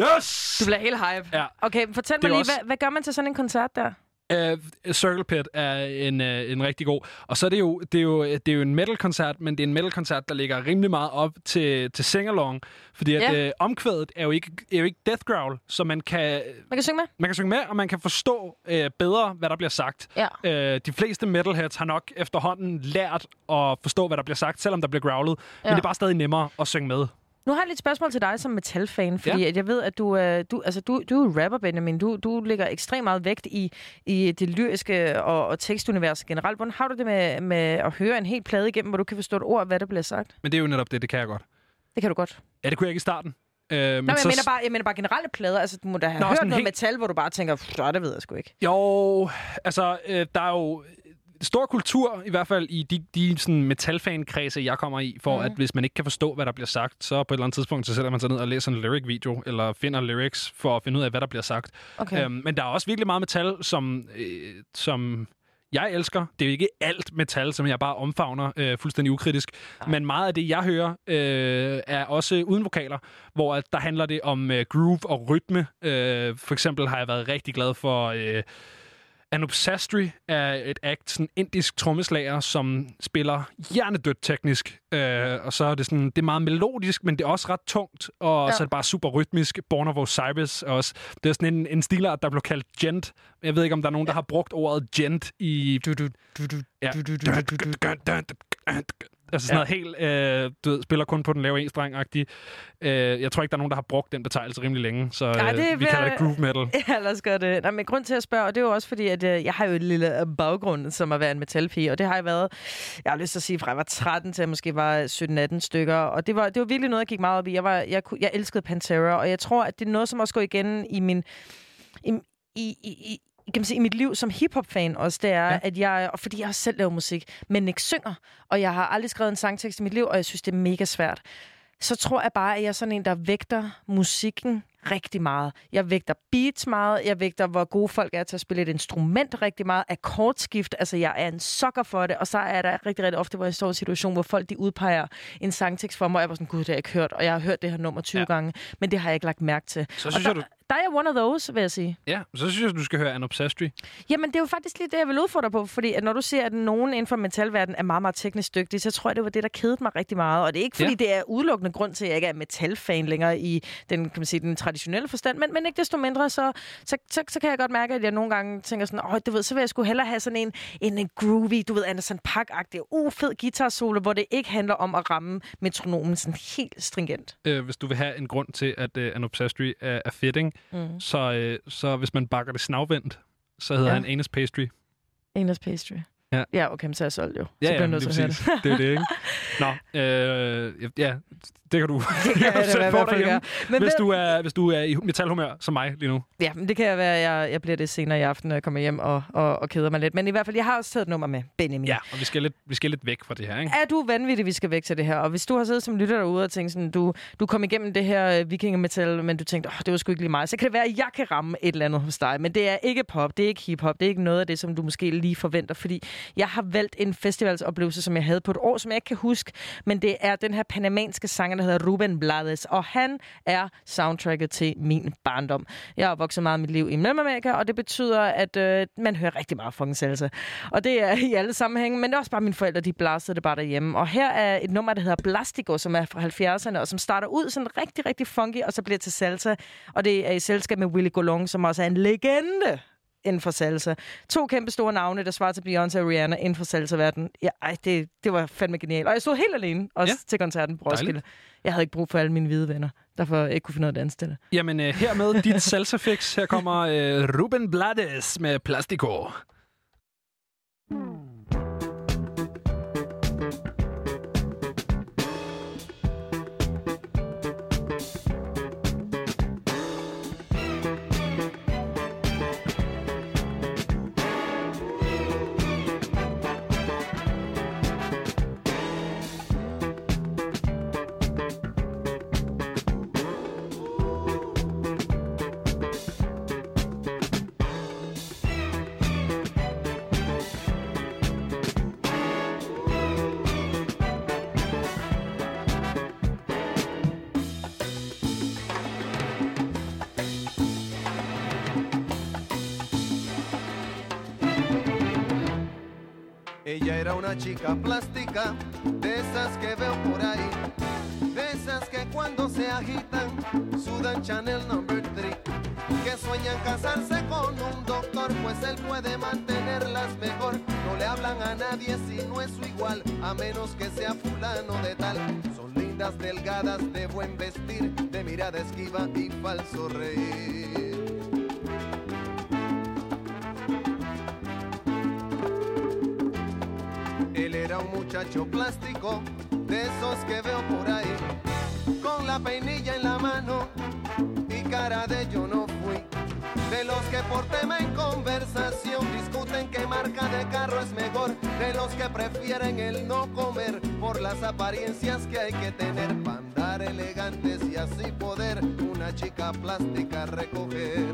yes! Du bliver helt hype. Ja. Okay, fortæl Det mig lige, også- hvad, hvad gør man til sådan en koncert der? Uh, Circle Pit er en, uh, en rigtig god. Og så er det jo, det er jo, det er jo en metal-koncert, men det er en metal-koncert, der ligger rimelig meget op til, til sing-along. Fordi at Ja. uh, omkvædet er jo, ikke, er jo ikke death growl, så man kan, Man kan synge med? man kan synge med, og man kan forstå uh, bedre, hvad der bliver sagt. Ja. Uh, de fleste metalheads har nok efterhånden lært at forstå, hvad der bliver sagt, selvom der bliver growlet. Ja. Men det er bare stadig nemmere at synge med. Nu har jeg lidt spørgsmål til dig som metal-fan, fordi Ja. at jeg ved, at du, øh, du, altså, du, du er rapper, Benjamin. Du, du lægger ekstremt meget vægt i, i det lyriske og, og tekstuniverset generelt. Hvordan har du det med, med at høre en hel plade igennem, hvor du kan forstå et ord, hvad der bliver sagt? Men det er jo netop det, det kan jeg godt. Det kan du godt. Ja, det kunne jeg ikke i starten. Uh, men Nå, men jeg, så- mener bare, jeg mener bare generelle plader. Altså, du må da have Nå, hørt noget helt- metal, hvor du bare tænker, "Pff, det ved jeg sgu ikke. Jo, altså, øh, der er jo stor kultur, i hvert fald i de, de sådan metalfan-kredse, jeg kommer i, for mm. at hvis man ikke kan forstå, hvad der bliver sagt, så på et eller andet tidspunkt, så sætter man sig ned og læser en lyric-video, eller finder lyrics for at finde ud af, hvad der bliver sagt. Okay. Øhm, men der er også virkelig meget metal, som, øh, som jeg elsker. Det er jo ikke alt metal, som jeg bare omfavner øh, fuldstændig ukritisk. Men meget af det, jeg hører, øh, er også uden vokaler, hvor at der handler det om øh, groove og rytme. Øh, for eksempel har jeg været rigtig glad for... Øh, Anup Sastry er et act, sådan indisk trommeslager, som spiller hjernedødt teknisk. Øh, og så er det sådan, det er meget melodisk, men det er også ret tungt, og Ja. så er det bare super rytmisk. Born of Osiris er også. Det er sådan en, en stilart, der blev kaldt gent. Jeg ved ikke, om der er nogen, der har brugt ordet gent i... Altså sådan Ja. noget helt, øh, du ved, spiller kun på den lave E-streng-agtige. Øh, jeg tror ikke, der er nogen, der har brugt den betegnelse rimelig længe, så øh, Ej, det er vi kalder det groove metal. Ja, lad os gøre det. Nej, men grund til at spørge, og det er jo også fordi, at øh, jeg har jo et lille øh, baggrund, som at være en metalpige, og det har jeg været, jeg har lyst til at sige, fra jeg var 13 til jeg måske var 17-18 stykker, og det var, det var virkelig noget, jeg gik meget op i. Jeg, var, jeg, jeg elskede Pantera, og jeg tror, at det er noget, som også går igen i min... I, i, i kan man sige, i mit liv som hiphop-fan også, det er, ja. at jeg, og fordi jeg også selv laver musik, men ikke synger, og jeg har aldrig skrevet en sangtekst i mit liv, og jeg synes, det er mega svært så tror jeg bare, at jeg er sådan en, der vægter musikken rigtig meget. Jeg vægter beats meget. Jeg vægter, hvor gode folk er til at spille et instrument rigtig meget. Akkordskift. Altså, jeg er en sokker for det. Og så er der rigtig, rigtig ofte, hvor jeg står i en situation, hvor folk de udpeger en sangtekst for mig, og jeg var sådan, gud, det har jeg ikke hørt. Og jeg har hørt det her nummer 20 ja. gange, men det har jeg ikke lagt mærke til. Så Og synes der, jeg, du- der er jeg one of those, vil jeg sige. Ja, så synes jeg, du skal høre Sastry. Jamen, det er jo faktisk lige det, jeg vil udfordre på, fordi at når du ser, at nogen inden for metalverdenen er meget, meget teknisk dygtig, så tror jeg, det var det, der kedede mig rigtig meget. Og det er ikke, fordi Ja. det er udelukkende grund til, at jeg ikke er metalfan længere i den, kan man sige, den traditionelle forstand, men, men ikke desto mindre, så, så, så, så kan jeg godt mærke, at jeg nogle gange tænker sådan, åh, du ved, så vil jeg sgu hellere have sådan en, en, en groovy, du ved, Anderson Paak-agtig, uh, fed guitar-solo, hvor det ikke handler om at ramme metronomen sådan helt stringent. Øh, hvis du vil have en grund til, at øh, Sastry er, er fitting, Mm. så, øh, så hvis man bakker det snavvendt, så hedder Ja. han Anus Pastry. Anus pastry. Ja. Ja, okay, men så er jeg solgt jo. Så Ja, bliver ja, det, er høre præcis. det er det, ikke? Nå, øh, ja, det kan du, Det kan jeg selv få derhjemme. Men hvis, ved- du er, hvis du er i metalhumør som mig lige nu. Ja, men det kan jeg være, at jeg, jeg bliver det senere i aften, når jeg kommer hjem og, og, og keder mig lidt. Men i hvert fald, jeg har også taget et nummer med, Benjamin. Ja, og vi skal lidt, vi skal lidt væk fra det her, ikke? Er du vanvittig, vi skal væk til det her? Og hvis du har siddet som lytter derude og tænkt sådan, du, du kom igennem det her uh, vikingemetal, men du tænkte, åh, det var sgu ikke lige mig, så kan det være, at jeg kan ramme et eller andet hos dig. Men det er ikke pop, det er ikke hiphop, det er ikke noget af det, som du måske lige forventer, fordi jeg har valgt en festivalsoplevelse, som jeg havde på et år, som jeg ikke kan huske, men det er den her panamanske sanger, der hedder Ruben Blades, og han er soundtracket til min barndom. Jeg har vokset meget af mit liv i Mellemamerika, og det betyder, at øh, man hører rigtig meget fucking salsa. Og det er i alle sammenhænge, men det er også bare mine forældre, de blastede det bare derhjemme. Og her er et nummer, der hedder Plastico, som er fra 70'erne, og som starter ud sådan rigtig, rigtig funky, og så bliver til salsa. Og det er i selskab med Willy Golong, som også er en legende inden for salsa. To kæmpe store navne, der svarer til Beyoncé og Rihanna inden for salsa-verdenen. Ja, ej, det, det var fandme genialt. Og jeg stod helt alene også Ja. til koncerten på Roskilde. Dejligt. Jeg havde ikke brug for alle mine hvide venner, derfor jeg ikke kunne finde noget at danse til det. Jamen, øh, hermed dit salsa fix. Her kommer øh, Ruben Blades med Plastico. Era una chica plástica, de esas que veo por ahí, de esas que cuando se agitan sudan Chanel Number 3, que sueñan casarse con un doctor, pues él puede mantenerlas mejor. No le hablan a nadie si no es su igual, a menos que sea fulano de tal. Son lindas, delgadas, de buen vestir, de mirada esquiva y falso reír. Un muchacho plástico, de esos que veo por ahí, con la peinilla en la mano y cara de yo no fui. De los que por tema en conversación discuten qué marca de carro es mejor, de los que prefieren el no comer por las apariencias que hay que tener para andar elegantes y así poder una chica plástica recoger.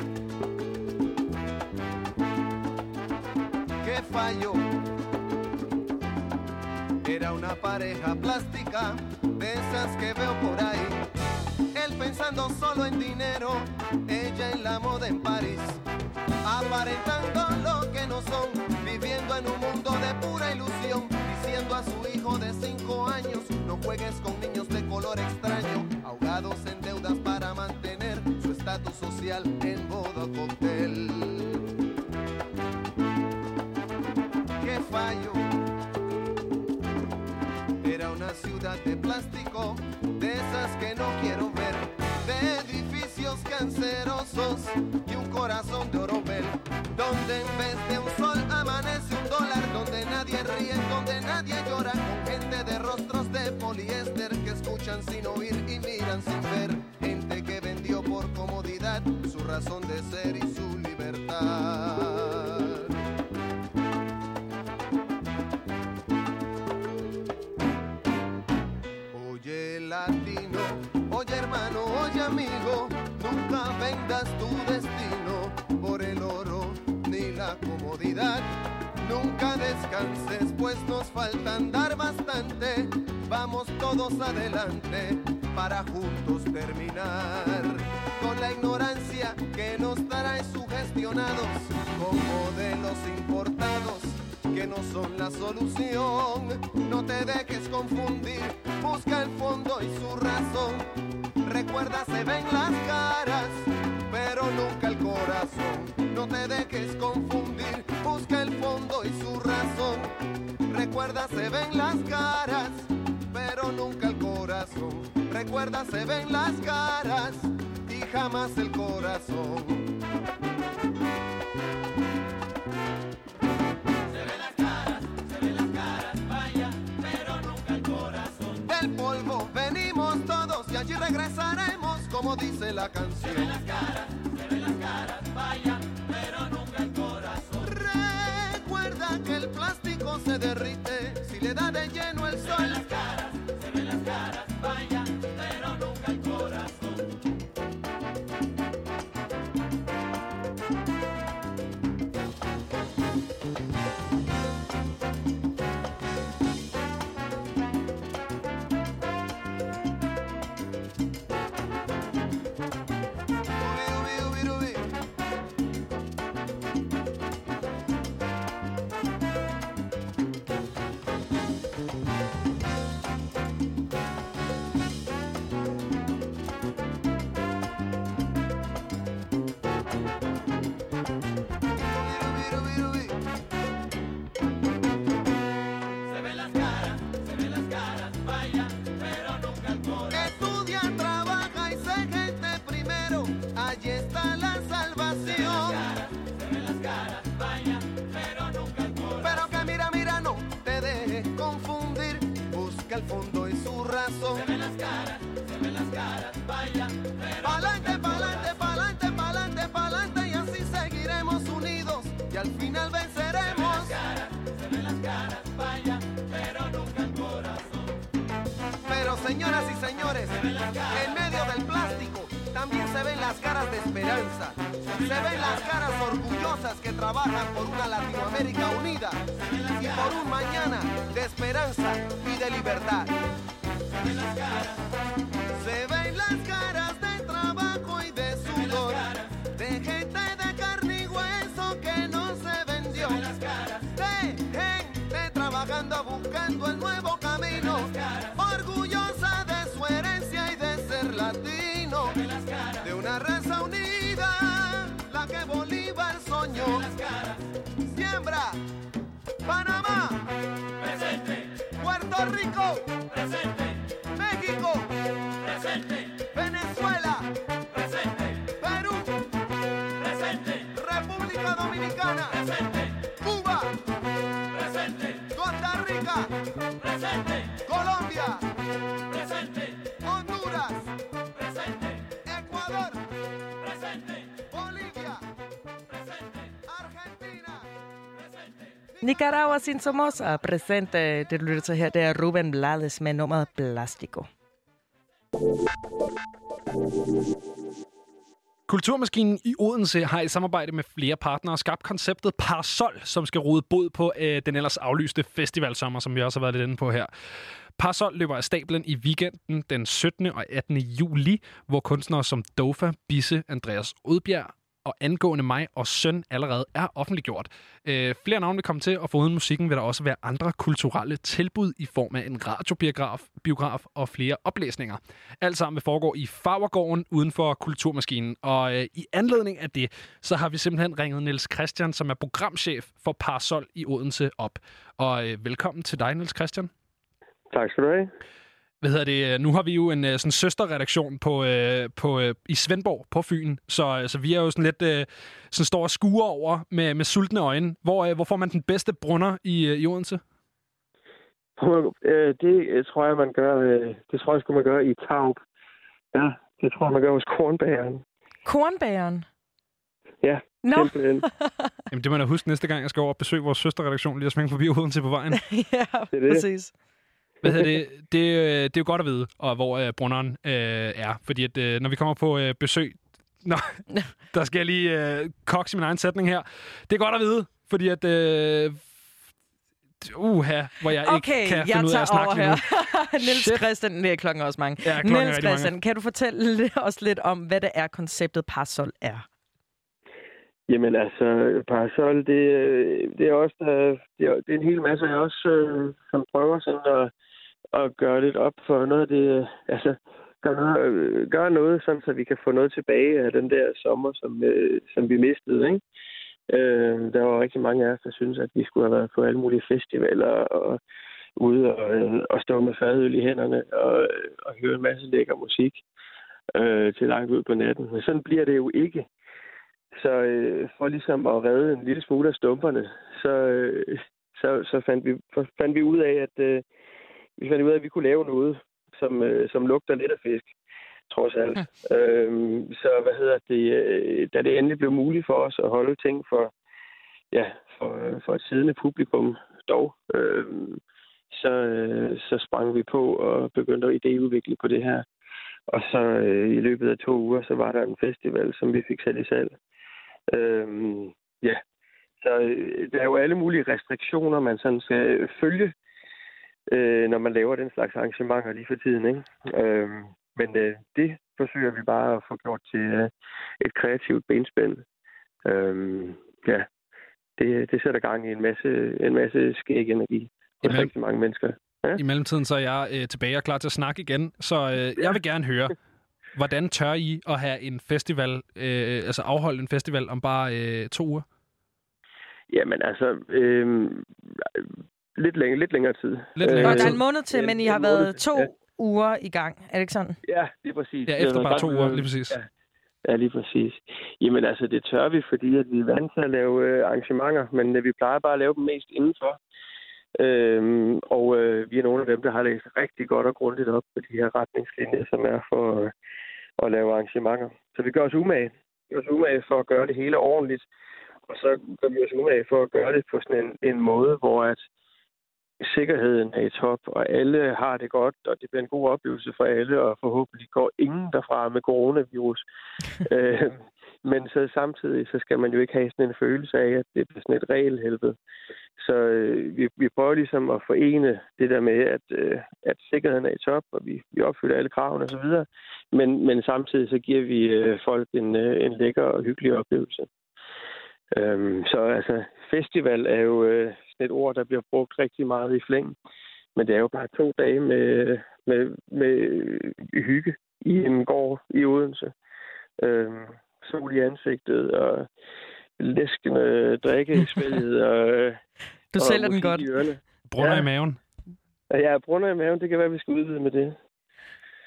¿Qué fallo? Era una pareja plástica, de esas que veo por ahí. Él pensando solo en dinero, ella en la moda en París. Aparentando lo que no son, viviendo en un mundo de pura ilusión. Diciendo a su hijo de cinco años, no juegues con niños de color extraño. Ahogados en deudas para mantener su estatus social en boda cóctel. De plástico, de esas que no quiero ver, de edificios cancerosos y un corazón de oropel, donde en vez de un sol amanece un dólar, donde nadie ríe, donde nadie llora, con gente de rostros de poliéster que escuchan sin oír y miran sin ver, gente que vendió por comodidad su razón de ser y su libertad. Amigo, nunca vendas tu destino por el oro ni la comodidad. Nunca descanses, pues nos falta andar bastante. Vamos todos adelante para juntos terminar con la ignorancia que nos trae sugestionados con modelos importados que no son la solución. No te dejes confundir, busca el fondo y su razón. Recuerda, se ven las caras, pero nunca el corazón. No te dejes confundir, busca el fondo y su razón. Recuerda, se ven las caras, pero nunca el corazón. Recuerda, se ven las caras y jamás el corazón. Polvo allí regresaremos, como dice la canción. Se ven las caras, se ven las caras, vaya, pero nunca el corazón. Recuerda que el plástico se derrite si le da de lleno el sol. En medio del plástico también se ven las caras de esperanza. Se ven las caras orgullosas que trabajan por una Latinoamérica unida y por un mañana de esperanza y de libertad. Se ven las caras de Nicaragua sin Somoza ah, presente. Det du lytter til her, det er Ruben Blades med nummeret Plastico. Kulturmaskinen i Odense har i samarbejde med flere partnere skabt konceptet Parasol, som skal rode bod på øh, den ellers aflyste festivalsommer, som vi også har været lidt inde på her. Parasol løber af stablen i weekenden den 17. og 18. juli, hvor kunstnere som Dofa, Bisse, Andreas Odbjerg og angående mig og søn allerede er offentliggjort. Øh, flere navne vil komme til, og foruden musikken vil der også være andre kulturelle tilbud i form af en radiobiograf biograf og flere oplæsninger. Alt sammen vil foregå i Farvergården uden for Kulturmaskinen. Og øh, i anledning af det, så har vi simpelthen ringet Niels Christian, som er programchef for Parasol i Odense op. Og øh, velkommen til dig, Niels Christian. Tak skal du have. Hvad hedder det? Nu har vi jo en øh, sådan søsterredaktion på, øh, på, øh, i Svendborg på Fyn, så, øh, så vi er jo sådan lidt øh, sådan står og skuer over med, med sultne øjne. Hvor, øh, hvor får man den bedste brunner i, øh, i Odense? Øh, Det øh, tror jeg, man gør, øh, det tror jeg, sgu, man gør i Taub. Ja, det tror jeg, man gør hos kornbageren. Kornbageren? Ja, Nå. simpelthen. Jamen, det må jeg da huske næste gang, jeg skal over og besøge vores søsterredaktion, lige at smænge forbi Odense på vejen. ja, det er det. præcis. Hvad hedder det? Det, øh, det er jo godt at vide, og hvor øh, brunderen øh, er. Fordi at, øh, når vi kommer på øh, besøg... Nå, der skal jeg lige øh, kokse min egen sætning her. Det er godt at vide, fordi at... Øh, uha, hvor jeg Okay, ikke kan jeg finde ud af tager at snakke over lige nu. Niels Shit. Christian, det er klokken også mange. Ja, klokken Niels rigtig mange. Christian, kan du fortælle os lidt om, hvad det er, konceptet Parasol er? Jamen altså, Parasol, det, øh, det er også øh, det er, det er en hel masse af os, som prøver sådan at, at gøre lidt op for noget af det, øh, altså gøre noget, øh, gøre noget sådan, så vi kan få noget tilbage af den der sommer, som, øh, som vi mistede, ikke? Øh, der var rigtig mange af os, der synes, at vi skulle have været på alle mulige festivaler og ude og, øh, og stå med fadøl i hænderne og, øh, og høre en masse lækker musik øh, til langt ud på natten. Men sådan bliver det jo ikke. Så øh, for ligesom at redde en lille smule af stumperne, så, øh, så, så fandt, vi, fandt vi ud af, at øh, vi fandt ud af, at vi kunne lave noget, som, øh, som lugter lidt af fisk, trods alt. øhm, så hvad hedder det, øh, da det endelig blev muligt for os at holde ting for, ja, for, for et siddende publikum dog, øh, så, øh, så sprang vi på og begyndte at idéudvikle på det her. Og så øh, i løbet af to uger, så var der en festival, som vi fik sat i salg. Øhm, ja, så øh, der er jo alle mulige restriktioner, man sådan skal følge, øh, når man laver den slags arrangementer lige for tiden. Ikke? Øhm, men øh, det forsøger vi bare at få gjort til øh, et kreativt benspænd. Øhm, ja, det, det sætter gang i en masse, en masse skæg energi hos rigtig mange mennesker. Ja? I mellemtiden så er jeg øh, tilbage og klar til at snakke igen, så øh, jeg vil gerne høre, hvordan tør I at have en festival, øh, altså afholde en festival om bare øh, to uger? Jamen altså, øh, lidt, længere, lidt længere tid. Lidt Og længere der er en måned til, en- men I har været to ja. uger i gang. Er det ikke sådan? Ja, lige præcis. Ja, efter bare to uger, lige præcis. Ja. Ja, lige præcis. Jamen altså, det tør vi, fordi at vi er vant til at lave øh, arrangementer, men øh, vi plejer bare at lave dem mest indenfor. Øhm, og øh, vi er nogle af dem, der har læst rigtig godt og grundigt op på de her retningslinjer, som er for øh, at lave arrangementer. Så vi gør os umage. Vi gør os umage for at gøre det hele ordentligt. Og så gør vi os umage for at gøre det på sådan en, en måde, hvor at sikkerheden er i top, og alle har det godt, og det bliver en god oplevelse for alle, og forhåbentlig går ingen derfra med coronavirus. øh, men så samtidig, så skal man jo ikke have sådan en følelse af, at det bliver sådan et regelhelvede. Så øh, vi, vi prøver ligesom at forene det der med, at, øh, at sikkerheden er i top, og vi, vi opfylder alle kravene osv., men, men samtidig så giver vi øh, folk en, øh, en lækker og hyggelig oplevelse. Øhm, så altså, festival er jo øh, sådan et ord, der bliver brugt rigtig meget i flæng. Men det er jo bare to dage med, med, med hygge i en gård i Odense. Øhm, sol i ansigtet og læskende drikke i svælget. Og, Du og sælger den godt. I ørerne. Brunder i maven. Ja, brunner i maven. Det kan være, vi skal udvide med det.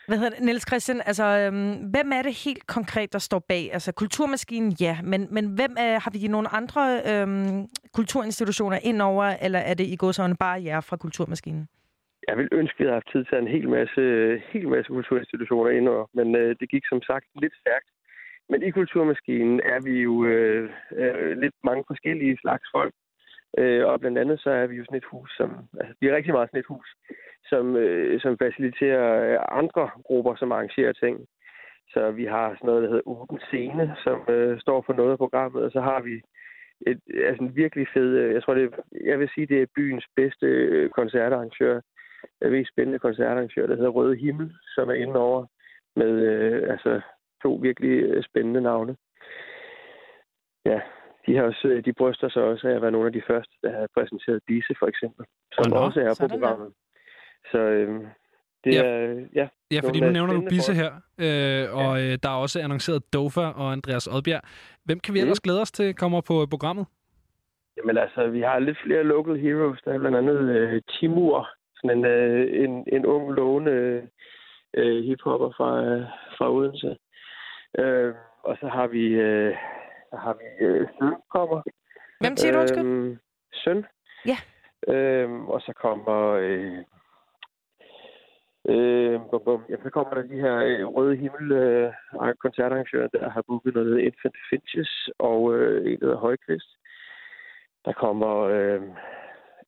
Hvad hedder det? Niels Christian, altså, øhm, hvem er det helt konkret, der står bag? Altså, Kulturmaskinen, ja, men, men hvem er, har vi nogle andre øhm, kulturinstitutioner indover, eller er det i går sådan bare jer fra Kulturmaskinen? Jeg vil ønske, at jeg havde haft tid til en hel masse, hel masse kulturinstitutioner indover, men øh, det gik som sagt lidt stærkt. Men i Kulturmaskinen er vi jo øh, øh, lidt mange forskellige slags folk. Øh, og blandt andet så er vi jo sådan et hus, som... Altså, vi er rigtig meget sådan et hus, som, øh, som faciliterer øh, andre grupper, som arrangerer ting. Så vi har sådan noget, der hedder Åben Scene, som øh, står for noget af programmet, og så har vi et, altså en virkelig fed... Øh, jeg tror, det jeg vil sige, det er byens bedste øh, koncertarrangør. Ved, spændende koncertarrangør, der hedder Røde Himmel, som er inde over med øh, altså, to virkelig spændende navne. Ja, de, har også, de bryster sig også af at være nogle af de første, der har præsenteret Bisse, for eksempel, som Nå, også er på sådan der. Så øh, det Ja. er... Ja, Ja, fordi nu nævner du Bisse her, øh, og øh, der er også annonceret Dofa og Andreas Odbjerg. Hvem kan vi ellers glæde os til kommer på øh, programmet? Jamen altså, vi har lidt flere local heroes. Der er blandt andet øh, Timur, sådan en, øh, en, en ung, lovende øh, hiphopper fra, øh, fra Odense. Øh, og så har vi, øh, så har vi øh, Søn kommer. Hvem siger du, undskyld? Øh, Søn. Ja. Øh, og så kommer... Øh, Øh, bum, bum. Jamen, så kommer der de her øh, røde himmel øh, koncertarrangører, der har booket noget, der hedder Infant Finches, og øh, en, der hedder Højkvist. Der kommer, øh,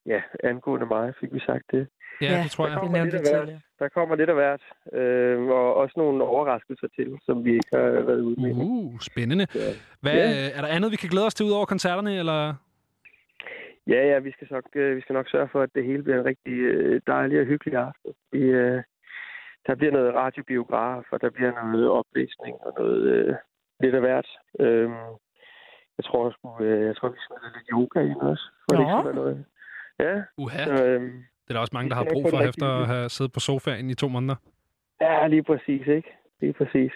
ja, angående mig, fik vi sagt det. Ja, det tror der jeg. kommer, lidt af hvert. der kommer lidt af hvert, øh, og også nogle overraskelser til, som vi ikke har været ude med. Uh, spændende. Hvad, Ja. er der andet, vi kan glæde os til ud over koncerterne, eller? Ja, ja, vi skal, nok, øh, vi skal nok sørge for, at det hele bliver en rigtig øh, dejlig og hyggelig aften. Vi, øh, der bliver noget radiobiograf, og der bliver noget oplæsning og noget øh, lidt af hvert. Øh, jeg tror, øh, jeg tror, vi have lidt yoga ind også. For det ikke Nå. skal være noget. Ja. Uha. Så, øh, Det er der også mange, der har brug for efter at have siddet på sofaen i to måneder. Ja, lige præcis, ikke? Lige præcis.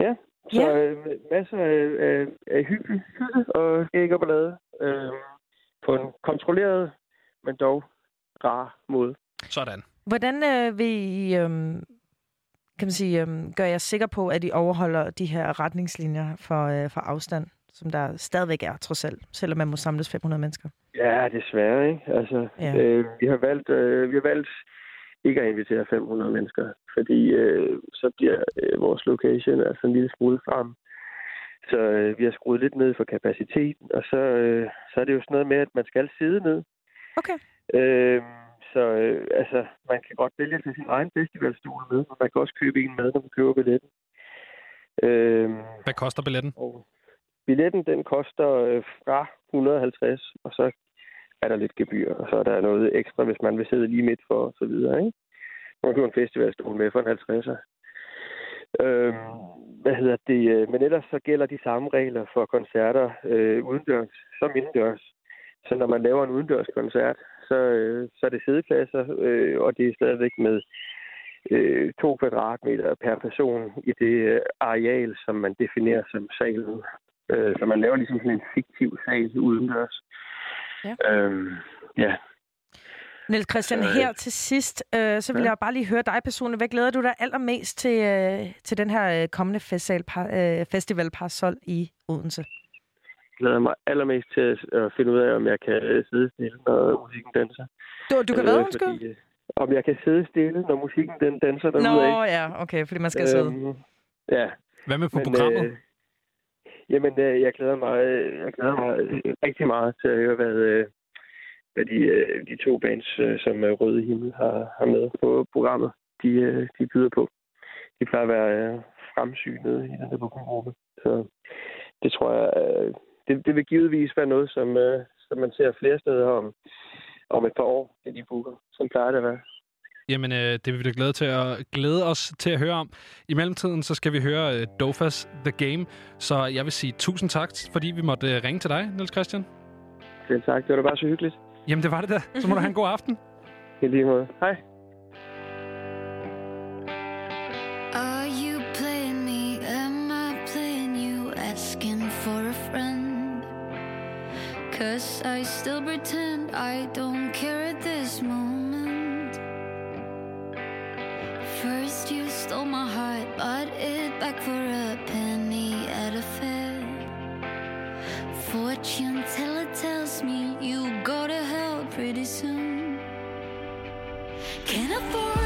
Ja, så Ja. øh, masser af, af, af hygge, hygge og skæg og ballade. Øh, på en kontrolleret, men dog rar måde. Sådan. Hvordan øh, vil I, øhm, kan man sige, øhm, gør jeg sikker på, at I overholder de her retningslinjer for, øh, for afstand, som der stadigvæk er, trods alt, selvom man må samles 500 mennesker? Ja, desværre, ikke? Altså, ja. øh, vi har valgt, øh, vi har valgt ikke at invitere 500 mennesker, fordi øh, så bliver øh, vores location altså en lille smule frem. Så øh, vi har skruet lidt ned for kapaciteten, og så, øh, så er det jo sådan noget med, at man skal sidde ned. Okay. Øh, så øh, altså, man kan godt vælge til sin egen festivalstol med, men man kan også købe en med, når man køber billetten. Øh, Hvad koster billetten? og billetten, den koster øh, fra 150, og så er der lidt gebyr, og så er der noget ekstra, hvis man vil sidde lige midt for, og så videre, ikke? Man kan købe en festivalstol med for en 50'er. Øhm, hvad hedder det? øh, Men ellers så gælder de samme regler for koncerter øh, udendørs som indendørs. Så når man laver en udendørs koncert, så, øh, så er det sædepladser, øh, og det er stadigvæk med øh, to kvadratmeter per person i det øh, areal, som man definerer som salen. Øh, så man laver ligesom sådan en fiktiv sal udendørs. Ja. Øhm, ja. Niels Christian, øh, her til sidst, øh, så vil ja. jeg bare lige høre dig personligt. Hvad glæder du dig allermest til, øh, til den her øh, kommende festival, øh, festival Parasol i Odense? glæder mig allermest til at at finde ud af, om jeg kan øh, sidde stille, når musikken danser. Du, du kan hvad, undskyld? Fordi, øh, om jeg kan sidde stille, når musikken den danser derude. Nå, ja, okay, fordi man skal sidde. Øhm, ja. Hvad med på programmet? Øh, jamen, øh, jeg glæder mig, øh, jeg glæder mig øh, rigtig meget til at høre, hvad, øh, hvad de, øh, de to bands, øh, som Røde Himmel har, har med på programmet, de, øh, de byder på. De plejer at være fremsynet i den her programgruppe. Så det tror jeg, det, det vil givetvis være noget, som, som man ser flere steder om, om et par år, det de booker. Som plejer det at være. Jamen, øh, det vil vi da glæde, til at, glæde os til at høre om. I mellemtiden, så skal vi høre øh, Dofas The Game. Så jeg vil sige tusind tak, fordi vi måtte øh, ringe til dig, Niels Christian. Selv tak. Det var da bare så hyggeligt. Jamen, det var det da. Så må du have en god aften. I lige måde. Hej. Are you playing me? Am I playing you? Asking for a friend. Cause I still pretend I don't care at this moment. First, you stole my heart, bought it back for a penny at a fair. Fortune teller tells me you soon. Can I fall?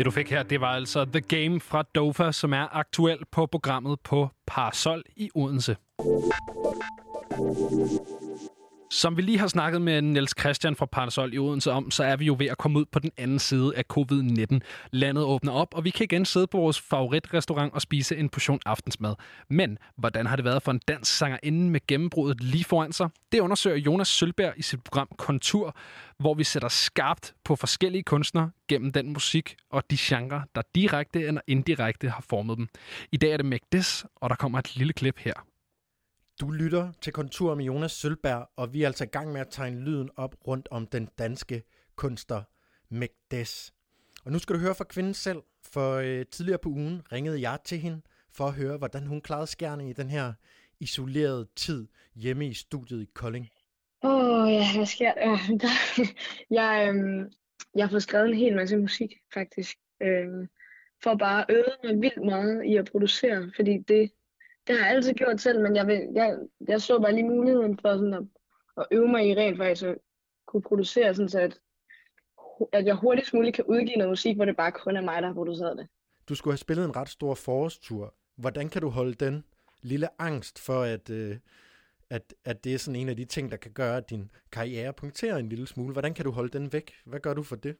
Det du fik her, det var altså The Game fra Dofa, som er aktuel på programmet på Parasol i Odense. Som vi lige har snakket med Niels Christian fra Parasol i Odense om, så er vi jo ved at komme ud på den anden side af covid-19. Landet åbner op, og vi kan igen sidde på vores favoritrestaurant og spise en portion aftensmad. Men hvordan har det været for en dansk sangerinde med gennembruddet lige foran sig? Det undersøger Jonas Sølberg i sit program Kontur, hvor vi sætter skarpt på forskellige kunstnere gennem den musik og de genrer, der direkte eller indirekte har formet dem. I dag er det Megdes, og der kommer et lille klip her. Du lytter til Kontur med Jonas Sølberg, og vi er altså i gang med at tegne lyden op rundt om den danske kunstner Megdes. Og nu skal du høre fra kvinden selv, for øh, tidligere på ugen ringede jeg til hende for at høre, hvordan hun klarede skærne i den her isolerede tid hjemme i studiet i Kolding. Åh, oh, ja, hvad sker der? jeg, øhm, jeg har fået skrevet en hel masse musik, faktisk. Øhm, for bare at øve mig vildt meget i at producere, fordi det, det har jeg altid gjort selv, men jeg, vil, jeg, jeg så bare lige muligheden for sådan at, at øve mig i rent faktisk at kunne producere, sådan så at, at jeg hurtigst muligt kan udgive noget musik, hvor det bare kun er mig, der har produceret det. Du skulle have spillet en ret stor forårstur. Hvordan kan du holde den lille angst for, at, øh, at, at det er sådan en af de ting, der kan gøre, at din karriere punkterer en lille smule? Hvordan kan du holde den væk? Hvad gør du for det?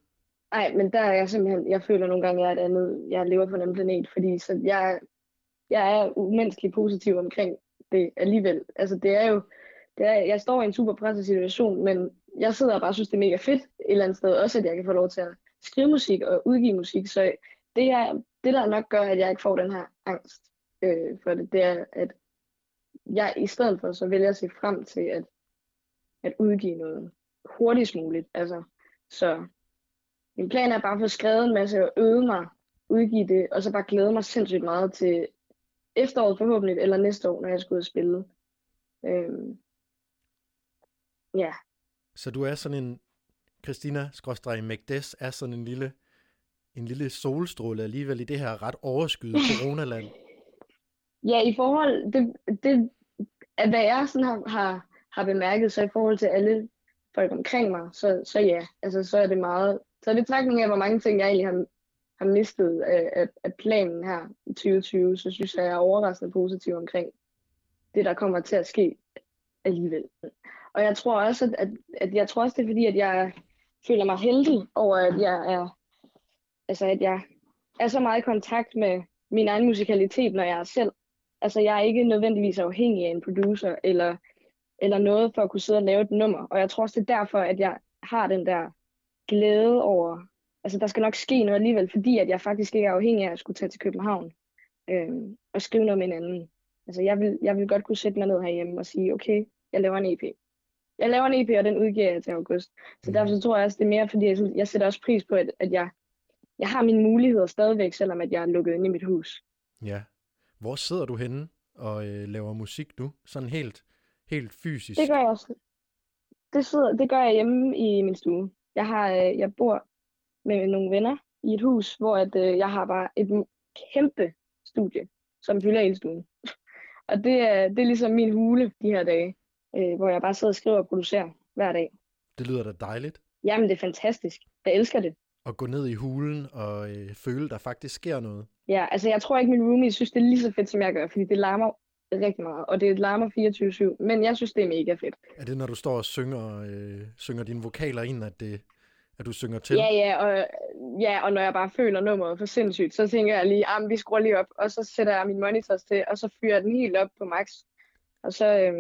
Nej, men der er jeg simpelthen, jeg føler nogle gange, at jeg er et andet, jeg lever på en anden planet, fordi så jeg, jeg er umenneskeligt positiv omkring det alligevel. Altså det er jo, det er, jeg står i en super presset situation, men jeg sidder og bare synes, det er mega fedt et eller andet sted, også at jeg kan få lov til at skrive musik og udgive musik, så det, er, det der nok gør, at jeg ikke får den her angst øh, for det, det er, at jeg i stedet for, så vælger at se frem til at, at udgive noget hurtigst muligt. Altså, så min plan er bare at få skrevet en masse og øve mig, udgive det, og så bare glæde mig sindssygt meget til efteråret forhåbentlig, eller næste år, når jeg skal ud og spille. Øhm, ja. Så du er sådan en, Christina Skråstrej Magdes er sådan en lille, en lille solstråle alligevel i det her ret overskyede coronaland. Ja, i forhold, det, det at hvad jeg sådan har, har, har bemærket, så i forhold til alle folk omkring mig, så, så ja, altså så er det meget, så er det trækning af, hvor mange ting jeg egentlig har, har mistet øh, af, af, planen her i 2020, så synes jeg, jeg er overraskende positiv omkring det, der kommer til at ske alligevel. Og jeg tror også, at, at, at jeg tror også, det er fordi, at jeg føler mig heldig over, at jeg er, altså at jeg er så meget i kontakt med min egen musikalitet, når jeg er selv. Altså jeg er ikke nødvendigvis afhængig af en producer eller, eller noget for at kunne sidde og lave et nummer. Og jeg tror også, det er derfor, at jeg har den der glæde over, altså der skal nok ske noget alligevel, fordi at jeg faktisk ikke er afhængig af at skulle tage til København øh, og skrive noget med en anden. Altså jeg vil, jeg vil godt kunne sætte mig ned herhjemme og sige, okay, jeg laver en EP. Jeg laver en EP, og den udgiver jeg til august. Så derfor så tror jeg også, det er mere, fordi jeg, jeg sætter også pris på, at, at jeg, jeg har mine muligheder stadigvæk, selvom at jeg er lukket ind i mit hus. Ja. Hvor sidder du henne og øh, laver musik nu? Sådan helt, helt fysisk? Det gør jeg også. Det, sidder, det gør jeg hjemme i min stue. Jeg, har, øh, jeg bor med nogle venner i et hus, hvor at, øh, jeg har bare et kæmpe studie, som fylder hele stuen. og det er, det er ligesom min hule de her dage, øh, hvor jeg bare sidder og skriver og producerer hver dag. Det lyder da dejligt. Jamen, det er fantastisk. Jeg elsker det. At gå ned i hulen og øh, føle, der faktisk sker noget. Ja, altså jeg tror ikke, min roomie synes, det er lige så fedt, som jeg gør, fordi det larmer rigtig meget, og det larmer 24-7, men jeg synes, det er mega fedt. Er det, når du står og synger, øh, synger dine vokaler ind, at, det, at du synger til? Ja, ja og, ja, og når jeg bare føler nummeret for sindssygt, så tænker jeg lige, at vi skruer lige op, og så sætter jeg min monitors til, og så fyrer jeg den helt op på max. Og så, øh,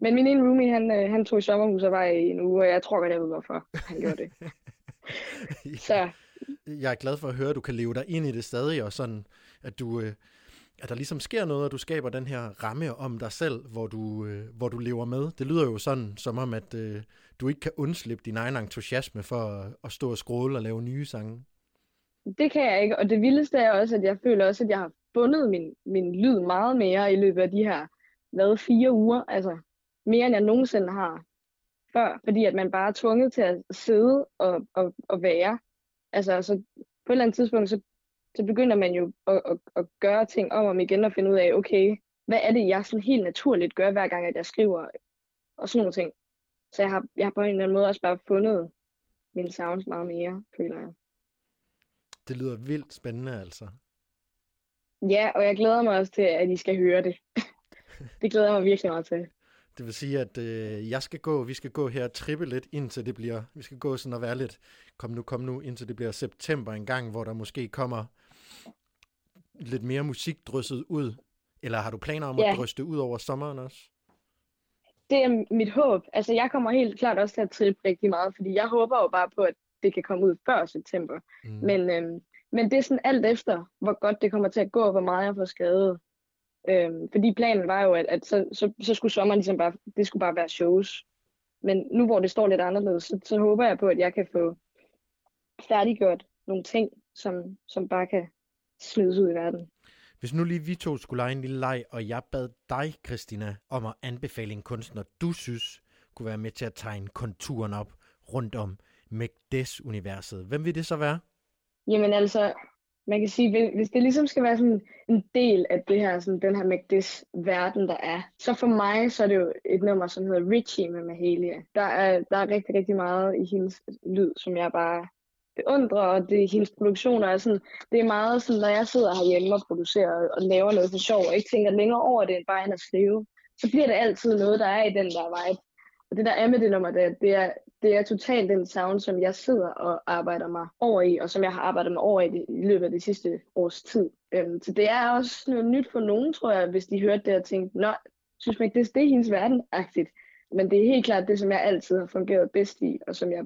men min ene roomie, han, øh, han tog i sommerhus og var i en uge, og jeg tror godt, jeg ved, hvorfor han gjorde det. så. Jeg er glad for at høre, at du kan leve dig ind i det stadig, og sådan, at du... Øh, at der ligesom sker noget, og du skaber den her ramme om dig selv, hvor du, øh, hvor du lever med. Det lyder jo sådan, som om, at øh, du ikke kan undslippe din egen entusiasme for at, at stå og skråle og lave nye sange. Det kan jeg ikke, og det vildeste er også, at jeg føler også, at jeg har bundet min, min lyd meget mere i løbet af de her, hvad, fire uger. Altså, mere end jeg nogensinde har før, fordi at man bare er tvunget til at sidde og, og, og være. Altså, så på et eller andet tidspunkt, så, så begynder man jo at, at, at gøre ting om og om igen og finde ud af, okay, hvad er det, jeg sådan helt naturligt gør, hver gang, at jeg skriver og sådan nogle ting. Så jeg har, jeg har på en eller anden måde også bare fundet min sounds meget mere, føler jeg. Det lyder vildt spændende, altså. Ja, og jeg glæder mig også til, at I skal høre det. det glæder jeg mig virkelig meget til. Det vil sige, at øh, jeg skal gå, vi skal gå her og trippe lidt, indtil det bliver, vi skal gå sådan og være lidt, kom nu, kom nu, indtil det bliver september en gang, hvor der måske kommer lidt mere musik drysset ud. Eller har du planer om ja. at dryste ud over sommeren også? Det er mit håb. Altså, jeg kommer helt klart også til at trippe rigtig meget, fordi jeg håber jo bare på, at det kan komme ud før september. Mm. Men, øhm, men det er sådan alt efter, hvor godt det kommer til at gå, og hvor meget jeg får skrevet. Øhm, fordi planen var jo, at, at så, så, så skulle sommeren ligesom bare, det skulle bare være shows. Men nu hvor det står lidt anderledes, så, så håber jeg på, at jeg kan få færdiggjort nogle ting, som, som bare kan smides ud i verden. Hvis nu lige vi to skulle lege en lille leg, og jeg bad dig, Christina, om at anbefale en kunstner, du synes kunne være med til at tegne konturen op rundt om Megdes-universet. Hvem vil det så være? Jamen altså, man kan sige, hvis det ligesom skal være sådan en del af det her, sådan den her Magdis verden, der er, så for mig, så er det jo et nummer, som hedder Richie med Mahalia. Der er, der er rigtig, rigtig meget i hendes lyd, som jeg bare beundrer, og det hendes produktioner er sådan, det er meget sådan, når jeg sidder herhjemme og producerer og laver noget for sjov, og ikke tænker længere over det, end bare end at skrive, så bliver det altid noget, der er i den der vibe. Og det der er med det nummer, det det er, det er totalt den sound, som jeg sidder og arbejder mig over i, og som jeg har arbejdet mig over i, det, i løbet af det sidste års tid. Øhm, så det er også noget nyt for nogen, tror jeg, hvis de hørte det og tænkte, nå, synes man ikke, det, det er hendes verden -agtigt. Men det er helt klart det, som jeg altid har fungeret bedst i, og som jeg,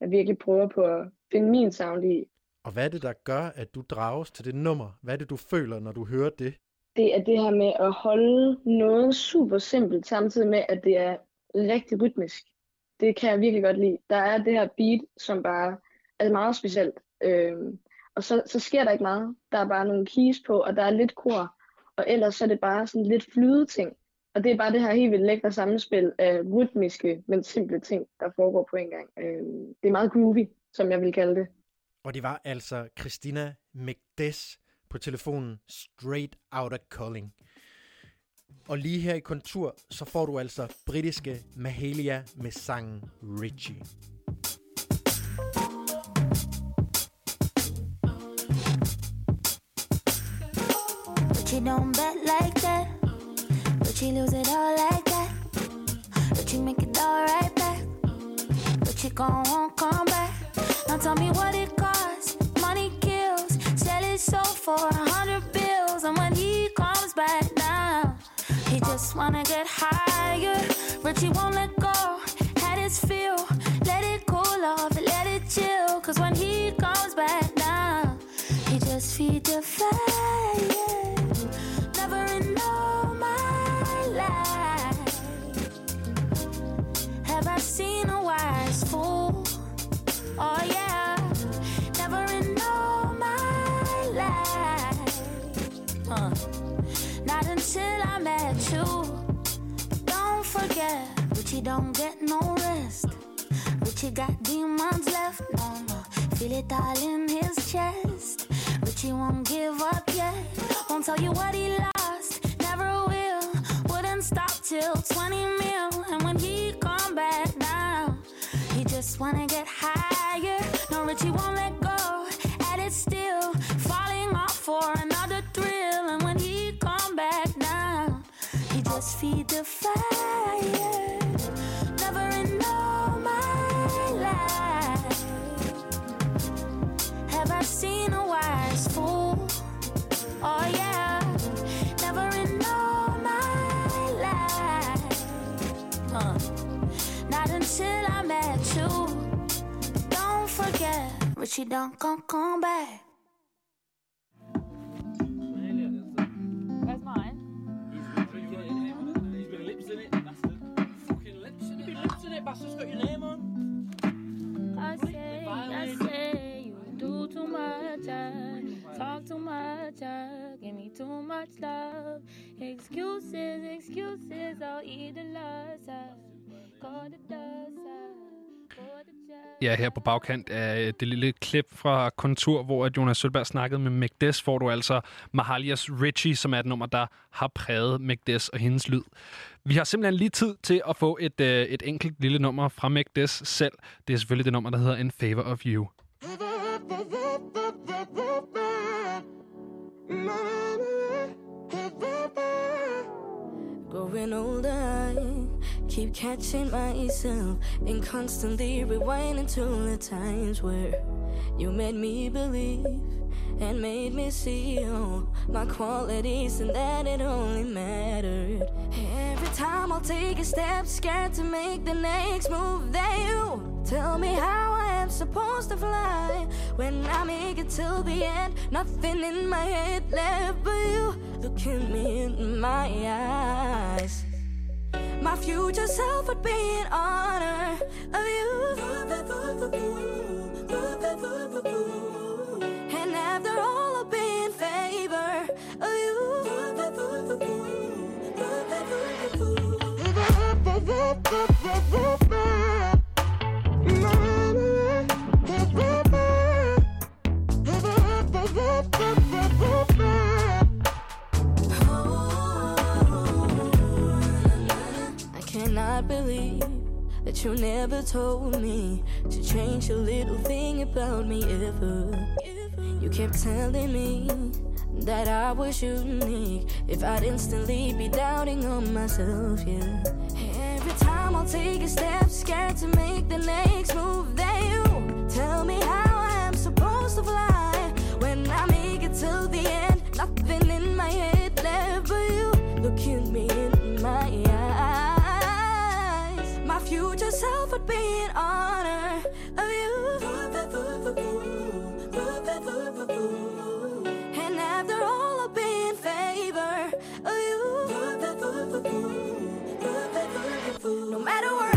jeg virkelig prøver på at finde min sound i. Og hvad er det, der gør, at du drages til det nummer? Hvad er det, du føler, når du hører det? Det er det her med at holde noget super simpelt, samtidig med, at det er rigtig rytmisk. det kan jeg virkelig godt lide. Der er det her beat, som bare er meget specielt. Øhm, og så, så sker der ikke meget. Der er bare nogle keys på, og der er lidt kor. Og ellers så er det bare sådan lidt flyde ting. Og det er bare det her helt vildt lækre sammenspil af rytmiske, men simple ting, der foregår på en gang. Øhm, det er meget groovy, som jeg vil kalde det. Og det var altså Christina McDess på telefonen straight out of Kolding. Og lige her i kontur, så får du altså britiske Mahalia med sangen Richie. But you don't bet like that. But you lose it all like that. But you make it all right back. But you gon' won't come tell me what it costs. Money kills. Sell it sold for a hundred bills. And when he comes back now, he just wanna get higher. Richie won't let go. I met you. Don't forget, Richie don't get no rest. Richie got demons left, no, no. Feel it all in his chest. Richie won't give up yet. Won't tell you what he lost, never will. Wouldn't stop till 20 mil. And when he come back now, he just wanna get higher. No, Richie won't let go. and it's still, falling off for just feed the fire. Never in all my life have I seen a wise fool. Oh yeah, never in all my life. Huh. Not until I met you. Don't forget, Richie don't come come back. Bastard's got your name on. I say, I say, you do too much, I talk too much, I give me too much love. Excuses, excuses, I'll eat the loss, I go the dust. Ja, her på bagkant af det lille klip fra Kontur, hvor at Jonas Sølberg snakkede med McDess, får du altså Mahalias Richie, som er et nummer, der har præget McDess og hendes lyd. Vi har simpelthen lige tid til at få et, øh, et enkelt lille nummer fra McDess selv. Det er selvfølgelig det nummer, der hedder In Favor of You. Growing older, I keep catching myself and constantly rewinding to the times where you made me believe and made me see all my qualities and that it only mattered. Every time I'll take a step, scared to make the next move. That you tell me how I am supposed to fly when I make it till the end. Nothing in my head left but you looking me in my eyes. My future self would be in honor of you. And after all, I'll be in favor of I cannot believe that you never told me to change a little thing about me ever. You kept telling me that I was unique. If I'd instantly be doubting on myself, yeah. Every time I'll take a step, scared to make the next move. That you tell me how I am supposed to fly. When I make it till the end, nothing in my head be in honor of you. And after all, I'll be in favor of you. No matter where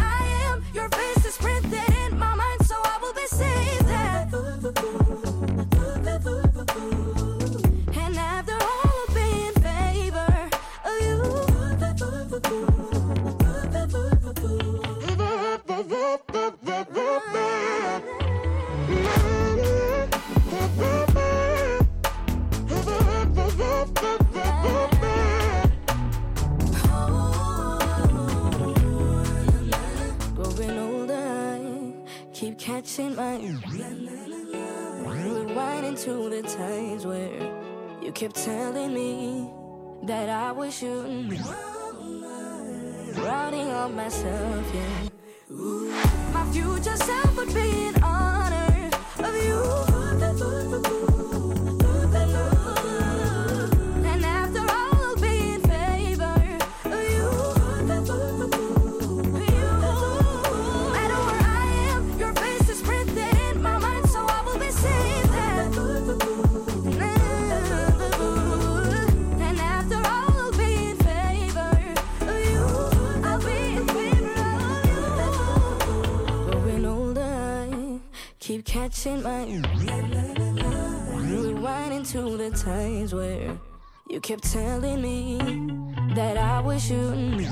catching my rewinding to the times where you kept telling me that I was shooting, routing on myself, yeah. My future self would be in honor of you. Catching my rewinding to the times where you kept telling me that I was shooting,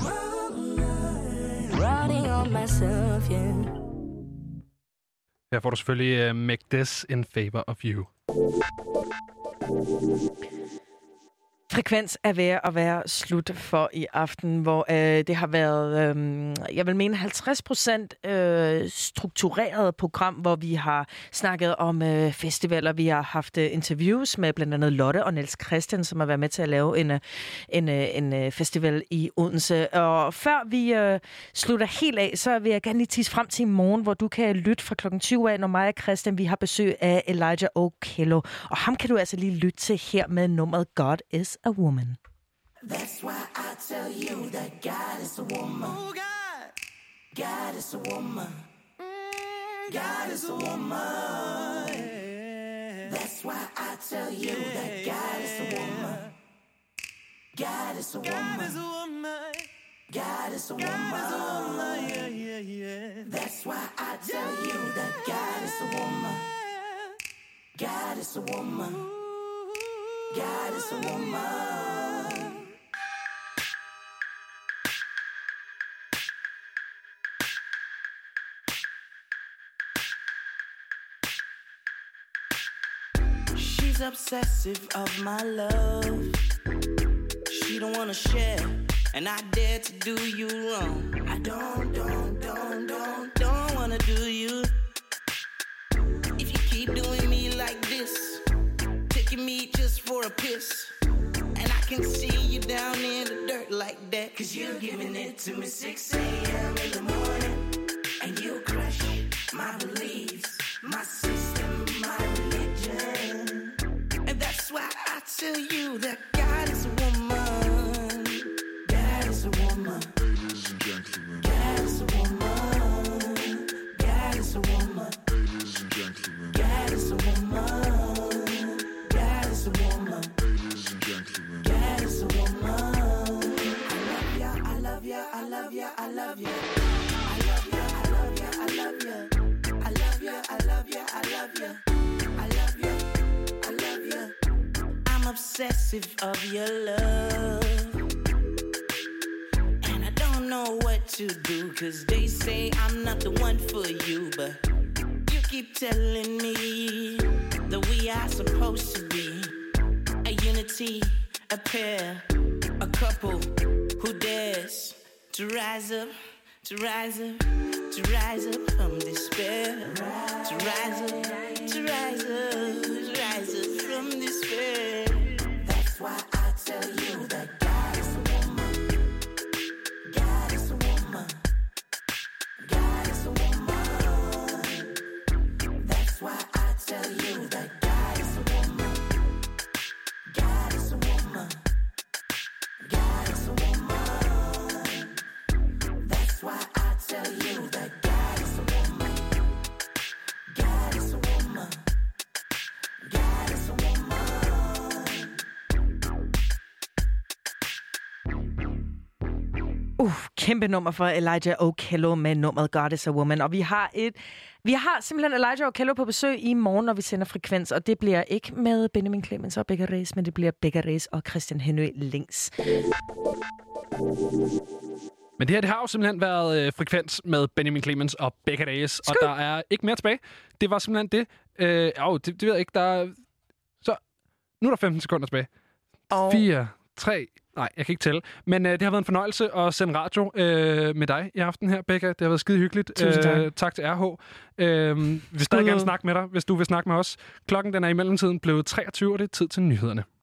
riding on myself, yeah. Her får du selvfølgelig uh, Make This in Favor of You. Frekvens er ved at være slut for i aften, hvor øh, det har været, øh, jeg vil mene, 50 procent øh, struktureret program, hvor vi har snakket om øh, festivaler. Vi har haft øh, interviews med blandt andet Lotte og Niels Christian, som har været med til at lave en, øh, en, øh, en øh, festival i Odense. Og før vi øh, slutter helt af, så vil jeg gerne lige tisse frem til i morgen, hvor du kan lytte fra klokken 20 af, når mig og Christian vi har besøg af Elijah O'Kello. Og ham kan du altså lige lytte til her med nummeret God is a Woman. That's why I tell you that God is a woman. Oh, God. God is a woman. God is a woman. That's why I tell you that God is a woman. God is a woman. God is a woman. Yeah, yeah, yeah. That's why I tell you that God is a woman. God is a woman. God is a woman. She's obsessive of my love. She don't wanna share, and I dare to do you wrong. I don't, don't, don't, don't, don't wanna do you. If you keep doing me like this, taking me for a piss, and I can see you down in the dirt like that, cause you're giving it to me 6 a.m. in the morning, and you crush my beliefs, my system, my religion. And that's why I tell you that God is a woman. God is a woman. Ladies and gentlemen. God is a woman. God is a woman. Ladies and gentlemen. I love ya, I love ya, I love ya. I love ya, I love ya, I love ya. I love ya, I love ya. I love you. I'm obsessive of your love. And I don't know what to do, cause they say I'm not the one for you, but you keep telling me that we are supposed to be a unity, a pair, a couple who dares to rise up, to rise up, to rise up from despair, to rise up, to rise up, to rise up from despair. That's why I tell you that God is a woman. God is a woman. God is a woman. That's why I tell you that Uh, kæmpe nummer for Elijah O'Kello med nummeret God is a Woman. Og vi har et vi har simpelthen Elijah O'Kello på besøg i morgen, når vi sender frekvens. Og det bliver ikke med Benjamin Clemens og Becca Reyes, men det bliver Becca Reyes og Christian Henry Links. Men det her, det har jo simpelthen været øh, frekvens med Benjamin Clemens og Becca Days, og der er ikke mere tilbage. Det var simpelthen det. Øh, jo, det, det ved jeg ikke. Der er... Så, nu er der 15 sekunder tilbage. Og... 4, 3, nej, jeg kan ikke tælle. Men øh, det har været en fornøjelse at sende radio øh, med dig i aften her, Becca. Det har været skide hyggeligt. Tusind tak. Øh, tak til RH. Øh, vi vil stadig gerne snakke med dig, hvis du vil snakke med os. Klokken den er i mellemtiden blevet 23, og det er tid til nyhederne.